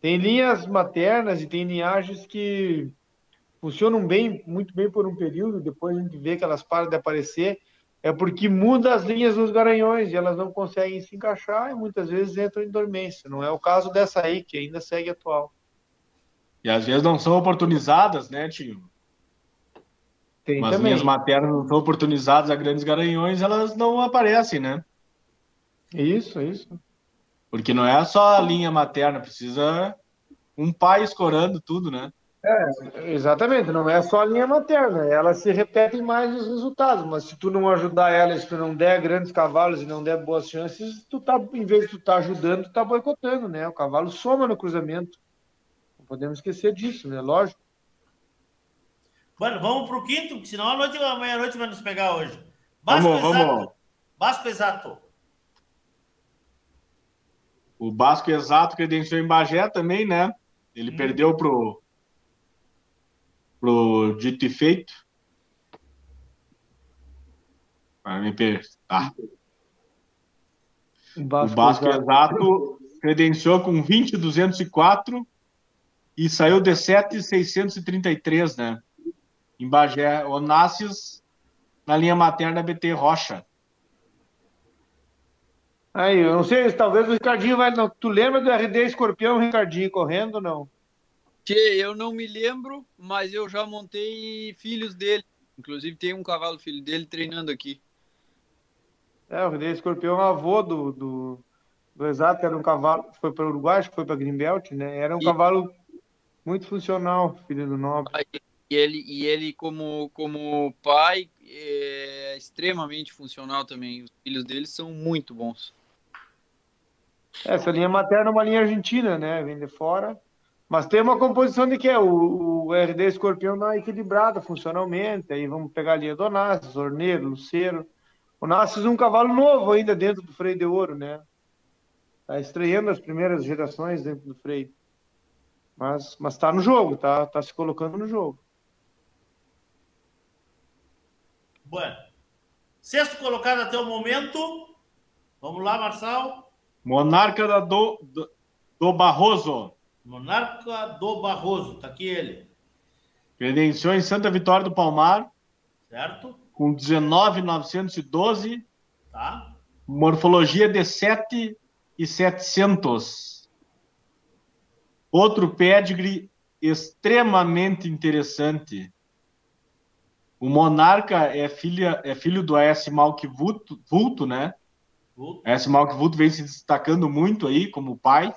Tem linhas maternas e tem linhagens que funcionam bem, muito bem por um período, depois a gente vê que elas param de aparecer, é porque muda as linhas dos garanhões e elas não conseguem se encaixar e muitas vezes entram em dormência. Não é o caso dessa aí, que ainda segue atual. E às vezes não são oportunizadas, né, tio? Tem Mas também. linhas maternas não são oportunizadas a grandes garanhões, elas não aparecem, né? Isso, isso. Porque não é só a linha materna, precisa um pai escorando tudo, né? É, exatamente, não é só a linha materna, elas se repetem mais os resultados, mas se tu não ajudar elas, se tu não der grandes cavalos e não der boas chances, tu tá, em vez de tu tá ajudando, tu tá boicotando, né? O cavalo soma no cruzamento. Não podemos esquecer disso, né? Lógico. Bueno, vamos pro quinto, senão a noite, amanhã à noite vai nos pegar hoje. Vamos, Exato. vamos. Basco Exato. O Basco Exato credenciou em Bagé também, né? Ele perdeu pro pro Dito e Feito. Para me per... tá. O O Basco, Basco Exato. Exato credenciou com 20,204 e saiu de 7,633, né? Em Bagé. Onassis na linha materna BT Rocha. Aí, eu não sei, talvez o Ricardinho vai. Não, tu lembra do RD Escorpião, Ricardinho, correndo ou não? Tchê, eu não me lembro, mas eu já montei filhos dele. Inclusive tem um cavalo filho dele treinando aqui. É, o RD Escorpião é o avô do, do, do Exato, era um cavalo, foi para o Uruguai, acho que foi para Greenbelt, né? Era um E- cavalo muito funcional, filho do Nobre. E ele, e ele como, como pai, é extremamente funcional também. Os filhos dele são muito bons. Essa linha materna é uma linha argentina, né? Vem de fora. Mas tem uma composição de que é o, o RD Escorpião não é equilibrado funcionalmente. Aí vamos pegar a linha do Onassis, Orneiro, Luceiro. O Onassis é um cavalo novo ainda dentro do freio de ouro, né? Tá estreando as primeiras gerações dentro do freio. Mas, mas tá no jogo, tá, tá se colocando no jogo. Bueno. Sexto colocado até o momento. Vamos lá, Marçal. Monarca da do, do, do Barroso. Monarca do Barroso, tá aqui ele. Credenciou em Santa Vitória do Palmar. Certo? Com 19,912. Tá. Morfologia de 7 e 700. Outro pedigree extremamente interessante. O Monarca é, filha, é filho do A.S. Malk Vulto, Vulto, né? A.S. Malk Vulto vem se destacando muito aí como pai.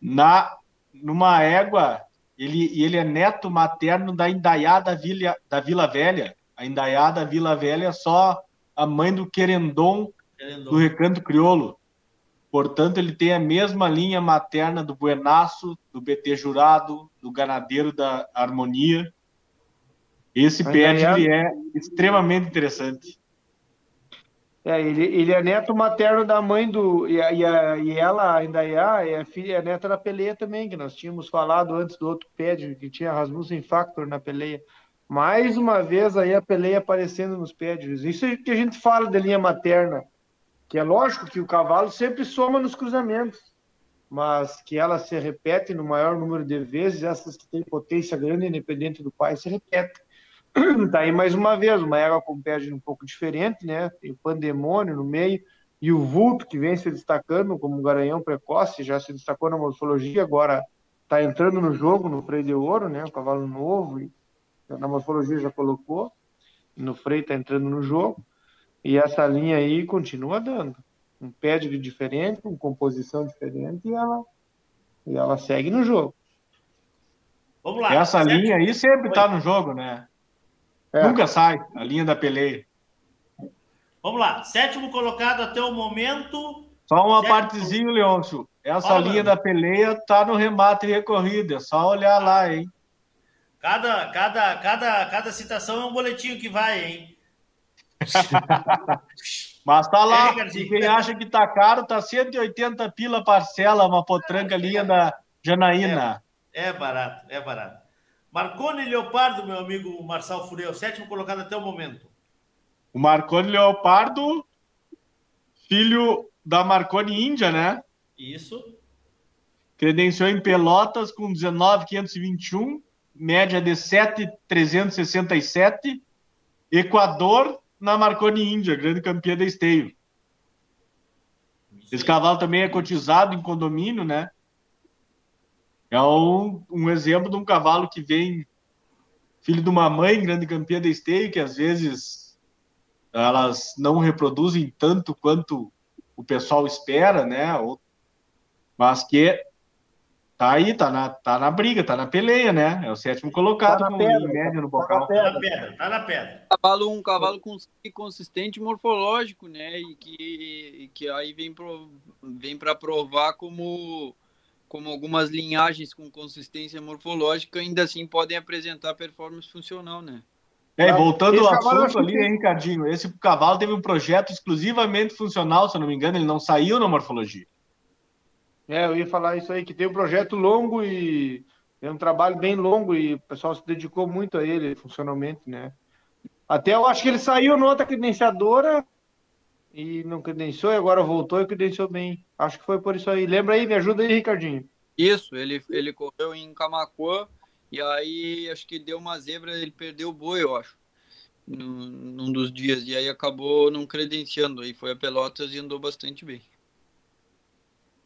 Na, numa égua, ele, ele é neto materno da Indaiá da Vila, da Vila Velha. A Indaiá da Vila Velha é só a mãe do Querendon, Querendon. do Recanto Criolo. Portanto, ele tem a mesma linha materna do Buenaço, do BT Jurado, do Ganadeiro da Harmonia. Esse aí é extremamente interessante. É, ele, ele é neto materno da mãe do. E, e, a- e ela, a Indaiá, é, filha, é neta da Peleia também, que nós tínhamos falado antes do outro pedigree, que tinha Rasmussen Factor na Peleia. Mais uma vez aí a Peleia aparecendo nos pedregos. Isso é que a gente fala da linha materna, que é lógico que o cavalo sempre soma nos cruzamentos, mas que ela se repete no maior número de vezes, essas que têm potência grande, independente do pai, se repetem. Tá aí mais uma vez, uma égua com um pouco diferente, né? Tem o pandemônio no meio e o vulto que vem se destacando como um garanhão precoce, já se destacou na morfologia, agora está entrando no jogo no freio de ouro, né? Um cavalo novo, e na morfologia já colocou, no freio está entrando no jogo. E essa linha aí continua dando um pedigree diferente, com composição diferente e ela e ela segue no jogo. Vamos lá. Essa Sétimo- linha aí sempre está no jogo, né? É. Nunca sai, a linha da peleia. Vamos lá. Sétimo colocado até o momento. Só uma Certo. partezinha, Leôncio. Essa Fala, linha mano. da peleia tá no remate recorrido, é só olhar lá, hein? Cada, cada, cada, cada citação é um boletim que vai, hein? Mas tá É, lá, e quem acha que tá caro, tá 180 pila parcela, uma potranca linha da Janaína. É barato, é barato. Marconi Leopardo, meu amigo Marçal Fureu, sétimo colocado até o momento. O Marconi Leopardo, filho da Marconi Índia, né? Isso. Credenciou em Pelotas com 19,521, média de 7,367. Equador na Marconi Índia, grande campeã da esteio. Esse cavalo também é cotizado em condomínio, né? É um, um exemplo de um cavalo que vem filho de uma mãe, grande campeã da esteio, que às vezes elas não reproduzem tanto quanto o pessoal espera, né? Mas que tá aí, tá na, tá na briga, tá na peleia, né? É o sétimo colocado Tá na pedra, média no tá na bocal. Tá na pedra, tá na pedra. cavalo, um cavalo cons- consistente morfológico, né? E que, e que aí vem pro, vem para provar como como algumas linhagens com consistência morfológica ainda assim podem apresentar performance funcional, né? É, e voltando Esse ao assunto ali, que- hein, Ricardinho? Esse cavalo teve um projeto exclusivamente funcional, se eu não me engano, ele não saiu na morfologia. É, eu ia falar isso aí, que tem um projeto longo e é um trabalho bem longo e o pessoal se dedicou muito a ele funcionalmente, né? Até eu acho que ele saiu numa credenciadora e não credenciou e agora voltou e credenciou bem. Acho que foi por isso aí. Lembra aí, me ajuda aí, Ricardinho. Isso, ele, ele correu em Camacuã e aí acho que deu uma zebra, ele perdeu o boi, eu acho, num, num dos dias. E aí acabou não credenciando, aí foi a Pelotas e andou bastante bem.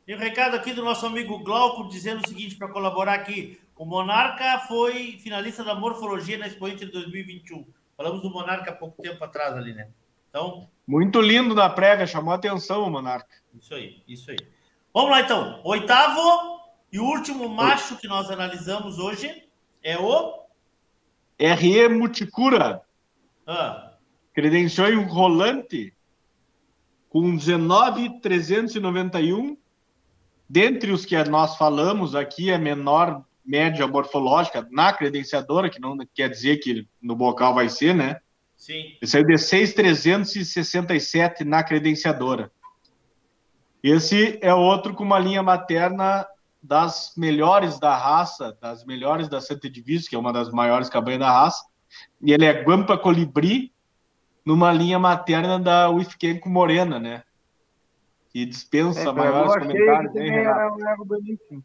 E o recado aqui do nosso amigo Glauco dizendo o seguinte para colaborar aqui. O Monarca foi finalista da morfologia na Expo Inter 2021. Falamos do Monarca há pouco tempo atrás ali, né? Então, Muito lindo na prévia, chamou a atenção o Monarca. isso aí, isso aí. Vamos lá então. Oitavo e último macho que nós analisamos hoje é o RE Muticura, ah, credenciou em um rolante com 19,391. Dentre os que nós falamos aqui, a menor média morfológica na credenciadora, que não quer dizer que no bocal vai ser, né? Sim. Ele saiu de 6,367 na credenciadora. Esse é outro com uma linha materna das melhores da raça, das melhores da Santa Divisa, que é uma das maiores cabanhas da raça. E ele é Guampa Colibri, numa linha materna da Wifkenko Morena, né? Que dispensa É, maiores cheia, comentários, era um ego bonito.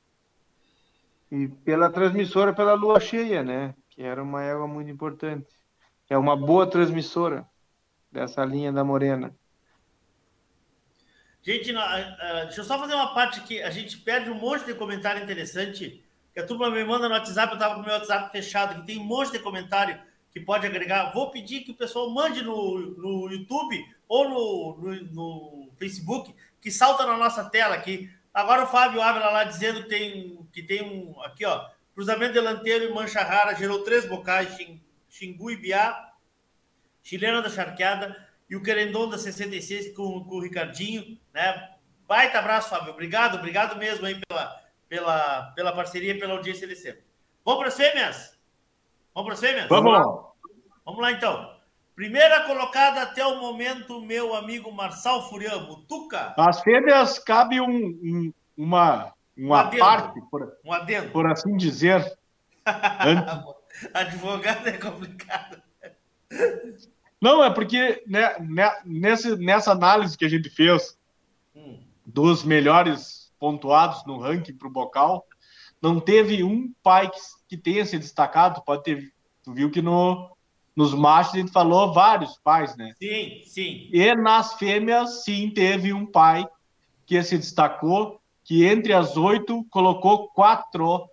E pela transmissora pela lua cheia, né? Que era uma égua muito importante. É uma boa transmissora dessa linha da Morena. Gente, deixa eu só fazer uma parte aqui. A gente perde um monte de comentário interessante que a turma me manda no WhatsApp. Eu estava com o meu WhatsApp fechado, que tem um monte de comentário que pode agregar. Vou pedir que o pessoal mande no, no YouTube ou no, no, no Facebook, que salta na nossa tela aqui. Agora o Fábio Ávila lá dizendo que tem, que tem um. Aqui, ó. Cruzamento delanteiro e mancha rara gerou três bocais: Xin- Xingu e Biá, Chilena da Charqueada e o Querendon da 66 com, com o Ricardinho, né? Baita abraço, Fábio. Obrigado, obrigado mesmo aí pela, pela, pela parceria e pela audiência de sempre. Vamos para as fêmeas? Vamos para as fêmeas? Vamos! Vamos lá, então. Primeira colocada até o momento, meu amigo Marçal Furiamo. Tuca, As fêmeas cabe um, um- uma, uma adendo. parte, por, um adendo. por assim dizer. Antes- Advogado é complicado. Não, é porque né, né, nesse, nessa análise que a gente fez Hum. dos melhores pontuados no ranking para o Bocal, não teve um pai que, que tenha se destacado. Pode ter, tu viu que no, nos machos a gente falou vários pais, né? Sim, sim. E nas fêmeas, sim, teve um pai que se destacou, que entre as oito colocou quatro,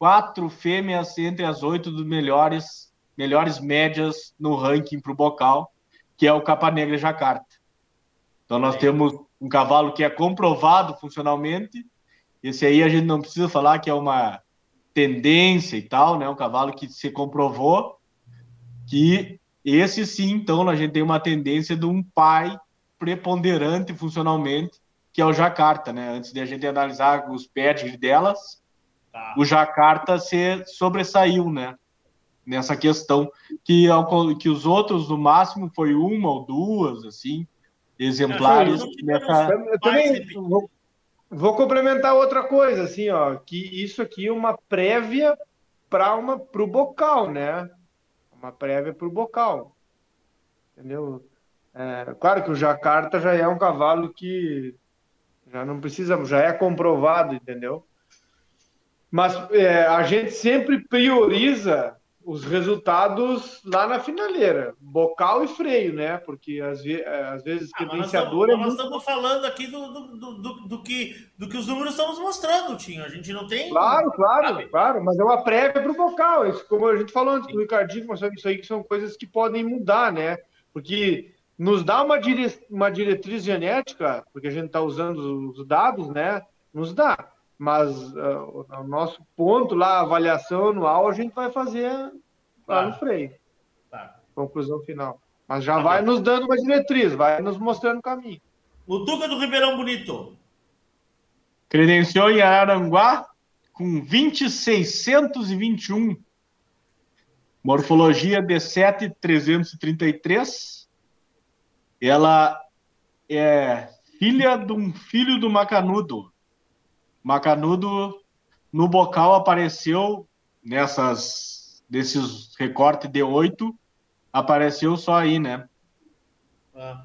quatro fêmeas entre as oito dos melhores, melhores médias no ranking para o bocal, que é o Capa Negra Jacarta. Então nós temos um cavalo que é comprovado funcionalmente. Esse aí a gente não precisa falar que é uma tendência e tal, né? Um cavalo que se comprovou que esse sim, então, a gente tem uma tendência de um pai preponderante funcionalmente, que é o Jacarta, né? Antes de a gente analisar os pedigree delas, o Jacarta se sobressaiu, né? Nessa questão, que, que os outros, no máximo, foi uma ou duas, assim, exemplares. nessa... Eu também vou, vou complementar outra coisa, assim, ó, que isso aqui é uma prévia para uma pro bocal, né? Uma prévia pro bocal. Entendeu? É, claro que o Jacarta já é um cavalo que já não precisa, já é comprovado, entendeu? Mas é, a gente sempre prioriza os resultados lá na finaleira, bocal e freio, né? Porque às, ve às vezes Ah, nós credenciador estamos, é nós muito estamos falando aqui do, do, do, do- que, do que os números estão nos mostrando, Tinho. A gente não tem. Claro, claro, claro, mas é uma prévia para o vocal. Isso, como a gente falou antes o Ricardinho, mas isso aí que são coisas que podem mudar, né? Porque nos dá uma, dire... uma diretriz genética, porque a gente está usando os dados, né? Nos dá. Mas ah, o nosso ponto lá, a avaliação anual, a gente vai fazer lá no freio. Conclusão final. Mas já vai nos dando uma diretriz, vai nos mostrando o caminho. O Tuca do Ribeirão Bonito. Credenciou em Araranguá com 20,621. Morfologia D7333. Ela é filha de um filho do Macanudo. Macanudo no bocal apareceu nessas desses recortes de 8, apareceu só aí, né? Ah.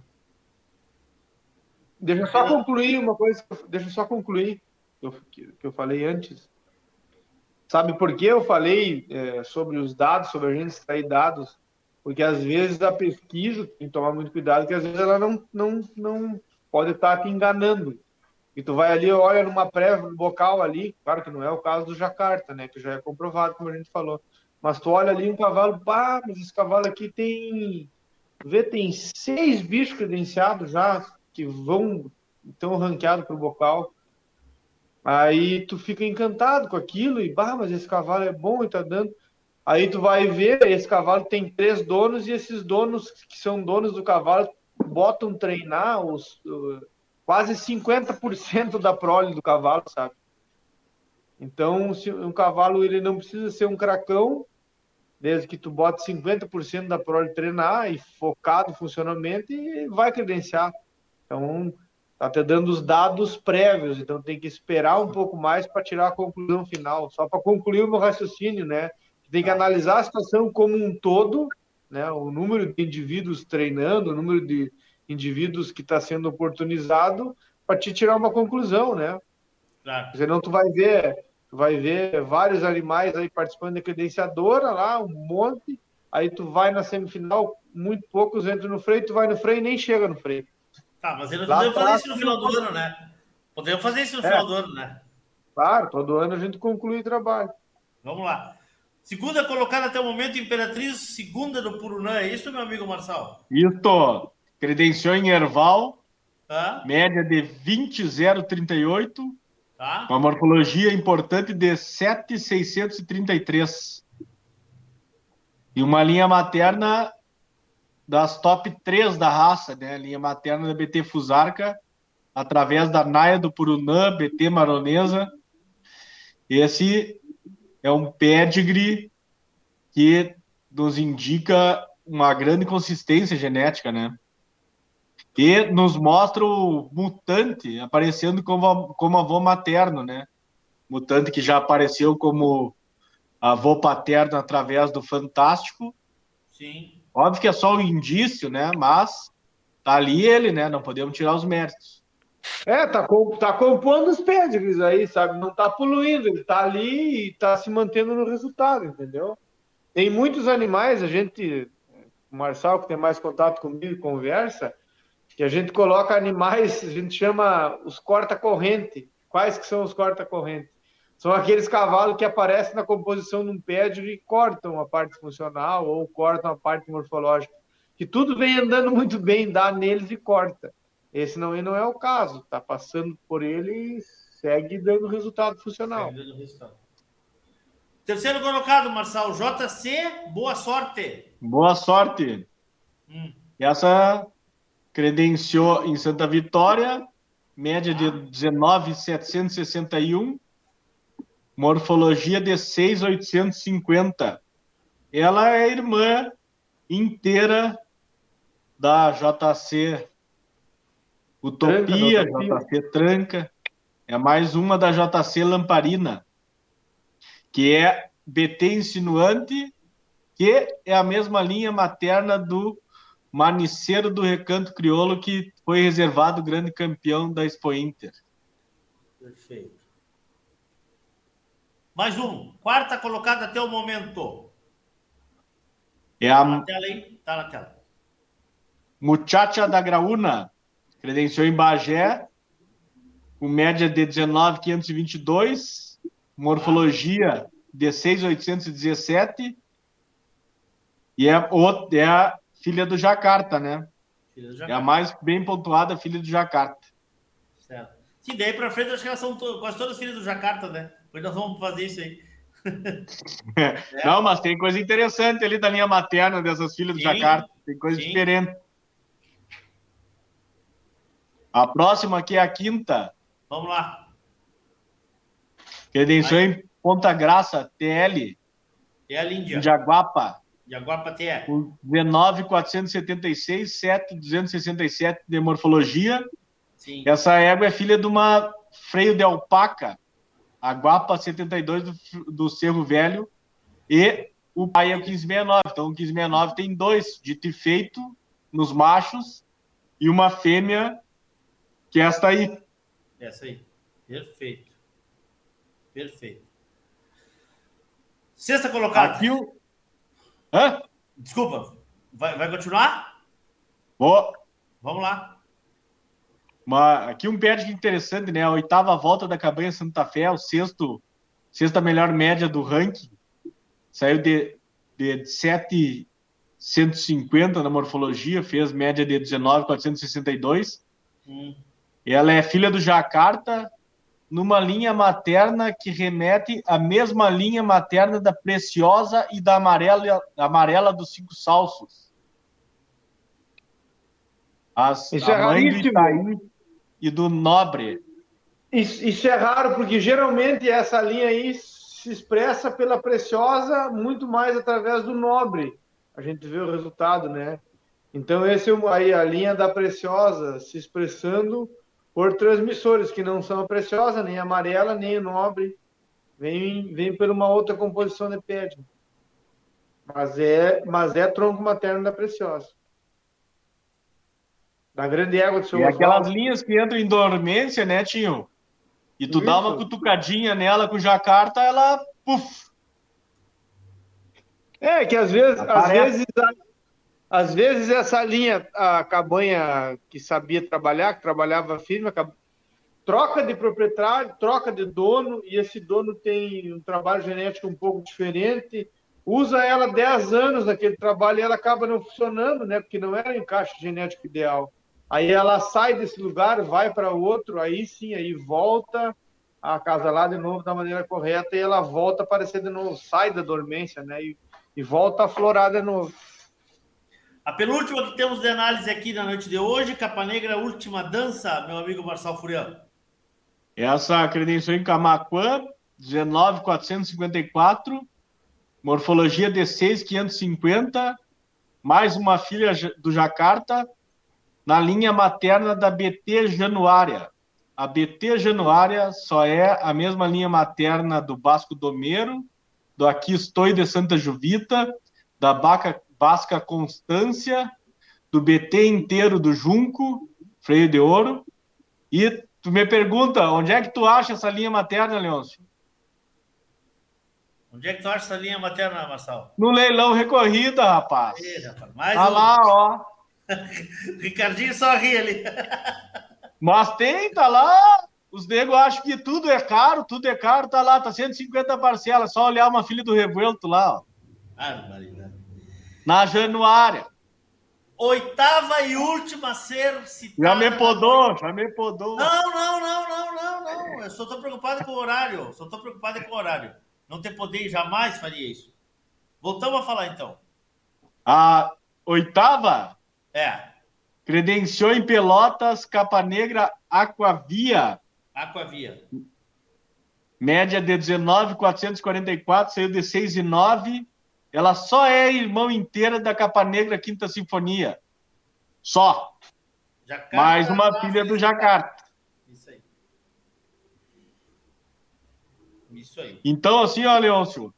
Deixa eu só concluir uma coisa, deixa eu só concluir que eu, que, que eu falei antes. Sabe por que eu falei é, sobre os dados, sobre a gente extrair dados? Porque às vezes a pesquisa tem que tomar muito cuidado, que às vezes ela não, não, não pode estar te enganando. E tu vai ali, olha numa prévia, no bocal ali, claro que não é o caso do Jacarta, né? Que já é comprovado, como a gente falou. Mas tu olha ali um cavalo, pá, mas esse cavalo aqui tem. Vê, tem seis bichos credenciados já que vão estão ranqueados para o bocal. Aí tu fica encantado com aquilo e, bah, mas esse cavalo é bom e tá dando. Aí tu vai ver, esse cavalo tem três donos e esses donos que são donos do cavalo botam treinar os quase 50% da prole do cavalo, sabe? Então, se um cavalo ele não precisa ser um cracão, desde que tu bote 50% da prole treinar e focado funcionalmente, e vai credenciar. Então, Tá te dando os dados prévios, então tem que esperar um pouco mais para tirar a conclusão final. Só para concluir o meu raciocínio, né? Tem que analisar a situação como um todo, né? O número de indivíduos treinando, o número de indivíduos que está sendo oportunizado, para te tirar uma conclusão, né? Claro. Senão tu vai ver, tu vai ver vários animais aí participando da credenciadora lá, um monte. Aí tu vai na semifinal, muito poucos entram no freio, tu vai no freio e nem chega no freio. Tá, mas eles podemos fazer atrás, isso no final do ano, né? Podemos fazer isso no É. final do ano, né? Claro, todo ano a gente conclui o trabalho. Vamos lá. Segunda colocada até o momento, Imperatriz, segunda do Purunã. É isso, meu amigo Marçal? Isso. Credenciou em Erval, Tá? média de 20,038. Tá? Uma morfologia importante de 7,633. E uma linha materna das top 3 da raça, né? Linha materna da BT Fusarca, através da Naia do Purunã, BT Maronesa. Esse é um pedigree que nos indica uma grande consistência genética, né? E nos mostra o mutante aparecendo como, como avô materno, né? Mutante que já apareceu como avô paterno através do Fantástico. Sim. Óbvio que é só um indício, né? Mas tá ali ele, né? Não podemos tirar os méritos. É, tá, com- tá compondo os pedigrees aí, sabe? Não tá poluindo, ele tá ali e tá se mantendo no resultado, entendeu? Tem muitos animais, a gente, o Marçal, que tem mais contato comigo, conversa, que a gente coloca animais, a gente chama os corta-corrente. Quais que são os corta-corrente? São aqueles cavalos que aparecem na composição de um pedigree e cortam a parte funcional ou cortam a parte morfológica. Que tudo vem andando muito bem, dá neles e corta. Esse não, não é o caso. Está passando por ele e segue dando resultado funcional. Segue dando resultado. Terceiro colocado, Marçal. JC, boa sorte. Boa sorte. Hum. Essa credenciou em Santa Vitória, média de 19,761, morfologia de 6,850. Ela é irmã inteira da JC Utopia, Tranca, JC Tranca. É mais uma da JC Lamparina, que é BT Insinuante, que é a mesma linha materna do Maniceiro do Recanto Crioulo, que foi reservado grande campeão da Expo Inter. Perfeito. Mais um. Quarta colocada até o momento. É Tá na a tela aí? Tá na tela. Muchacha da Graúna, credenciou em Bagé, com média de 19,522, morfologia de 6,817, e é, é a filha do Jacarta, né? Do É a Jacarta. mais bem pontuada filha do Jacarta. Certo. Se daí pra frente, acho que elas são to- quase todas filhas do Jacarta, né? Depois nós vamos fazer isso aí. Não, mas tem coisa interessante ali da linha materna dessas filhas do Sim, Jacarta. Tem coisa sim. diferente. A próxima aqui é a quinta. Vamos lá. Credenciou em Ponta Graça, TL, É a Líndia. Jaguapa, Jaguapa TE. com 19,476, 7,267 de morfologia. Sim. Essa égua é filha de uma freio de alpaca, a Guapa 72 do, do Cerro Velho, e o pai é o 1569. Então, o 1569 tem dois dito e feito nos machos e uma fêmea, que é esta aí. Essa aí. Perfeito. Perfeito. Sexta colocada. Aqui o. Hã? Desculpa. Vai, vai continuar? Ó, Vamos lá. uma, aqui um perde interessante, né? A oitava volta da Cabanha Santa Fé, o sexto, sexta melhor média do ranking. Saiu de, de 750 na morfologia, fez média de 19,462. Hum. Ela é filha do Jacarta, numa linha materna que remete à mesma linha materna da Preciosa e da Amarela, amarela dos Cinco Salsos. As, Isso é raríssimo. E do Nobre. Isso, isso é raro, porque geralmente essa linha aí se expressa pela preciosa muito mais através do nobre. A gente vê o resultado, né? Então, esse é aí a linha da preciosa se expressando por transmissores que não são a preciosa, nem a amarela, nem a nobre. Vem, vem por uma outra composição de pede. Mas é, mas é tronco materno da preciosa. Da grande égua do seu E aquelas linhas que entram em dormência, né, Tinho? E tu Isso. dá uma cutucadinha nela com jacarta, ela. Puf! É, que às vezes, às vezes, às vezes essa linha, a cabanha que sabia trabalhar, que trabalhava firme, troca de proprietário, troca de dono, e esse dono tem um trabalho genético um pouco diferente, usa ela 10 anos naquele trabalho e ela acaba não funcionando, né? Porque não era o encaixe genético ideal. Aí ela sai desse lugar, vai para outro, aí sim, aí volta a acasalar de novo da maneira correta e ela volta a aparecer de novo, sai da dormência, né? E, e volta a florar de novo. A penúltima que temos de análise aqui na noite de hoje, Capa Negra, última dança, meu amigo Marçal Furiano. Essa credenciou em Camaquã, 19,454. Morfologia D6, 550. Mais uma filha do Jacarta, na linha materna da BT Januária. A BT Januária só é a mesma linha materna do Basco Domero, do Aqui Estou de Santa Juvita, da Baca, Basca Constância, do BT inteiro do Junco, Freio de Ouro. E tu me pergunta, onde é que tu acha essa linha materna, Leôncio? Onde é que tu acha essa linha materna, Marçal? No leilão recorrida, rapaz. Ih, rapaz, mais Tá um. lá, ó. Ricardinho só ri ali. Mas tem, tá lá. Os negros acham que tudo é caro, tudo é caro, tá lá, tá 150 parcelas. Só olhar uma filha do revuelto lá, ó. Barbaridade. Na Januária. Oitava e última a ser citada. Já me podou, já me podou. Não, não, não, não, não, não. Eu só tô preocupado com o horário. Só tô preocupado com o horário. Não ter poder jamais faria isso. Voltamos a falar então. A oitava É, credenciou em Pelotas, Capa Negra, Aquavia. Aquavia. Média de 19,444, saiu de 6,9. Ela só é irmão inteira da Capa Negra Quinta Sinfonia. Só. Jacarta, Mais uma filha do. Jacarta. Isso aí. Isso aí. Então, assim, ó, Leôncio,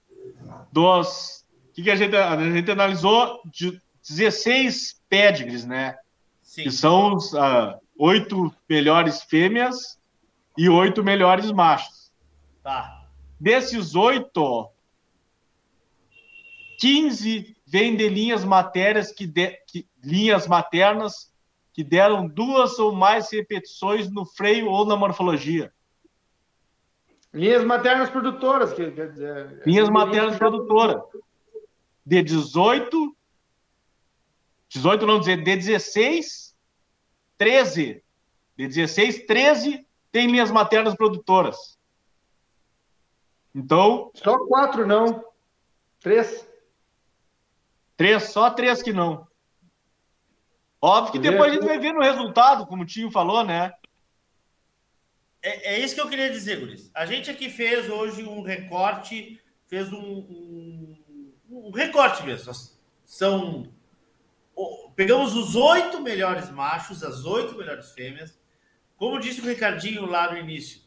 dos. O que, que a, gente, a gente analisou? De 16 pedigrees, né? Sim. Que são os ah, oito melhores fêmeas e oito melhores machos. Tá. Desses oito, 15 vêm de linhas matérias que, de, que linhas maternas que deram duas ou mais repetições no freio ou na morfologia. Linhas maternas produtoras, que quer dizer. Linhas maternas produtoras. De 18, 18 não dizer, de 16, 13. De 16, 13 tem linhas maternas produtoras. Então. Só quatro não. Três. Três, só três que não. Óbvio que depois a gente vai ver no resultado, como o Tio falou, né? É, é isso que eu queria dizer, Guris. A gente aqui fez hoje um recorte, fez um, um, um recorte mesmo. São. Pegamos os oito melhores machos, as oito melhores fêmeas. Como disse o Ricardinho lá no início,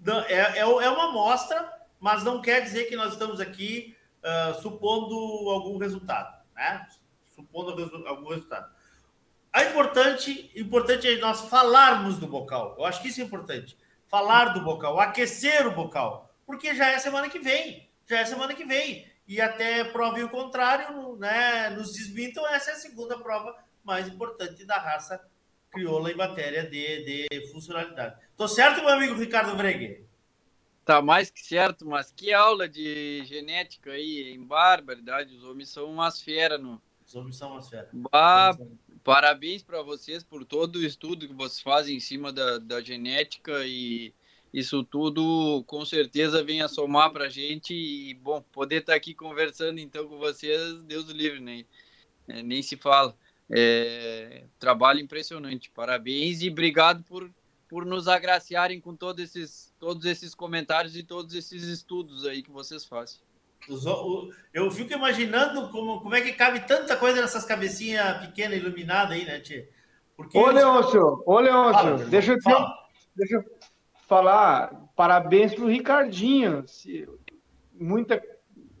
não- é, é, é uma amostra, mas não quer dizer que nós estamos aqui ah, supondo algum resultado, né? Supondo algum resultado. A importante, importante é nós falarmos do bocal. Eu acho que isso é importante. Falar do bocal, aquecer o bocal, porque já é semana que vem. Já é semana que vem. E até prove o contrário, né? Nos desmintam, essa é a segunda prova mais importante da raça crioula em matéria de, de funcionalidade. Tô certo, meu amigo Ricardo Vregue? Tá mais que certo, mas que aula de genética aí, em barbaridade. Os homens são umas feras no. Os homens são umas feras. Bah, parabéns para vocês por todo o estudo que vocês fazem em cima da, da genética e isso tudo com certeza vem a somar para a gente e, bom, poder estar aqui conversando então com vocês, Deus o livre, né? É, nem se fala. É, trabalho impressionante, parabéns e obrigado por, por nos agraciarem com todos esses, todos esses comentários e todos esses estudos aí que vocês fazem. Eu fico imaginando como, como é que cabe tanta coisa nessas cabecinhas pequenas iluminadas aí, né, Tia? Porque ô, Leôncio, ô, Leôncio, fala, deixa, eu te, deixa eu falar, parabéns pro Ricardinho. Muita,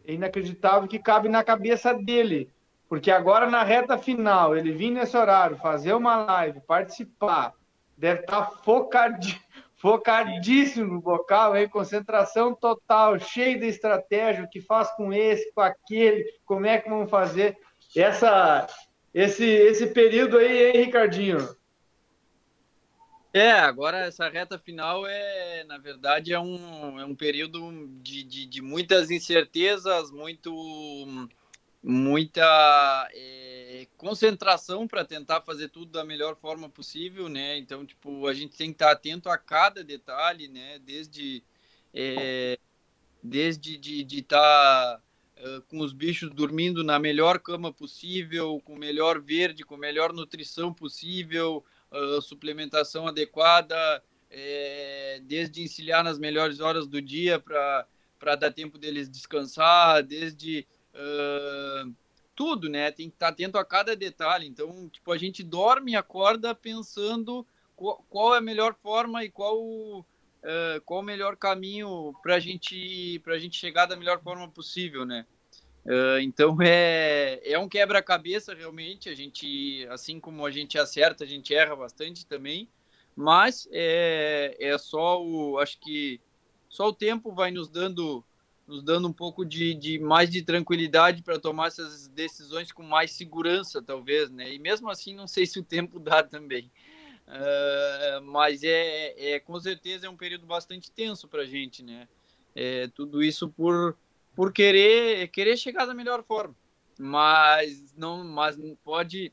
é inacreditável que cabe na cabeça dele. Porque agora na reta final, ele vir nesse horário, fazer uma live, participar, deve estar tá focadinho focadíssimo no bocal, em concentração total, cheio de estratégia, o que faz com esse, com aquele, como é que vamos fazer essa, esse, esse período aí, hein, Ricardinho? É, agora essa reta final é, na verdade, é um, é um período de, de, de muitas incertezas, muito muita é, concentração para tentar fazer tudo da melhor forma possível, né? Então, tipo, a gente tem que estar atento a cada detalhe, né? Desde é, desde de estar tá, uh, com os bichos dormindo na melhor cama possível, com o melhor verde, com a melhor nutrição possível, uh, suplementação adequada, é, desde encilhar nas melhores horas do dia para dar tempo deles descansar, desde uh, tudo, né? Tem que estar atento a cada detalhe. Então, tipo, a gente dorme e acorda pensando qual, qual é a melhor forma e qual, uh, qual o melhor caminho para gente, a gente chegar da melhor forma possível, né? Uh, então é, é um quebra-cabeça realmente. A gente, assim como a gente acerta, a gente erra bastante também. Mas é, é só o. Acho que só o tempo vai nos dando nos dando um pouco de, de mais de tranquilidade para tomar essas decisões com mais segurança, talvez, né? E mesmo assim, não sei se o tempo dá também. Uh, mas é, é com certeza é um período bastante tenso para a gente, né? É, tudo isso por, por querer querer chegar da melhor forma, mas não, mas pode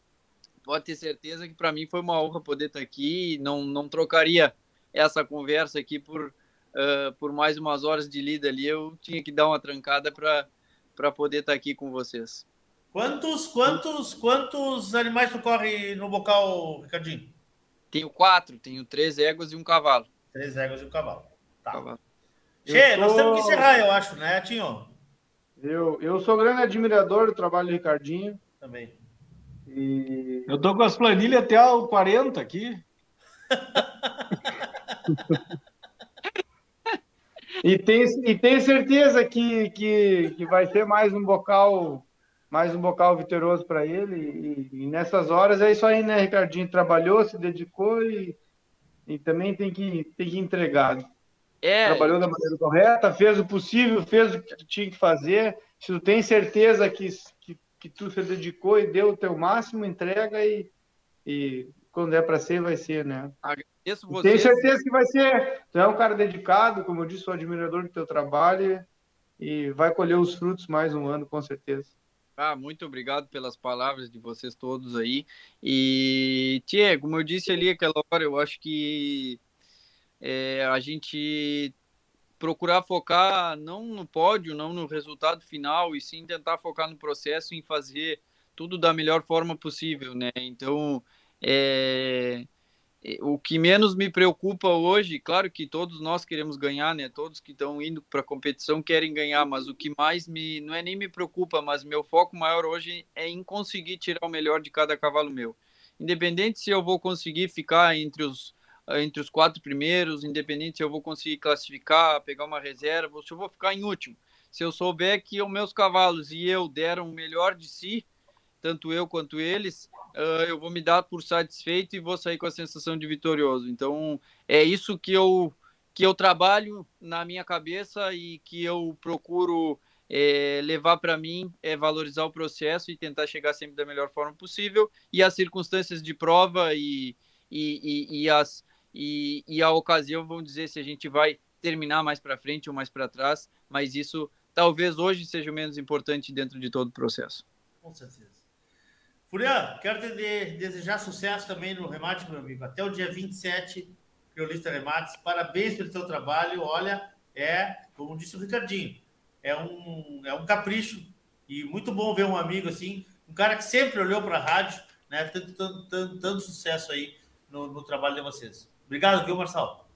pode ter certeza que para mim foi uma honra poder estar aqui. Não não trocaria essa conversa aqui por uh, por mais umas horas de lida ali, eu tinha que dar uma trancada para poder estar tá aqui com vocês. Quantos, quantos, quantos animais tu corre no bocal, Ricardinho? Tenho quatro, tenho três éguas e um cavalo. Três éguas e um cavalo. Tá. Cavalo. Che, tô... nós temos que encerrar, eu acho, né, Tinho? Eu, eu sou grande admirador do trabalho do Ricardinho. Também. E... Eu tô com as planilhas até o 40 aqui. E tem, e tem certeza que, que, que vai ser mais um bocal mais um bocal vitorioso para ele. E, e, nessas horas é isso aí, né, Ricardinho? Trabalhou, se dedicou e, e também tem que, tem que entregar. É, Trabalhou da maneira correta, fez o possível, fez o que tinha que fazer. Se tu tem certeza que, que, que tu se dedicou e deu o teu máximo, entrega e, e quando é para ser, vai ser, né? Agradeço você. Tenho certeza que vai ser. Tu é um cara dedicado, como eu disse, sou admirador do teu trabalho e vai colher os frutos mais um ano, com certeza. Ah, muito obrigado pelas palavras de vocês todos aí. E, Tia, como eu disse ali aquela hora, eu acho que é, a gente procurar focar não no pódio, não no resultado final, e sim tentar focar no processo em fazer tudo da melhor forma possível, né? Então, é, o que menos me preocupa hoje, claro que todos nós queremos ganhar, né? Todos que estão indo para a competição querem ganhar, mas o que mais me não é nem me preocupa, mas meu foco maior hoje é em conseguir tirar o melhor de cada cavalo meu. Independente se eu vou conseguir ficar entre os entre os quatro primeiros, independente se eu vou conseguir classificar, pegar uma reserva, ou se eu vou ficar em último. Se eu souber que os meus cavalos e eu deram o melhor de si, tanto eu quanto eles, uh, eu vou me dar por satisfeito e vou sair com a sensação de vitorioso. Então, é isso que eu, que eu trabalho na minha cabeça e que eu procuro é, levar para mim, é valorizar o processo e tentar chegar sempre da melhor forma possível. E as circunstâncias de prova e, e, e, e as, e, e a ocasião vão dizer se a gente vai terminar mais para frente ou mais para trás, mas isso talvez hoje seja o menos importante dentro de todo o processo. Com certeza. Furian, quero te de, desejar sucesso também no remate, meu amigo. Até o dia 27, Criolista Remates. Parabéns pelo seu trabalho. Olha, é, como disse o Ricardinho, é um, é um capricho. E muito bom ver um amigo assim, um cara que sempre olhou para a rádio, né? Tanto, tanto, tanto, tanto, sucesso aí no, no, trabalho de vocês. Obrigado, viu, Marçal?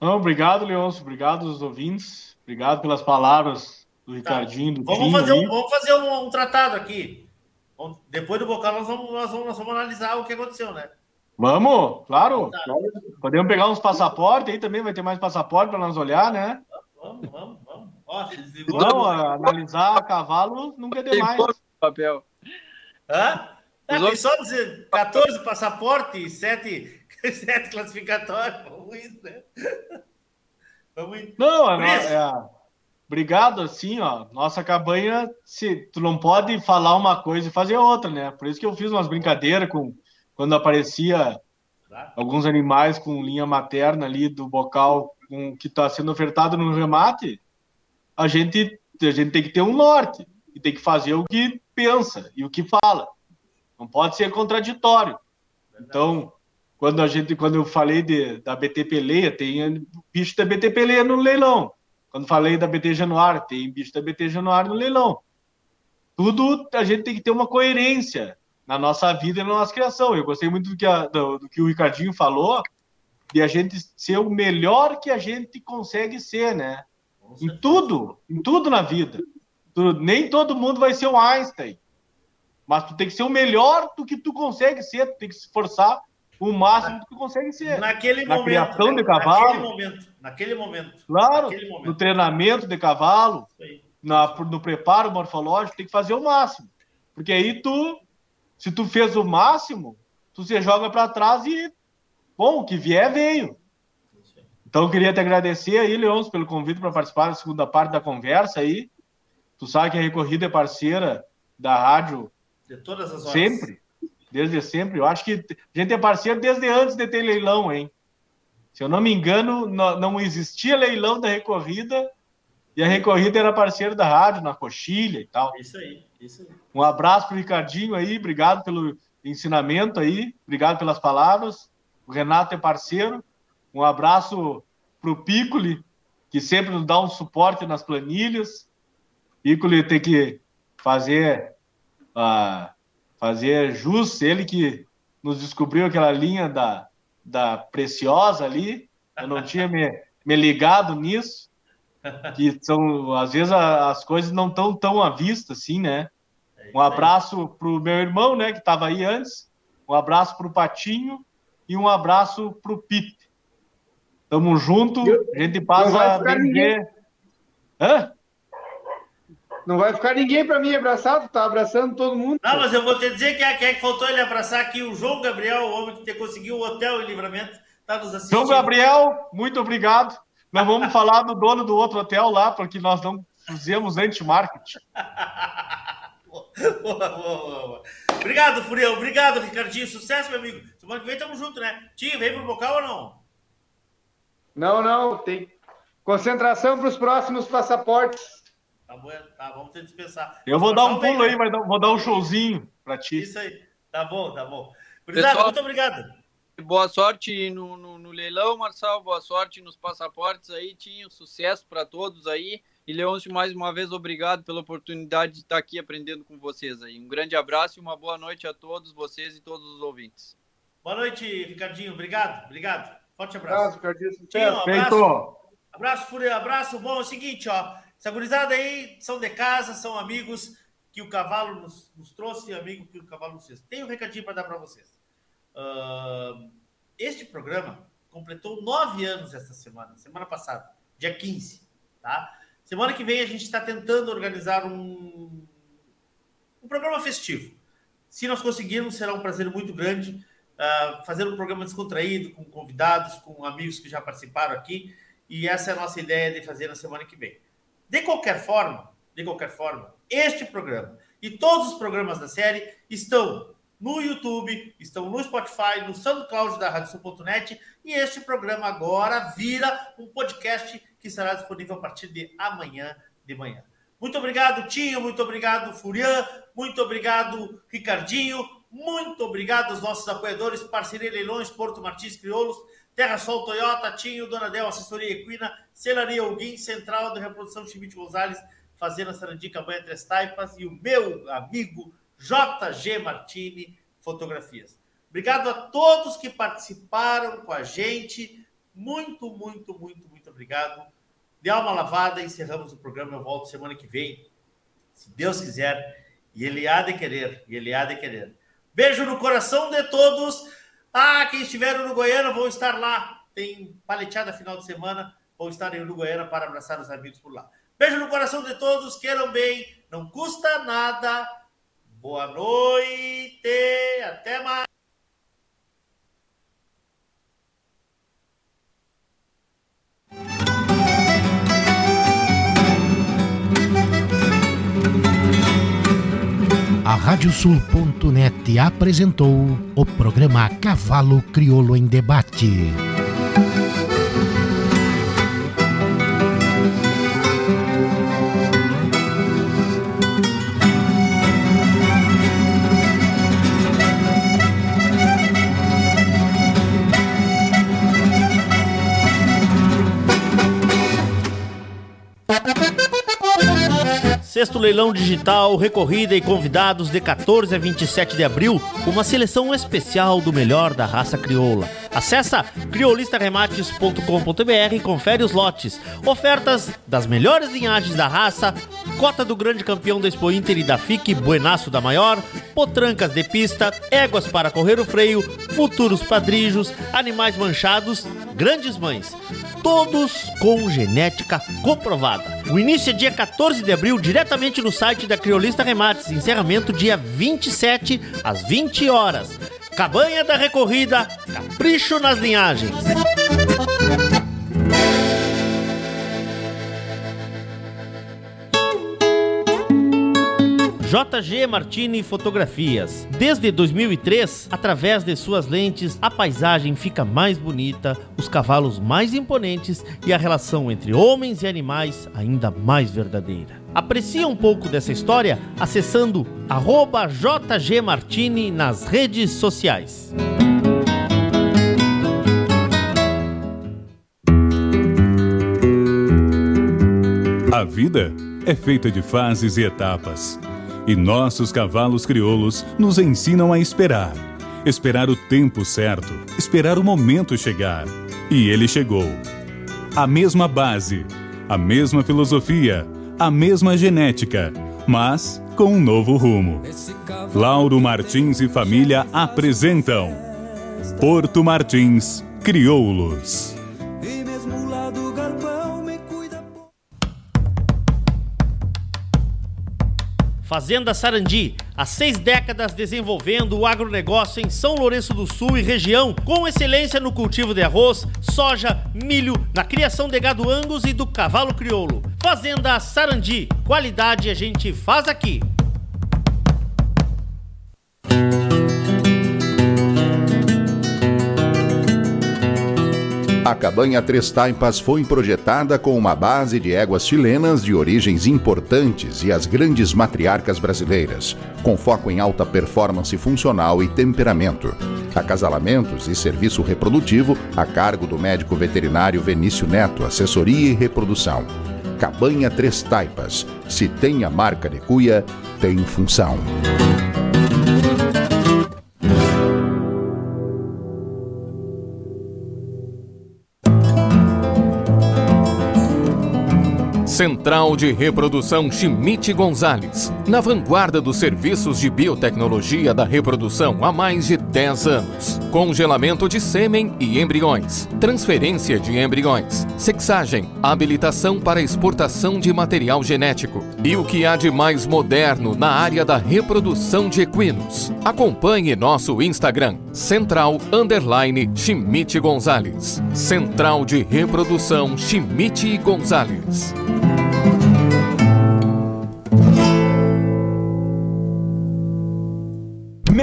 Não, obrigado, Leôncio. Obrigado aos ouvintes. Obrigado pelas palavras do tá. Ricardinho. Do vamos, fazer um, vamos fazer um, um tratado aqui. Depois do bocal, nós vamos, nós, vamos, nós vamos analisar o que aconteceu, né? Vamos, claro. Podemos pegar uns passaportes aí também, vai ter mais passaporte para nós olhar, né? Vamos, vamos, vamos. Ó, não, analisar cavalo nunca é demais. Papel. Hã? Tem só dizer 14 passaportes e 7, 7 classificatórios. Vamos indo, né? Vamos. Não, é, é, obrigado, assim, ó. Nossa cabanha, se, tu não pode falar uma coisa e fazer outra, né? Por isso que eu fiz umas brincadeiras com quando aparecia alguns animais com linha materna ali do bocal com, que está sendo ofertado no remate, a gente, a gente tem que ter um norte e tem que fazer o que pensa e o que fala. Não pode ser contraditório. Verdade. Então, quando a gente, quando eu falei de, da BT Peleia, tem bicho da BT Peleia no leilão. Quando falei da BT Januário, tem bicho da BT Januário no leilão. Tudo a gente tem que ter uma coerência na nossa vida e na nossa criação. Eu gostei muito do que, a, do, do que o Ricardinho falou, de a gente ser o melhor que a gente consegue ser, né? Em tudo, em tudo na vida. Tu, nem todo mundo vai ser o Einstein, mas tu tem que ser o melhor do que tu consegue ser, tu tem que se esforçar o máximo que tu consegue ser. Naquele na momento. criação né? de cavalo. Naquele momento. Naquele momento. Claro, naquele momento. no treinamento de cavalo, na, no preparo morfológico, tem que fazer o máximo. Porque aí tu se tu fez o máximo, tu se joga para trás e, bom, o que vier, veio. Então, eu queria te agradecer aí, Leôncio, pelo convite para participar da segunda parte da conversa aí. Tu sabe que a Recorrida é parceira da rádio de todas as horas. Sempre, desde sempre. Eu acho que a gente é parceiro desde antes de ter leilão, hein? Se eu não me engano, não existia leilão da Recorrida e a Recorrida era parceiro da rádio, na coxilha e tal. Isso aí, isso aí. Um abraço para o Ricardinho aí, obrigado pelo ensinamento aí, obrigado pelas palavras. O Renato é parceiro. Um abraço para o Piccoli, que sempre nos dá um suporte nas planilhas. Piccoli tem que fazer, uh, fazer jus, ele que nos descobriu aquela linha da, da Preciosa ali. Eu não tinha me, me ligado nisso que são às vezes a, as coisas não estão tão à vista assim, né? É um abraço para o meu irmão, né, que estava aí antes. Um abraço para o Patinho e um abraço para o Pete. Tamo junto, a gente passa a ninguém. Hã? Não vai ficar ninguém para mim abraçado, tá abraçando todo mundo. Não, mas eu vou te dizer que é, que, é que faltou ele abraçar aqui o João Gabriel, o homem que conseguiu o hotel em livramento, tá nos assistindo. João Gabriel, muito obrigado. Nós vamos falar do dono do outro hotel lá, porque nós não fizemos anti-marketing. boa, boa, boa. Obrigado, Furião. Obrigado, Ricardinho. Sucesso, meu amigo. Semana que vem tamo junto, né? Tinho, vem pro bocal ou não? Não, não. Tem concentração para os próximos passaportes. Tá bom, tá. Vamos ter que dispensar. Eu vou dar um pulo aí, dar, vou dar um showzinho para ti. Isso aí. Tá bom, tá bom. Pessoal, muito obrigado. Boa sorte no, no, no, leilão, Marçal. Boa sorte nos passaportes aí. Tinha sucesso para todos aí. E Leôncio, mais uma vez, obrigado pela oportunidade de estar aqui aprendendo com vocês aí. Um grande abraço e uma boa noite a todos vocês e todos os ouvintes. Boa noite, Ricardinho. Obrigado, obrigado. Forte abraço. Ricardinho. Tinha, um abraço. Abraço, Fúria. Abraço. Bom, é o seguinte, ó. Essa gurizada aí são de casa, são amigos que o cavalo nos, nos trouxe amigo que o cavalo nos fez. Tem um recadinho para dar para vocês. Uh, este programa completou nove anos esta semana, semana passada, dia 15, tá? Semana que vem a gente está tentando organizar um, um programa festivo. Se nós conseguirmos, será um prazer muito grande uh, fazer um programa descontraído, com convidados, com amigos que já participaram aqui. E essa é a nossa ideia de fazer na semana que vem. De qualquer forma, de qualquer forma, este programa e todos os programas da série estão no YouTube, estão no Spotify, no SoundCloud da RadioSul.net e este programa agora vira um podcast que será disponível a partir de amanhã de manhã. Muito obrigado, Tinho, muito obrigado, Furian, muito obrigado, Ricardinho, muito obrigado aos nossos apoiadores, Parceria Leilões, Porto Martins Crioulos, Terra Sol Toyota, Tinho, Dona Del, Assessoria Equina, Celaria Alguim, Central de Reprodução Chimite Gonzalez, Fazenda Sarandica, Banha Três Taipas e o meu amigo JG Martini Fotografias. Obrigado a todos que participaram com a gente. Muito, muito, muito, muito obrigado. De alma lavada, encerramos o programa. Eu volto semana que vem, se Deus quiser. E ele há de querer, e ele há de querer. Beijo no coração de todos. Ah, quem estiver no Goiânia vão estar lá. Tem paleteada final de semana, vão estar em Uruguaiana para abraçar os amigos por lá. Beijo no coração de todos, queiram bem, não custa nada. Boa noite, até mais. A Radiosul.net apresentou o programa Cavalo Crioulo em Debate. Sexto leilão digital, recorrida e convidados de 14 a 27 de abril, uma seleção especial do melhor da raça crioula. Acesse criolistaremates.com.br e confere os lotes. Ofertas das melhores linhagens da raça, cota do grande campeão da Expo Inter e da FIC, Buenaço da Maior, potrancas de pista, éguas para correr o freio, futuros padrijos, animais manchados, grandes mães. Todos com genética comprovada. O início é dia 14 de abril, diretamente no site da Criolista Remates. Encerramento dia 27 às 20 horas. Cabanha da Recorrida, capricho nas linhagens. JG Martini Fotografias. Desde 2003, através de suas lentes, a paisagem fica mais bonita, os cavalos mais imponentes e a relação entre homens e animais ainda mais verdadeira. Aprecie um pouco dessa história acessando arroba JG Martini nas redes sociais. A vida é feita de fases e etapas. E nossos cavalos crioulos nos ensinam a esperar. Esperar o tempo certo, esperar o momento chegar. E ele chegou. A mesma base, a mesma filosofia, a mesma genética, mas com um novo rumo. Lauro Martins e família apresentam Porto Martins Crioulos. Fazenda Sarandi, há seis décadas desenvolvendo o agronegócio em São Lourenço do Sul e região, com excelência no cultivo de arroz, soja, milho, na criação de gado angus e do cavalo crioulo. Fazenda Sarandi, qualidade a gente faz aqui. A cabanha Três Taipas foi projetada com uma base de éguas chilenas de origens importantes e as grandes matriarcas brasileiras, com foco em alta performance funcional e temperamento. Acasalamentos e serviço reprodutivo a cargo do médico veterinário Venício Neto, assessoria e reprodução. Cabanha Três Taipas. Se tem a marca de cuia, tem função. Central de Reprodução Schmidt Gonzalez, na vanguarda dos serviços de biotecnologia da reprodução há mais de 10 anos. Congelamento de sêmen e embriões, transferência de embriões, sexagem, habilitação para exportação de material genético e o que há de mais moderno na área da reprodução de equinos. Acompanhe nosso Instagram, Central Underline Schmidt Gonzalez. Central de Reprodução Schmidt Gonzalez.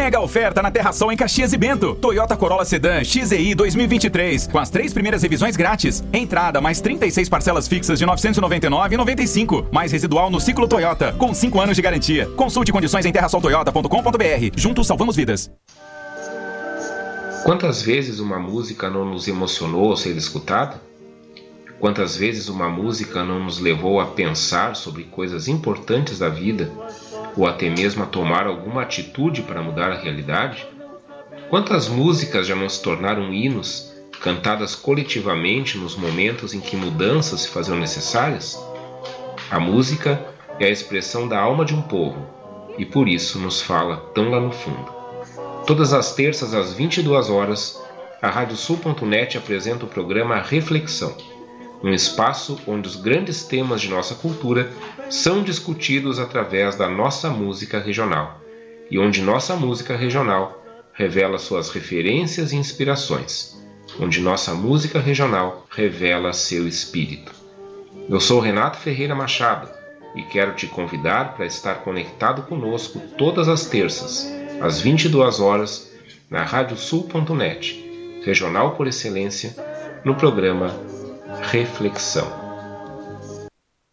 Mega oferta na Terra Sol em Caxias e Bento. Toyota Corolla Sedan XEI 2023, com as três primeiras revisões grátis. Entrada mais 36 parcelas fixas de 999,95, mais residual no ciclo Toyota, com 5 anos de garantia. Consulte condições em terrasoltoyota.com.br. Juntos salvamos vidas. Quantas vezes uma música não nos emocionou ao ser escutada? Quantas vezes uma música não nos levou a pensar sobre coisas importantes da vida ou até mesmo a tomar alguma atitude para mudar a realidade? Quantas músicas já não se tornaram hinos, cantadas coletivamente nos momentos em que mudanças se faziam necessárias? A música é a expressão da alma de um povo e por isso nos fala tão lá no fundo. Todas as terças às 22 horas, a radiosul.net apresenta o programa Reflexão, um espaço onde os grandes temas de nossa cultura são discutidos através da nossa música regional e onde nossa música regional revela suas referências e inspirações, onde nossa música regional revela seu espírito. Eu sou Renato Ferreira Machado e quero te convidar para estar conectado conosco todas as terças, às 22 horas, na radiosul.net, regional por excelência, no programa Reflexão.